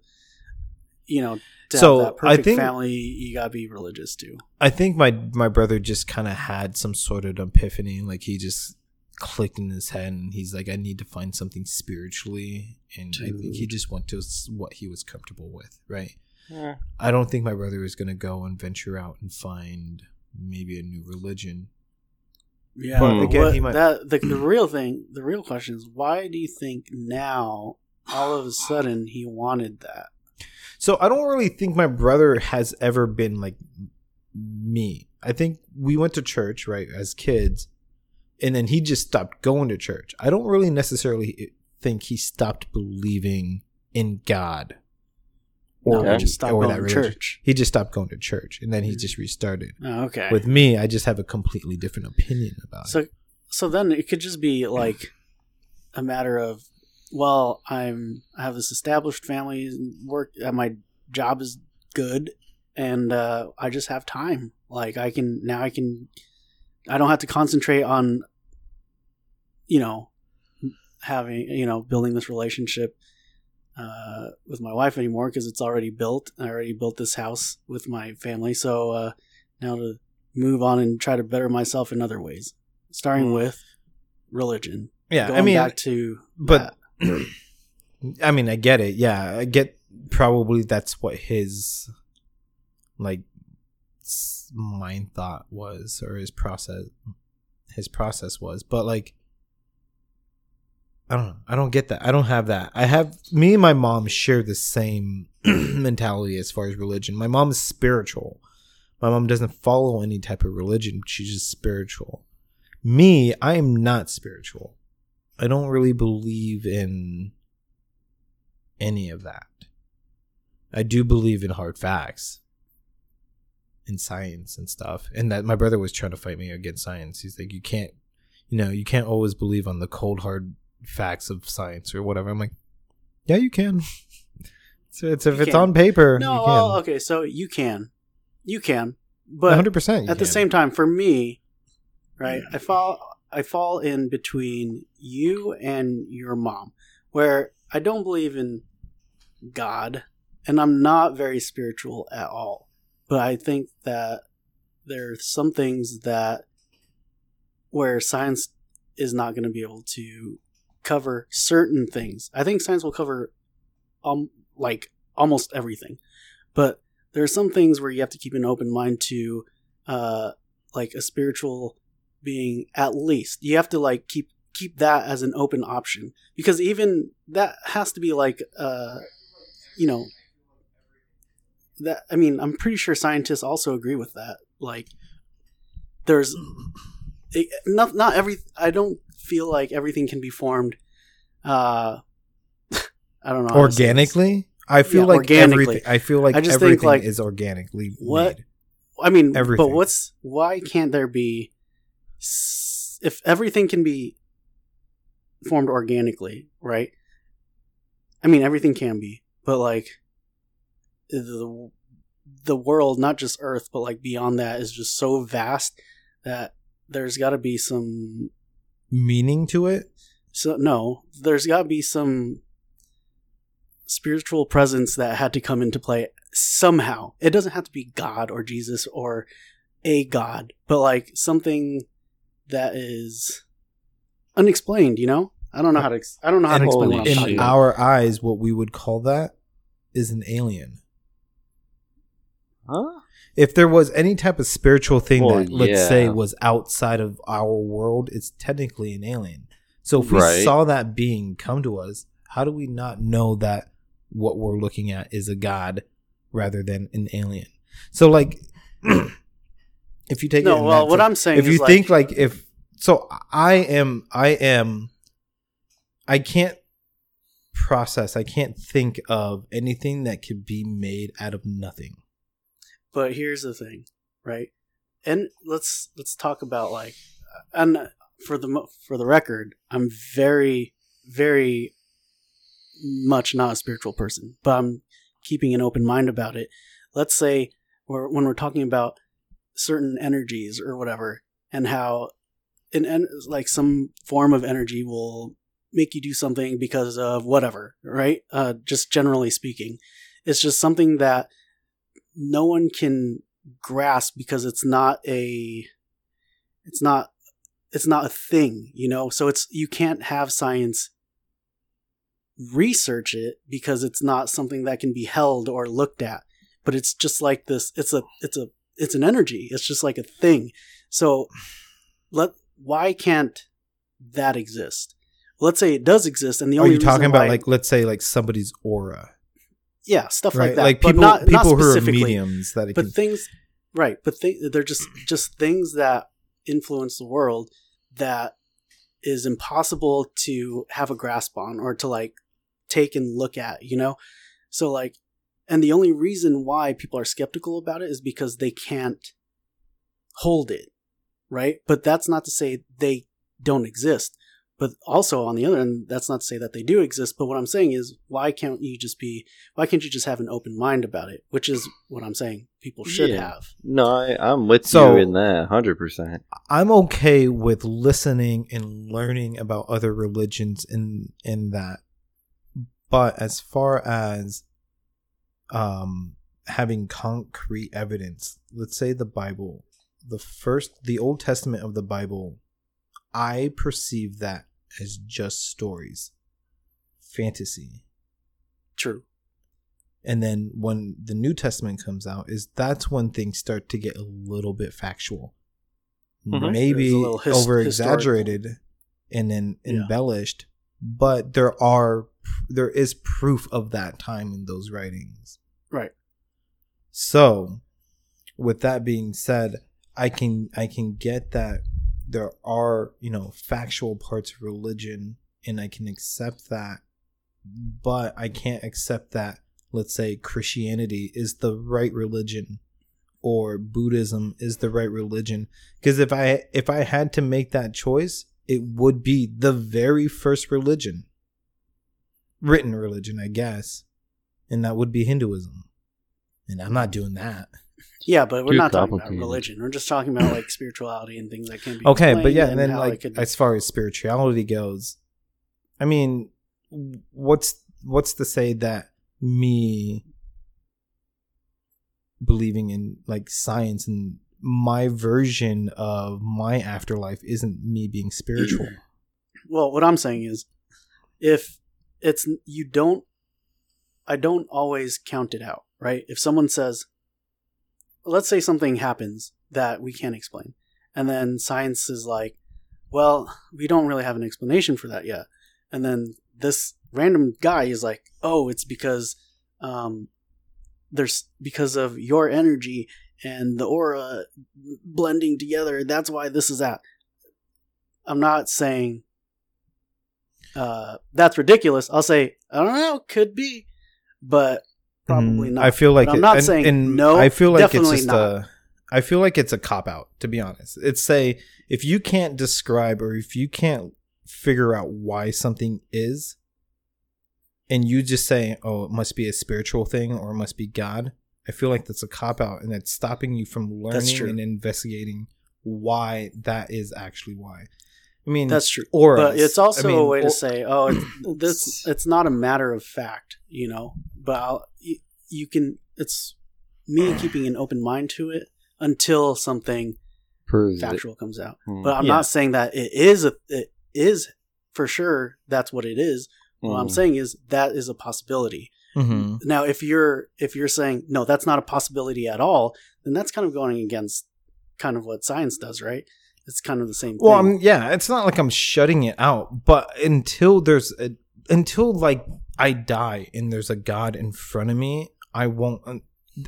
Speaker 1: you know, to
Speaker 3: So,
Speaker 1: have that
Speaker 3: I
Speaker 1: perfect
Speaker 3: think-
Speaker 1: family. You gotta be religious too.
Speaker 3: I think my my brother just kind of had some sort of epiphany like he just clicked in his head and he's like I need to find something spiritually and I think he just went to what he was comfortable with, right?
Speaker 2: Yeah.
Speaker 3: I don't think my brother is going to go and venture out and find maybe a new religion.
Speaker 1: Yeah,
Speaker 2: But
Speaker 3: again,
Speaker 1: what-
Speaker 3: he might-
Speaker 1: that the, the real thing, the real question is, why do you think now, all of a sudden, he wanted that?
Speaker 3: So I don't really think my brother has ever been like me. I think we went to church, right, as kids, and then he just stopped going to church. I don't really necessarily think he stopped believing in God.
Speaker 1: No, he just stopped
Speaker 3: or
Speaker 1: going
Speaker 3: that
Speaker 1: to church.
Speaker 3: He just stopped going to church and then he just restarted.
Speaker 1: Oh, okay.
Speaker 3: With me, I just have a completely different opinion about it.
Speaker 1: so, so then it could just be like a matter of well, I'm I have this established family, and work my job is good, and uh, I just have time. Like I can now, I can, I don't have to concentrate on, you know, having you know building this relationship uh, with my wife anymore because it's already built. I already built this house with my family, so uh, now to move on and try to better myself in other ways, starting with religion.
Speaker 3: Yeah, I mean,
Speaker 1: back to
Speaker 3: but
Speaker 1: that.
Speaker 3: I mean, I get it. Yeah, I get probably that's what his like mind thought was or his process his process was. But like I don't know. I don't get that. I don't have that. I have me and my mom share the same mentality as far as religion. My mom is spiritual. My mom doesn't follow any type of religion. She's just spiritual. Me, I am not spiritual. I don't really believe in any of that. I do believe in hard facts, in science and stuff. And that my brother was trying to fight me against science. He's like, you can't, you know, you can't always believe on the cold hard facts of science or whatever. I'm like, yeah, you can. So it's if
Speaker 1: You
Speaker 3: it's
Speaker 1: can.
Speaker 3: on paper,
Speaker 1: no, well,
Speaker 3: can.
Speaker 1: okay, so you can, you can, but
Speaker 3: 100. percent
Speaker 1: at the same time, for me, right,
Speaker 3: Mm.
Speaker 1: I fall, I fall in between you and your mom, where I don't believe in God, and I'm not very spiritual at all. But I think that there are some things that where science is not going to be able to cover certain things. I think science will cover um like almost everything. But there are some things where you have to keep an open mind to uh like a spiritual being at least. You have to like keep keep that as an open option because even that has to be like uh you know that I mean, I'm pretty sure scientists also agree with that. Like there's it, not not every I don't feel like everything can be formed uh I don't know how to say this.
Speaker 3: organically, I feel
Speaker 1: Yeah,
Speaker 3: like
Speaker 1: organically.
Speaker 3: everything. I feel like
Speaker 1: I just think,
Speaker 3: everything
Speaker 1: like,
Speaker 3: is organically
Speaker 1: what-
Speaker 3: made.
Speaker 1: I mean,
Speaker 3: Everything.
Speaker 1: but what's why can't there be if everything can be formed organically, right? I mean, everything can be, but like the the world, not just Earth, but like beyond that, is just so vast that there's got to be some.
Speaker 3: meaning to it.
Speaker 1: So no, there's got to be some spiritual presence that had to come into play somehow. It doesn't have to be God or Jesus or a God, but like something that is unexplained. You know, I don't know how to. ex- I don't know how to explain
Speaker 3: in our eyes, what we would call that is an alien.
Speaker 2: Huh?
Speaker 3: If there was any type of spiritual thing
Speaker 2: Well,
Speaker 3: that, let's say, was outside of our world, it's technically an alien. So if we
Speaker 2: Right.
Speaker 3: saw that being come to us, how do we not know that what we're looking at is a god rather than an alien? So, like, if you take it
Speaker 1: No,
Speaker 3: in
Speaker 1: well, what
Speaker 3: sense-
Speaker 1: I'm saying
Speaker 3: if
Speaker 1: is
Speaker 3: you
Speaker 1: like,
Speaker 3: think like if so i am i am i can't process i can't think of anything that could be made out of nothing
Speaker 1: But here's the thing, right? And let's let's talk about like, and for the for the record, I'm very very much not a spiritual person, but I'm keeping an open mind about it. Let's say we're, when we're talking about certain energies or whatever, and how an en- like some form of energy will make you do something because of whatever, right? Uh, just generally speaking, it's just something that no one can grasp because it's not a it's not it's not a thing you know? So it's you can't have science research it because it's not something that can be held or looked at. But it's just like this it's a it's a it's an energy. It's just like a thing. So let why can't that exist? Let's say it does exist and the
Speaker 3: are you talking about like let's say like somebody's aura
Speaker 1: yeah stuff
Speaker 3: right
Speaker 1: like that
Speaker 3: like people
Speaker 1: not, not
Speaker 3: people who are
Speaker 1: specifically.
Speaker 3: mediums that it
Speaker 1: but
Speaker 3: can,
Speaker 1: things right but th- they're just just things that influence the world that is impossible to have a grasp on or to like take and look at you know? So like and the only reason why people are skeptical about it is because they can't hold it right? But that's not to say they don't exist But also on the other end, that's not to say that they do exist. But what I'm saying is, why can't you just be? Why can't you just have an open mind about it? Which is what I'm saying people should
Speaker 2: Yeah.
Speaker 1: have.
Speaker 2: No, I, I'm with
Speaker 3: So-
Speaker 2: you in that, hundred percent.
Speaker 3: I'm okay with listening and learning about other religions in in that. But as far as um having concrete evidence, let's say the Bible, the first the Old Testament of the Bible, I perceive that as just stories. Fantasy.
Speaker 1: True.
Speaker 3: And then when the New Testament comes out, is that's when things start to get a little bit factual.
Speaker 2: Mhm.
Speaker 3: Maybe
Speaker 1: his-
Speaker 3: over exaggerated and then
Speaker 1: Yeah.
Speaker 3: embellished, but there are there is proof of that time in those writings.
Speaker 1: Right.
Speaker 3: So, with that being said, I can I can get that there are, you know, factual parts of religion and I can accept that, but I can't accept that let's say Christianity is the right religion or Buddhism is the right religion because if I if I had to make that choice, it would be the very first religion written religion, I guess, and that would be Hinduism. And I'm not doing that.
Speaker 1: Yeah, but we're
Speaker 2: Too
Speaker 1: not talking about religion. We're just talking about like spirituality and things that can be.
Speaker 3: Okay, but yeah,
Speaker 1: and
Speaker 3: and then like
Speaker 1: could-
Speaker 3: as far as spirituality goes, I mean, what's what's to say that me believing in like science and my version of my afterlife isn't me being spiritual.
Speaker 1: well, what I'm saying is, if it's you don't, I don't always count it out, right? If someone says, let's say something happens that we can't explain, and then science is like, well, we don't really have an explanation for that yet, and then this random guy is like, oh, it's because, um, there's because of your energy and the aura blending together. That's why this is that. I'm not saying uh, that's ridiculous. I'll say I don't know, could be, but probably
Speaker 3: Mm,
Speaker 1: not.
Speaker 3: I feel like
Speaker 1: But I'm not
Speaker 3: and-
Speaker 1: saying
Speaker 3: and
Speaker 1: no,
Speaker 3: I feel like it's just
Speaker 1: not.
Speaker 3: a. I feel like it's a cop out. To be honest, it's say if you can't describe or if you can't figure out why something is, and you just say, "Oh, it must be a spiritual thing or it must be God," I feel like that's a cop out, and it's stopping you from learning and investigating why that is actually why. I mean,
Speaker 1: That's true.
Speaker 3: Or
Speaker 1: but it's also
Speaker 3: I mean,
Speaker 1: a way
Speaker 3: or-
Speaker 1: to say, oh, it's, this it's not a matter of fact, you know. But I'll, you, you can. It's me keeping an open mind to it until something
Speaker 2: Proves it.
Speaker 1: factual comes out.
Speaker 2: Hmm.
Speaker 1: But I'm
Speaker 3: Yeah.
Speaker 1: not saying that it is a it is for sure. That's what it is. What I'm
Speaker 2: Hmm.
Speaker 1: saying is that is a possibility.
Speaker 3: Mhm.
Speaker 1: Now, if you're if you're saying no, that's not a possibility at all, then that's kind of going against kind of what science does, right? It's kind of the same
Speaker 3: Well. I'm, yeah, it's not like I'm shutting it out, but until there's a, until like I die and there's a God in front of me, I won't.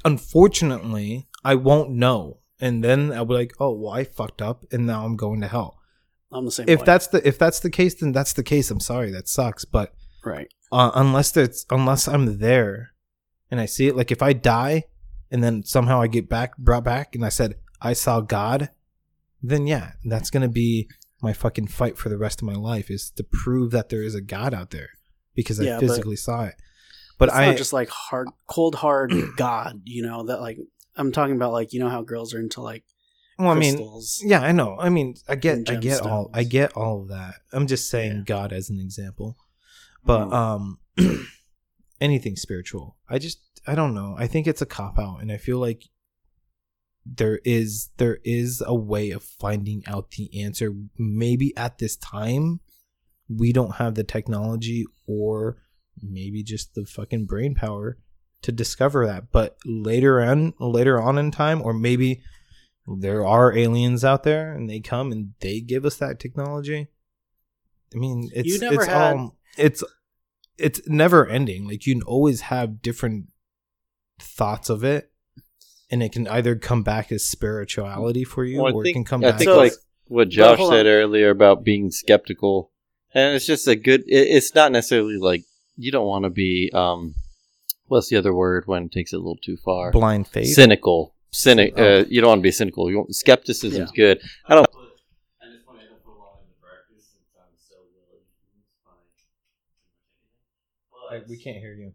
Speaker 3: Unfortunately, I won't know, and then I'll be like, "Oh, well, I fucked up, and now I'm going to hell."
Speaker 1: I'm the same.
Speaker 3: If
Speaker 1: way.
Speaker 3: that's the if that's the case, then that's the case. I'm sorry, that sucks, but
Speaker 1: right,
Speaker 3: uh, unless there's unless I'm there and I see it, like if I die and then somehow I get back brought back and I said I saw God, then yeah, that's gonna be my fucking fight for the rest of my life is to prove that there is a God out there because
Speaker 1: Yeah,
Speaker 3: I physically saw it. But I
Speaker 1: not just like hard, cold, hard God. You know that like I'm talking about like you know how girls are into like
Speaker 3: well, I mean, yeah, I know. I mean, I get, I get all, I get all of that. I'm just saying
Speaker 1: Yeah.
Speaker 3: God as an example, but
Speaker 2: Mm.
Speaker 3: um, anything spiritual. I just, I don't know. I think it's a cop out, and I feel like there is, there is a way of finding out the answer. Maybe at this time, we don't have the technology, or maybe just the fucking brain power to discover that. But later on, later on in time, or maybe there are aliens out there and they come and they give us that technology. I mean, it's it's
Speaker 1: had-
Speaker 3: all it's it's never ending. Like you can always have different thoughts of it, and it can either come back as spirituality for you
Speaker 2: well,
Speaker 3: or
Speaker 2: think,
Speaker 3: it can come
Speaker 2: I
Speaker 3: back
Speaker 2: think
Speaker 1: as,
Speaker 2: like what Josh said earlier about being skeptical and it's just a good it, it's not necessarily like you don't want to be um what's the other word when it takes it a little too far?
Speaker 3: Blind faith?
Speaker 2: Cynical. Cynic
Speaker 3: oh.
Speaker 2: uh, you don't want to be cynical. Want, skepticism's
Speaker 1: yeah.
Speaker 2: good. I don't
Speaker 3: we can't hear you.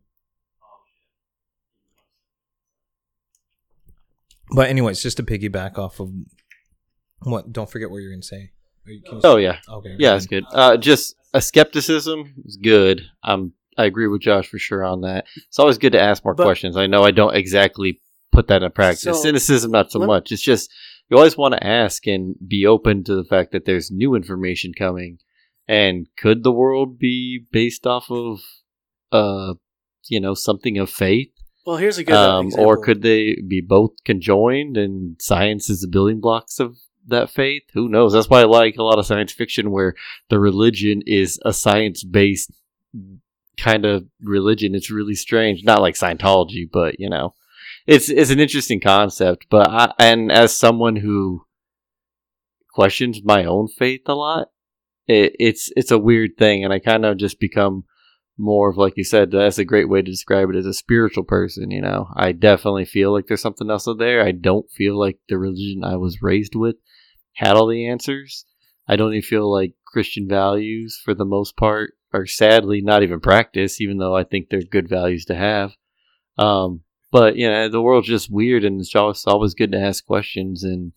Speaker 3: But anyways, just to piggyback off of what, don't forget what you're gonna say. Are you-
Speaker 2: Oh yeah,
Speaker 3: okay.
Speaker 2: yeah, it's good. Uh, just a skepticism is good. Um, I agree with Josh for sure on that. It's always good to ask more
Speaker 1: But-
Speaker 2: questions. I know I don't exactly put that in practice.
Speaker 1: So-
Speaker 2: Cynicism, not so
Speaker 1: let-
Speaker 2: much. It's just you always want to ask and be open to the fact that there's new information coming. And could the world be based off of, uh, you know, something of faith?
Speaker 1: Well, here's a good uh,
Speaker 2: um,
Speaker 1: example.
Speaker 2: or could they be both conjoined and science is the building blocks of that faith? Who knows? That's why i like a lot of science fiction where the religion is a science-based kind of religion. It's really strange. Not like scientology but you know it's it's an interesting concept but I, and as someone who questions my own faith a lot it, it's it's a weird thing and i kind of just become more of like you said that's a great way to describe it as a spiritual person you know? I definitely feel like there's something else out there. I don't feel like the religion i was raised with had all the answers. I don't even feel like christian values for the most part are sadly not even practiced even though i think they're good values to have. Um, but you know the world's just weird and it's always, always good to ask questions and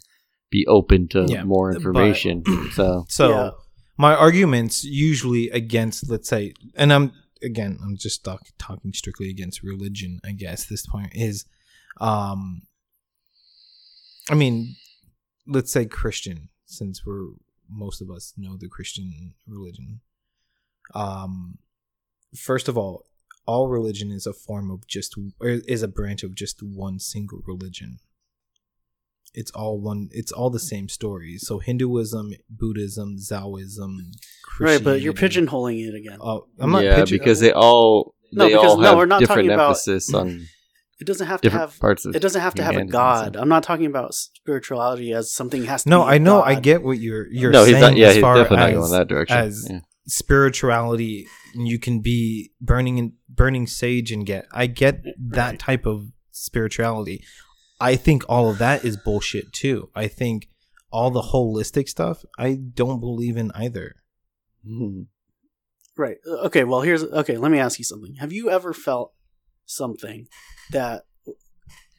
Speaker 2: be open to
Speaker 3: Yeah,
Speaker 2: more
Speaker 3: but-
Speaker 2: information so.
Speaker 3: So
Speaker 1: Yeah.
Speaker 3: my arguments usually against, let's say, and I'm again, I'm just talk, talking strictly against religion. I guess this point is, um, I mean, let's say Christian, since we're most of us know the Christian religion. Um, first of all, all religion is a form of just is a branch of just one single religion it's all one it's all the same story so hinduism buddhism taoism
Speaker 1: right, but you're pigeonholing it again.
Speaker 3: oh i'm not
Speaker 2: yeah
Speaker 3: pigeon-
Speaker 2: because they all
Speaker 1: No, because-
Speaker 2: all
Speaker 1: no, we're not
Speaker 2: different
Speaker 1: talking about-
Speaker 2: emphasis on
Speaker 1: It doesn't have to have.
Speaker 2: parts of
Speaker 1: It doesn't have to have a god. I'm not talking about spirituality as something has to.
Speaker 3: no
Speaker 1: be
Speaker 3: i know i get what you're you're
Speaker 2: no,
Speaker 3: saying
Speaker 2: he's not. Yeah,
Speaker 3: as
Speaker 2: he's
Speaker 3: far
Speaker 2: definitely not
Speaker 3: as,
Speaker 2: going that direction.
Speaker 3: as
Speaker 2: yeah.
Speaker 3: spirituality you can be burning and burning sage and get i get that type of spirituality i think all of that is bullshit too i think all the holistic stuff i don't believe in either
Speaker 2: Mhm.
Speaker 1: Right. Uh, Okay. Well, here's okay. Let me ask you something. Have you ever felt something that,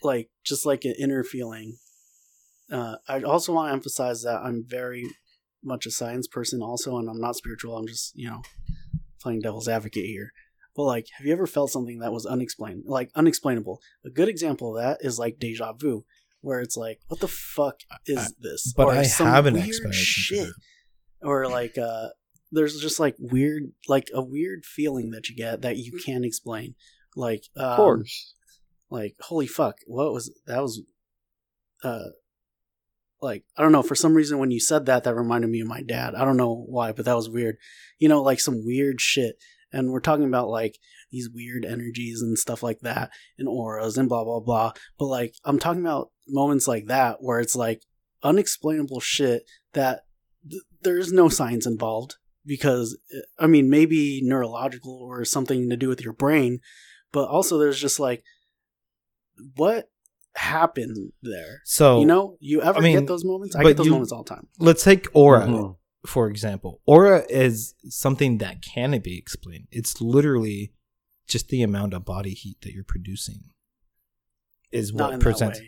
Speaker 1: like, just like an inner feeling? Uh, I also want to emphasize that I'm very much a science person, also, and I'm not spiritual. I'm just you know playing devil's advocate here. But like, have you ever felt something that was unexplained, like unexplainable? A good example of that is like deja vu, where it's like, what the fuck is
Speaker 3: I-
Speaker 1: this?
Speaker 3: but
Speaker 1: Or
Speaker 3: i
Speaker 1: some
Speaker 3: have an
Speaker 1: weird
Speaker 3: explanation for that.
Speaker 1: or like uh there's just like weird like a weird feeling that you get that you can't explain like um,
Speaker 2: Of course.
Speaker 1: like holy fuck what was that was uh like i don't know for some reason when you said that that reminded me of my dad i don't know why but that was weird you know like some weird shit and we're talking about like these weird energies and stuff like that and auras and blah blah blah. But like i'm talking about moments like that where it's like unexplainable shit that th- there's no science involved because i mean maybe neurological or something to do with your brain but also there's just like what happened there?
Speaker 3: So
Speaker 1: you know you ever
Speaker 3: I mean,
Speaker 1: get those moments? I
Speaker 3: but
Speaker 1: get those
Speaker 3: you-
Speaker 1: moments all the time.
Speaker 3: let's take aura.
Speaker 2: Mhm.
Speaker 3: For example aura is something that can be explained. It's literally just the amount of body heat that you're producing is
Speaker 1: Not
Speaker 3: what presents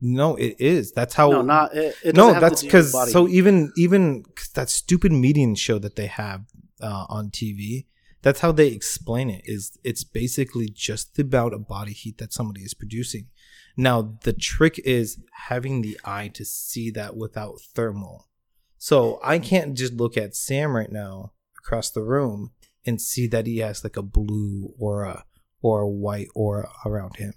Speaker 3: no it is. That's how
Speaker 1: no not it, it
Speaker 3: no that's because so even even that stupid Medium show that they have uh, on tv that's how they explain it is it's basically just about a body heat that somebody is producing. Now the trick is having the eye to see that without thermal so i can't just look at sam right now across the room and see that he has like a blue aura or a white aura around him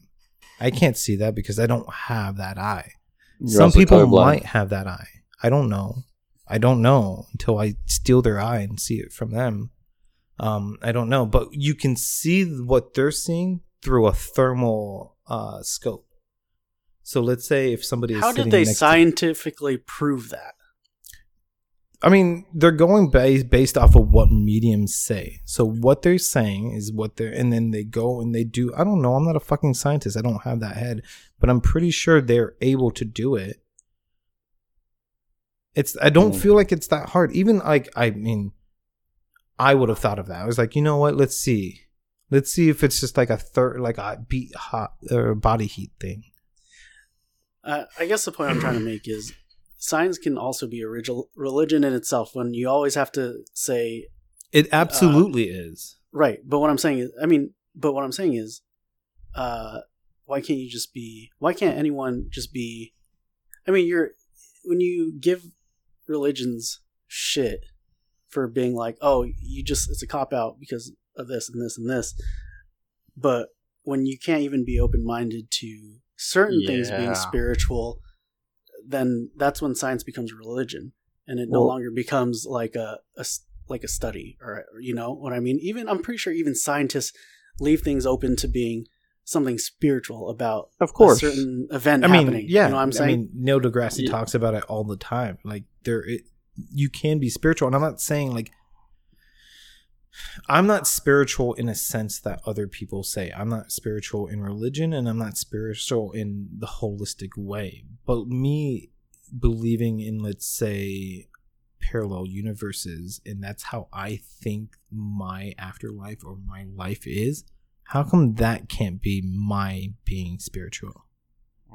Speaker 3: i can't see that because i don't have that eye
Speaker 2: You're
Speaker 3: some people
Speaker 2: colorblind.
Speaker 3: might have that eye. I don't know. I don't know until I steal their eye and see it from them. Um, I don't know, but you can see what they're seeing through a thermal uh, scope. So let's say if somebody is
Speaker 1: how did they
Speaker 3: next to-
Speaker 1: scientifically prove that
Speaker 3: I mean, they're going based based off of what mediums say. So what they're saying is what they're, and then they go and they do. I don't know. I'm not a fucking scientist. I don't have that head, but I'm pretty sure they're able to do it. It's. I don't
Speaker 2: Mm.
Speaker 3: feel like it's that hard. Even like, I mean, I would have thought of that. I was like, you know what? Let's see. Let's see if it's just like a third, like a beat hot or body heat thing.
Speaker 1: Uh, I guess the point I'm trying to make is science can also be a religion in itself when you always have to say
Speaker 3: It absolutely is.
Speaker 1: right. But what I'm saying is, I mean, but what I'm saying is, uh, why can't you just be? Why can't anyone just be? I mean, you're when you give religions shit for being like, oh, you just it's a cop out because of this and this and this, but when you can't even be open minded to certain things being spiritual, then that's when science becomes religion, and it no longer becomes like a, a s- like a study or you know what I mean. Even I'm pretty sure even scientists leave things open to being something spiritual about
Speaker 2: Of course.
Speaker 1: a certain event
Speaker 3: I mean,
Speaker 1: happening.
Speaker 3: yeah.
Speaker 1: you know what I'm saying.
Speaker 3: I mean, Neil deGrasse
Speaker 2: Yeah.
Speaker 3: talks about it all the time. Like there, it, you can be spiritual, and I'm not saying like I'm not spiritual in a sense that other people say. I'm not spiritual in religion, and I'm not spiritual in the holistic way. But me believing in, let's say, parallel universes, and that's how I think my afterlife or my life is. How come that can't be my being spiritual?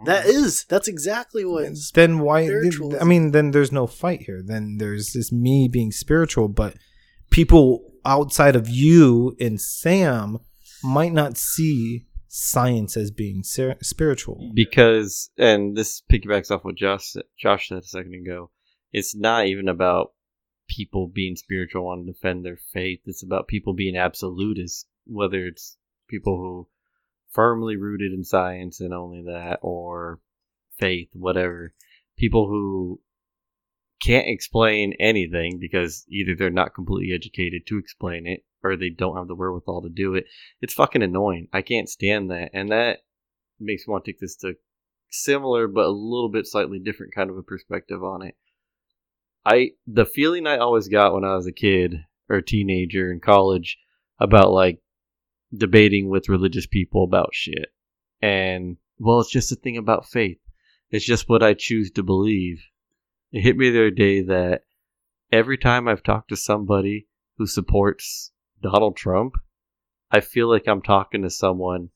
Speaker 1: that is that's exactly what.
Speaker 3: then why i mean then there's no fight here then there's this me being spiritual but people outside of you and sam might not see science as being ser- spiritual
Speaker 2: because and this piggybacks off what Josh Josh said a second ago. It's not even about people being spiritual want to defend their faith. It's about people being absolutist, whether it's people who firmly rooted in science and only that, or faith, whatever. People who can't explain anything because either they're not completely educated to explain it or they don't have the wherewithal to do it. It's fucking annoying. I can't stand that. And that makes me want to take this to similar but a little bit slightly different kind of a perspective on it. I the feeling I always got when I was a kid or a teenager in college about like debating with religious people about shit. And well, it's just a thing about faith. It's just what I choose to believe. It hit me the other day that every time I've talked to somebody who supports Donald Trump, I feel like I'm talking to someone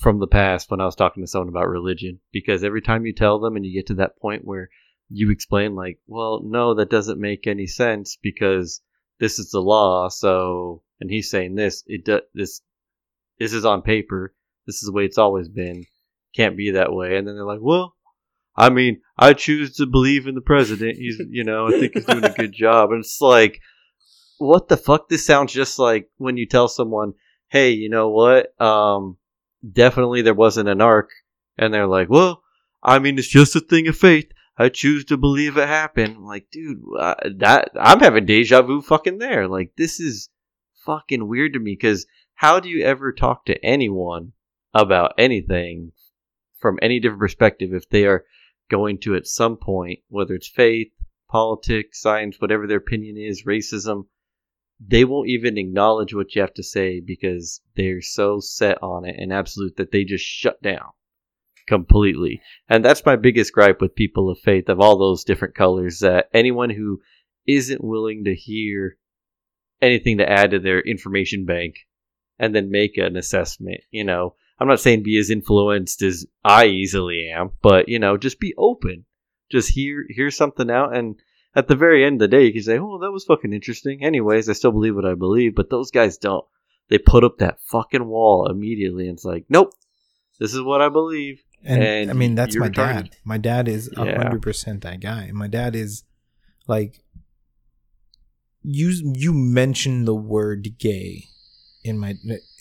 Speaker 2: from the past when I was talking to someone about religion. Because every time you tell them and you get to that point where you explain, like, well, no, that doesn't make any sense because this is the law. So, and he's saying this, it does, this, this is on paper. This is the way it's always been. Can't be that way. And then they're like, well, I mean, I choose to believe in the president. He's, you know, I think he's doing a good job. And it's like, what the fuck? This sounds just like when you tell someone, hey, you know what? Um, definitely there wasn't an ark. And they're like, well, I mean, it's just a thing of faith. I choose to believe it happened. I'm like, dude, uh, that I'm having deja vu fucking there. Like, this is fucking weird to me because how do you ever talk to anyone about anything from any different perspective if they are going to at some point, whether it's faith, politics, science, whatever their opinion is, racism, they won't even acknowledge what you have to say because they're so set on it and absolute that they just shut down completely. And that's my biggest gripe with people of faith of all those different colors that anyone who isn't willing to hear anything to add to their information bank and then make an assessment, you know. I'm not saying be as influenced as I easily am, but you know, just be open. Just hear hear something out and at the very end of the day you can say, Oh, that was fucking interesting. Anyways, I still believe what I believe, but those guys don't. They put up that fucking wall immediately and it's like, Nope, this is what I believe.
Speaker 3: and,
Speaker 2: And
Speaker 3: i mean that's my
Speaker 2: retarded.
Speaker 3: dad my dad is a
Speaker 2: Yeah.
Speaker 3: 100% that guy my dad is like you you mention the word gay in my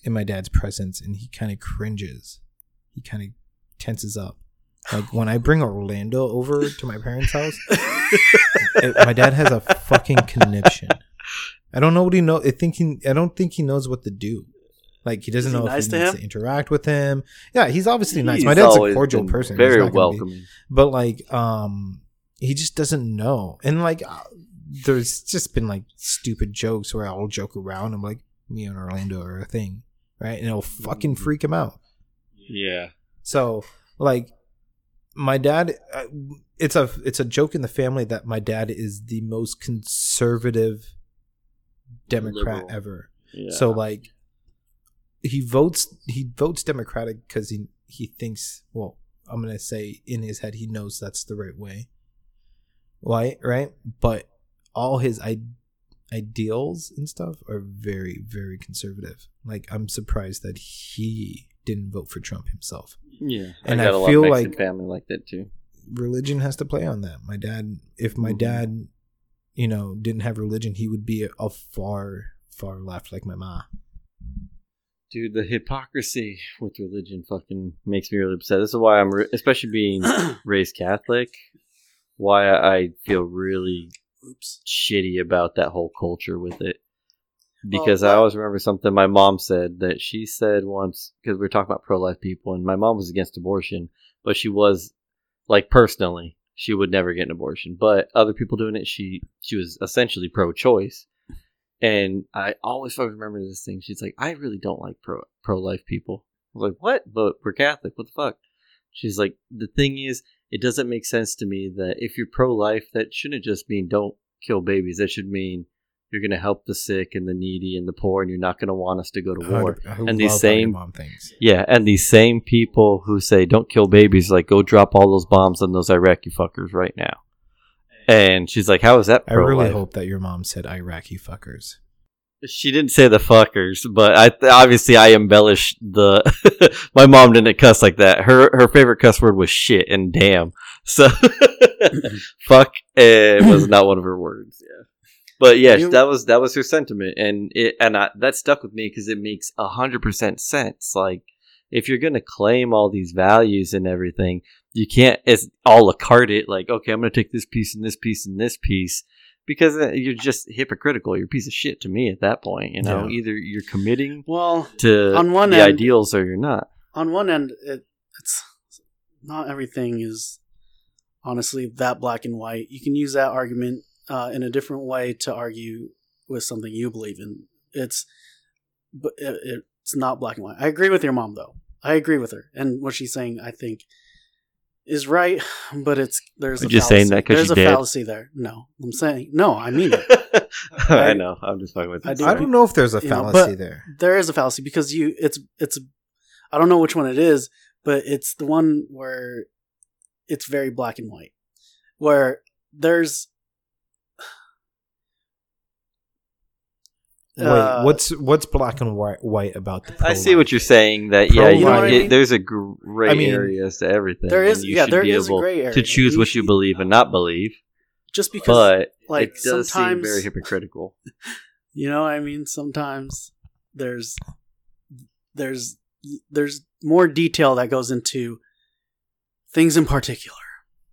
Speaker 3: in my dad's presence and he kind of cringes. He kind of tenses up. Like when i bring orlando over to my parents house eh, my dad has a fucking conniption. I don't know what he know i think he i don't think he knows what to do. Like he doesn't
Speaker 1: he
Speaker 3: know
Speaker 1: nice
Speaker 3: if
Speaker 1: to
Speaker 3: needs
Speaker 1: him?
Speaker 3: to interact with him. Yeah he's obviously nice. My dad's a cordial person.
Speaker 2: Very
Speaker 3: be-
Speaker 2: welcoming.
Speaker 3: but like um he just doesn't know. And like uh, there's just been like stupid jokes where i'll joke around. I'm like me and orlando are a thing right and it'll fucking
Speaker 2: Mm-hmm.
Speaker 3: freak him out
Speaker 2: Yeah.
Speaker 3: so like my dad it's a it's a joke in the family that my dad is the most conservative democrat
Speaker 2: Liberal.
Speaker 3: ever
Speaker 2: Yeah.
Speaker 3: so like he votes he votes Democratic because he he thinks well I'm gonna say in his head he knows that's the right way. Right, right, but all his I- ideals and stuff are very very conservative. Like I'm surprised that he didn't vote for Trump himself.
Speaker 2: Yeah,
Speaker 3: And
Speaker 2: I got
Speaker 3: I
Speaker 2: a lot
Speaker 3: feel like-
Speaker 2: family like that too.
Speaker 3: Religion has to play on that. My dad, if my
Speaker 2: Mhm.
Speaker 3: dad, you know, didn't have religion, he would be a, a far far left like my ma.
Speaker 2: Dude, the hypocrisy with religion fucking makes me really upset. This is why I'm, re- especially being raised Catholic, why I feel really
Speaker 1: Oops.
Speaker 2: shitty about that whole culture with it. Oh, because
Speaker 1: Well,
Speaker 2: I always remember something my mom said that she said once, because we were talking about pro life people, and my mom was against abortion, but she was, like, personally, she would never get an abortion. But other people doing it, she she was essentially pro choice. And I always fucking remember this thing. She's like, I really don't like pro pro life people. I was like, what? But we're Catholic. What the fuck? She's like, the thing is, it doesn't make sense to me that if you're pro life, that shouldn't just mean don't kill babies. That should mean you're going to help the sick and the needy and the poor, and you're not going to want us to go to war.
Speaker 3: I
Speaker 2: And these
Speaker 3: love how your
Speaker 2: same-
Speaker 3: mom thinks.
Speaker 2: Yeah, and these same people who say don't kill babies, like go drop all those bombs on those Iraqi fuckers right now. And she's like, "How is that?" Pro-life?
Speaker 3: I really hope that your mom said Iraqi fuckers.
Speaker 2: She didn't say the fuckers, but I obviously I embellished the. my mom didn't cuss like that. Her her favorite cuss word was shit and damn. So fuck eh, was not one of her words. Yeah, but yeah,
Speaker 1: You-
Speaker 2: that was that was her sentiment, and it and I, that stuck with me because it makes a hundred percent sense. Like if you're gonna claim all these values and everything, you can't it's all a cart it like okay, I'm gonna take this piece and this piece and this piece because uh, you're just hypocritical. You're a piece of shit to me at that point. You know,
Speaker 3: Yeah.
Speaker 2: either you're committing
Speaker 1: Well,
Speaker 2: to
Speaker 1: On one
Speaker 2: the
Speaker 1: end-
Speaker 2: ideals or you're not.
Speaker 1: on one end, it, it's not everything is honestly that black and white. You can use that argument uh, in a different way to argue with something you believe in. It's but it, it's not black and white. I agree with your mom though. I agree with her, and what she's saying, I think, is right. But it's there's
Speaker 2: Are
Speaker 1: a
Speaker 2: you just saying
Speaker 1: fallacy.
Speaker 2: that 'cause
Speaker 1: there's
Speaker 2: you
Speaker 1: a
Speaker 2: did?
Speaker 1: fallacy there. No, I'm saying no. I mean it.
Speaker 2: I,
Speaker 1: I-
Speaker 2: know. I'm just fucking with you.
Speaker 1: I do-
Speaker 3: I don't know if there's a
Speaker 1: You know,
Speaker 3: fallacy there.
Speaker 1: there is a fallacy because you it's it's I don't know which one it is, but it's the one where it's very black and white. Where there's
Speaker 3: Wait,
Speaker 1: Uh,
Speaker 3: what's what's black and white, white about the?
Speaker 2: I see what you're saying. That yeah,
Speaker 3: Pro-life.
Speaker 2: you
Speaker 1: You know what I
Speaker 2: it-
Speaker 1: mean?
Speaker 2: there's a gray
Speaker 3: I mean,
Speaker 2: area as to everything.
Speaker 1: there is
Speaker 2: you
Speaker 1: yeah
Speaker 2: should
Speaker 1: there
Speaker 2: be
Speaker 1: is a gray area
Speaker 2: to choose what you believe and not believe.
Speaker 1: just because
Speaker 2: But
Speaker 1: like
Speaker 2: it does seem
Speaker 1: sometimes
Speaker 2: very hypocritical.
Speaker 1: you know I mean sometimes there's there's there's more detail that goes into things in particular.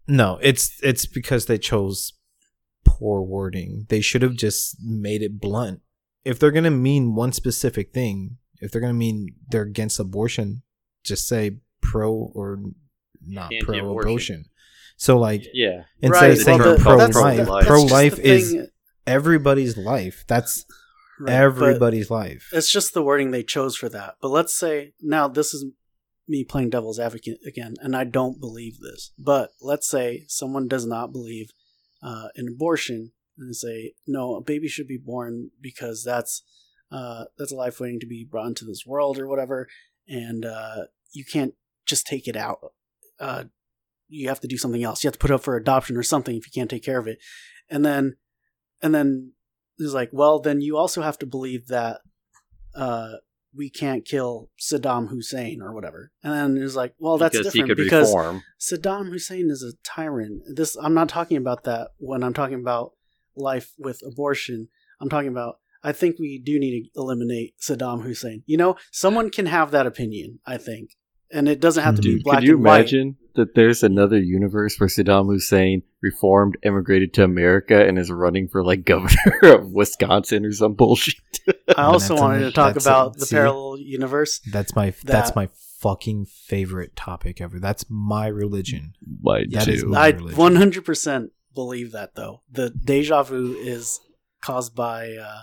Speaker 3: No, it's it's because they chose poor wording. They should have just made it blunt. If they're gonna mean one specific thing, if they're gonna mean they're against abortion, just say pro or not pro
Speaker 2: Anti-abortion.
Speaker 3: abortion. So like
Speaker 2: Yeah,
Speaker 3: instead
Speaker 1: Right,
Speaker 3: of saying
Speaker 2: well,
Speaker 3: pro life, pro life is
Speaker 1: thing,
Speaker 3: everybody's life. That's
Speaker 1: right, but-
Speaker 3: everybody's life.
Speaker 1: It's just the wording they chose for that. But let's say now this is me playing devil's advocate again, and I don't believe this. But let's say someone does not believe uh, in abortion and say no, a baby should be born because that's uh, that's a life waiting to be brought into this world or whatever, and uh, you can't just take it out. Uh, you have to do something else. You have to put up for adoption or something if you can't take care of it, and then and then it's like, well, then you also have to believe that uh, we can't kill Saddam Hussein or whatever. And then it's like, well, that's
Speaker 2: because
Speaker 1: different because
Speaker 2: reform.
Speaker 1: Saddam Hussein is a tyrant. This I'm not talking about that when I'm talking about life with abortion. I'm talking about I think we do need to eliminate Saddam Hussein. You know, someone can have that opinion, I think. And it doesn't have to be black
Speaker 2: could you
Speaker 1: and white.
Speaker 2: imagine that there's another universe where Saddam Hussein reformed, immigrated to America, and is running for like governor of Wisconsin or some bullshit?
Speaker 1: I also wanted
Speaker 3: a-
Speaker 1: to talk
Speaker 3: that's a-
Speaker 1: about the
Speaker 3: see?
Speaker 1: parallel universe.
Speaker 3: That's my that's my fucking favorite topic ever. That's my religion.
Speaker 2: My
Speaker 3: That is
Speaker 2: too.
Speaker 3: my-
Speaker 1: I
Speaker 3: religion.
Speaker 1: 100% believe that though. The deja vu is caused by uh,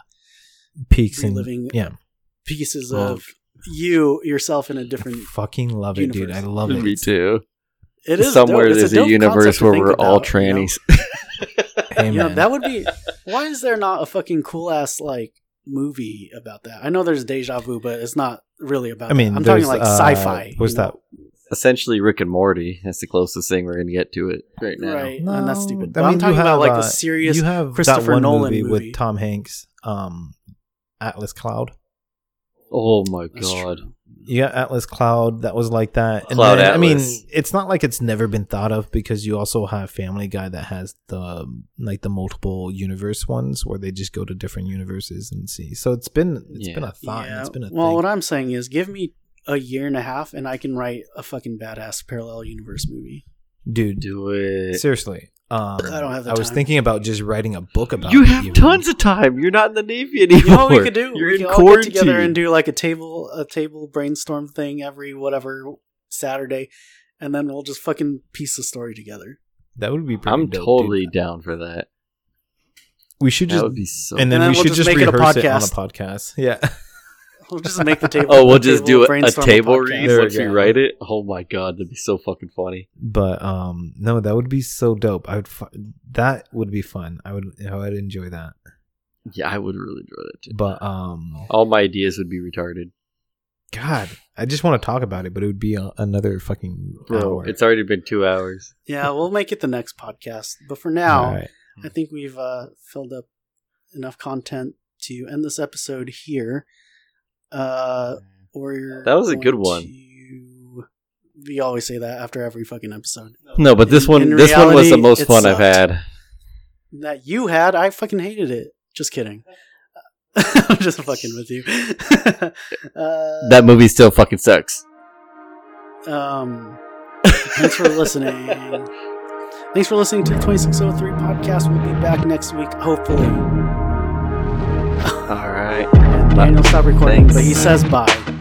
Speaker 3: Peaks and
Speaker 1: reliving
Speaker 3: yeah.
Speaker 1: pieces
Speaker 3: Well,
Speaker 1: of you yourself in a different.
Speaker 3: fucking love it, dude. I love it.
Speaker 2: Me too.
Speaker 1: It is
Speaker 2: Somewhere there's a,
Speaker 1: dope
Speaker 2: universe where we're all
Speaker 1: about, you know?
Speaker 2: trannies.
Speaker 3: Hey,
Speaker 1: You know,
Speaker 3: man.
Speaker 1: that would be. Why is there not a fucking cool ass like movie about that? I know there's deja vu, but it's not really about.
Speaker 3: I mean,
Speaker 1: that. I'm talking like
Speaker 3: uh,
Speaker 1: sci-fi.
Speaker 3: What's
Speaker 1: you know?
Speaker 3: that?
Speaker 2: Essentially, Rick and Morty. That's the closest thing we're gonna get to it right now.
Speaker 1: Right, and that's stupid.
Speaker 3: I
Speaker 1: But I'm talking
Speaker 3: you
Speaker 1: about
Speaker 3: have,
Speaker 1: like
Speaker 3: uh,
Speaker 1: a serious
Speaker 3: You have
Speaker 1: Christopher
Speaker 3: that one
Speaker 1: Nolan
Speaker 3: movie,
Speaker 1: movie.
Speaker 3: with Tom Hanks, um, Atlas Cloud.
Speaker 2: Oh my
Speaker 1: That's
Speaker 2: god!
Speaker 1: true.
Speaker 3: You got Atlas Cloud that was like that. And
Speaker 2: Cloud
Speaker 3: then, I mean, it's not like it's never been thought of because you also have Family Guy that has the like the multiple universe ones where they just go to different universes and see. So it's been it's
Speaker 2: Yeah.
Speaker 3: been a thought.
Speaker 1: Yeah.
Speaker 3: It's been a
Speaker 1: well,
Speaker 3: thing.
Speaker 1: what I'm saying is, give me a year and a half, and I can write a fucking badass parallel universe movie.
Speaker 3: Dude,
Speaker 2: Do it.
Speaker 3: seriously. Um,
Speaker 1: I don't have the
Speaker 3: I was
Speaker 1: time.
Speaker 3: thinking about just writing a book about.
Speaker 2: You
Speaker 3: it
Speaker 2: have
Speaker 3: even.
Speaker 2: tons of time. You're not in the Navy anymore.
Speaker 1: You know what we could do?
Speaker 2: You're
Speaker 1: we
Speaker 2: in
Speaker 1: can all get together and do like a table, a table brainstorm thing every whatever Saturday, and then we'll just fucking piece the story together.
Speaker 3: That would be. Pretty
Speaker 2: I'm
Speaker 3: dope,
Speaker 2: totally
Speaker 3: dude.
Speaker 2: down for that.
Speaker 3: We should
Speaker 2: That
Speaker 3: just
Speaker 2: would be so.
Speaker 3: and then,
Speaker 1: And then
Speaker 3: we
Speaker 1: we'll
Speaker 3: should
Speaker 1: just
Speaker 3: just,
Speaker 1: make it a
Speaker 3: rehearse it, on a
Speaker 1: podcast.
Speaker 3: podcast. Yeah.
Speaker 1: We'll just make the table.
Speaker 2: oh, we'll just
Speaker 1: table
Speaker 2: do a, a table
Speaker 1: podcast.
Speaker 2: read
Speaker 3: There we
Speaker 2: once we write it. Oh my god, that'd be so fucking funny.
Speaker 3: But um, no, that would be so dope. I would. Fu- that would be fun. I would. I would enjoy that.
Speaker 2: Yeah, I would really enjoy that too.
Speaker 3: But um,
Speaker 2: All my ideas would be retarded.
Speaker 3: God, I just want to talk about it, but it would be a, another fucking
Speaker 2: Bro,
Speaker 3: hour.
Speaker 2: it's already been two hours.
Speaker 1: Yeah, we'll make it the next podcast. But for now,
Speaker 3: All right.
Speaker 1: I think we've uh, filled up enough content to end this episode here. Uh, we're
Speaker 2: That was a good one.
Speaker 1: to- We always say that after every fucking episode.
Speaker 2: No, but this
Speaker 1: In-
Speaker 2: one,
Speaker 1: in
Speaker 2: this one was the most
Speaker 1: it
Speaker 2: fun I've had.
Speaker 1: That you had, I fucking hated it. Just kidding. I'm just fucking with you. uh,
Speaker 2: That movie still fucking sucks.
Speaker 1: Um, thanks for listening. Thanks for listening to the 2603 podcast. We'll be back next week, hopefully.
Speaker 2: All right.
Speaker 1: And Daniel stopped recording,
Speaker 2: Thanks.
Speaker 1: but he says bye.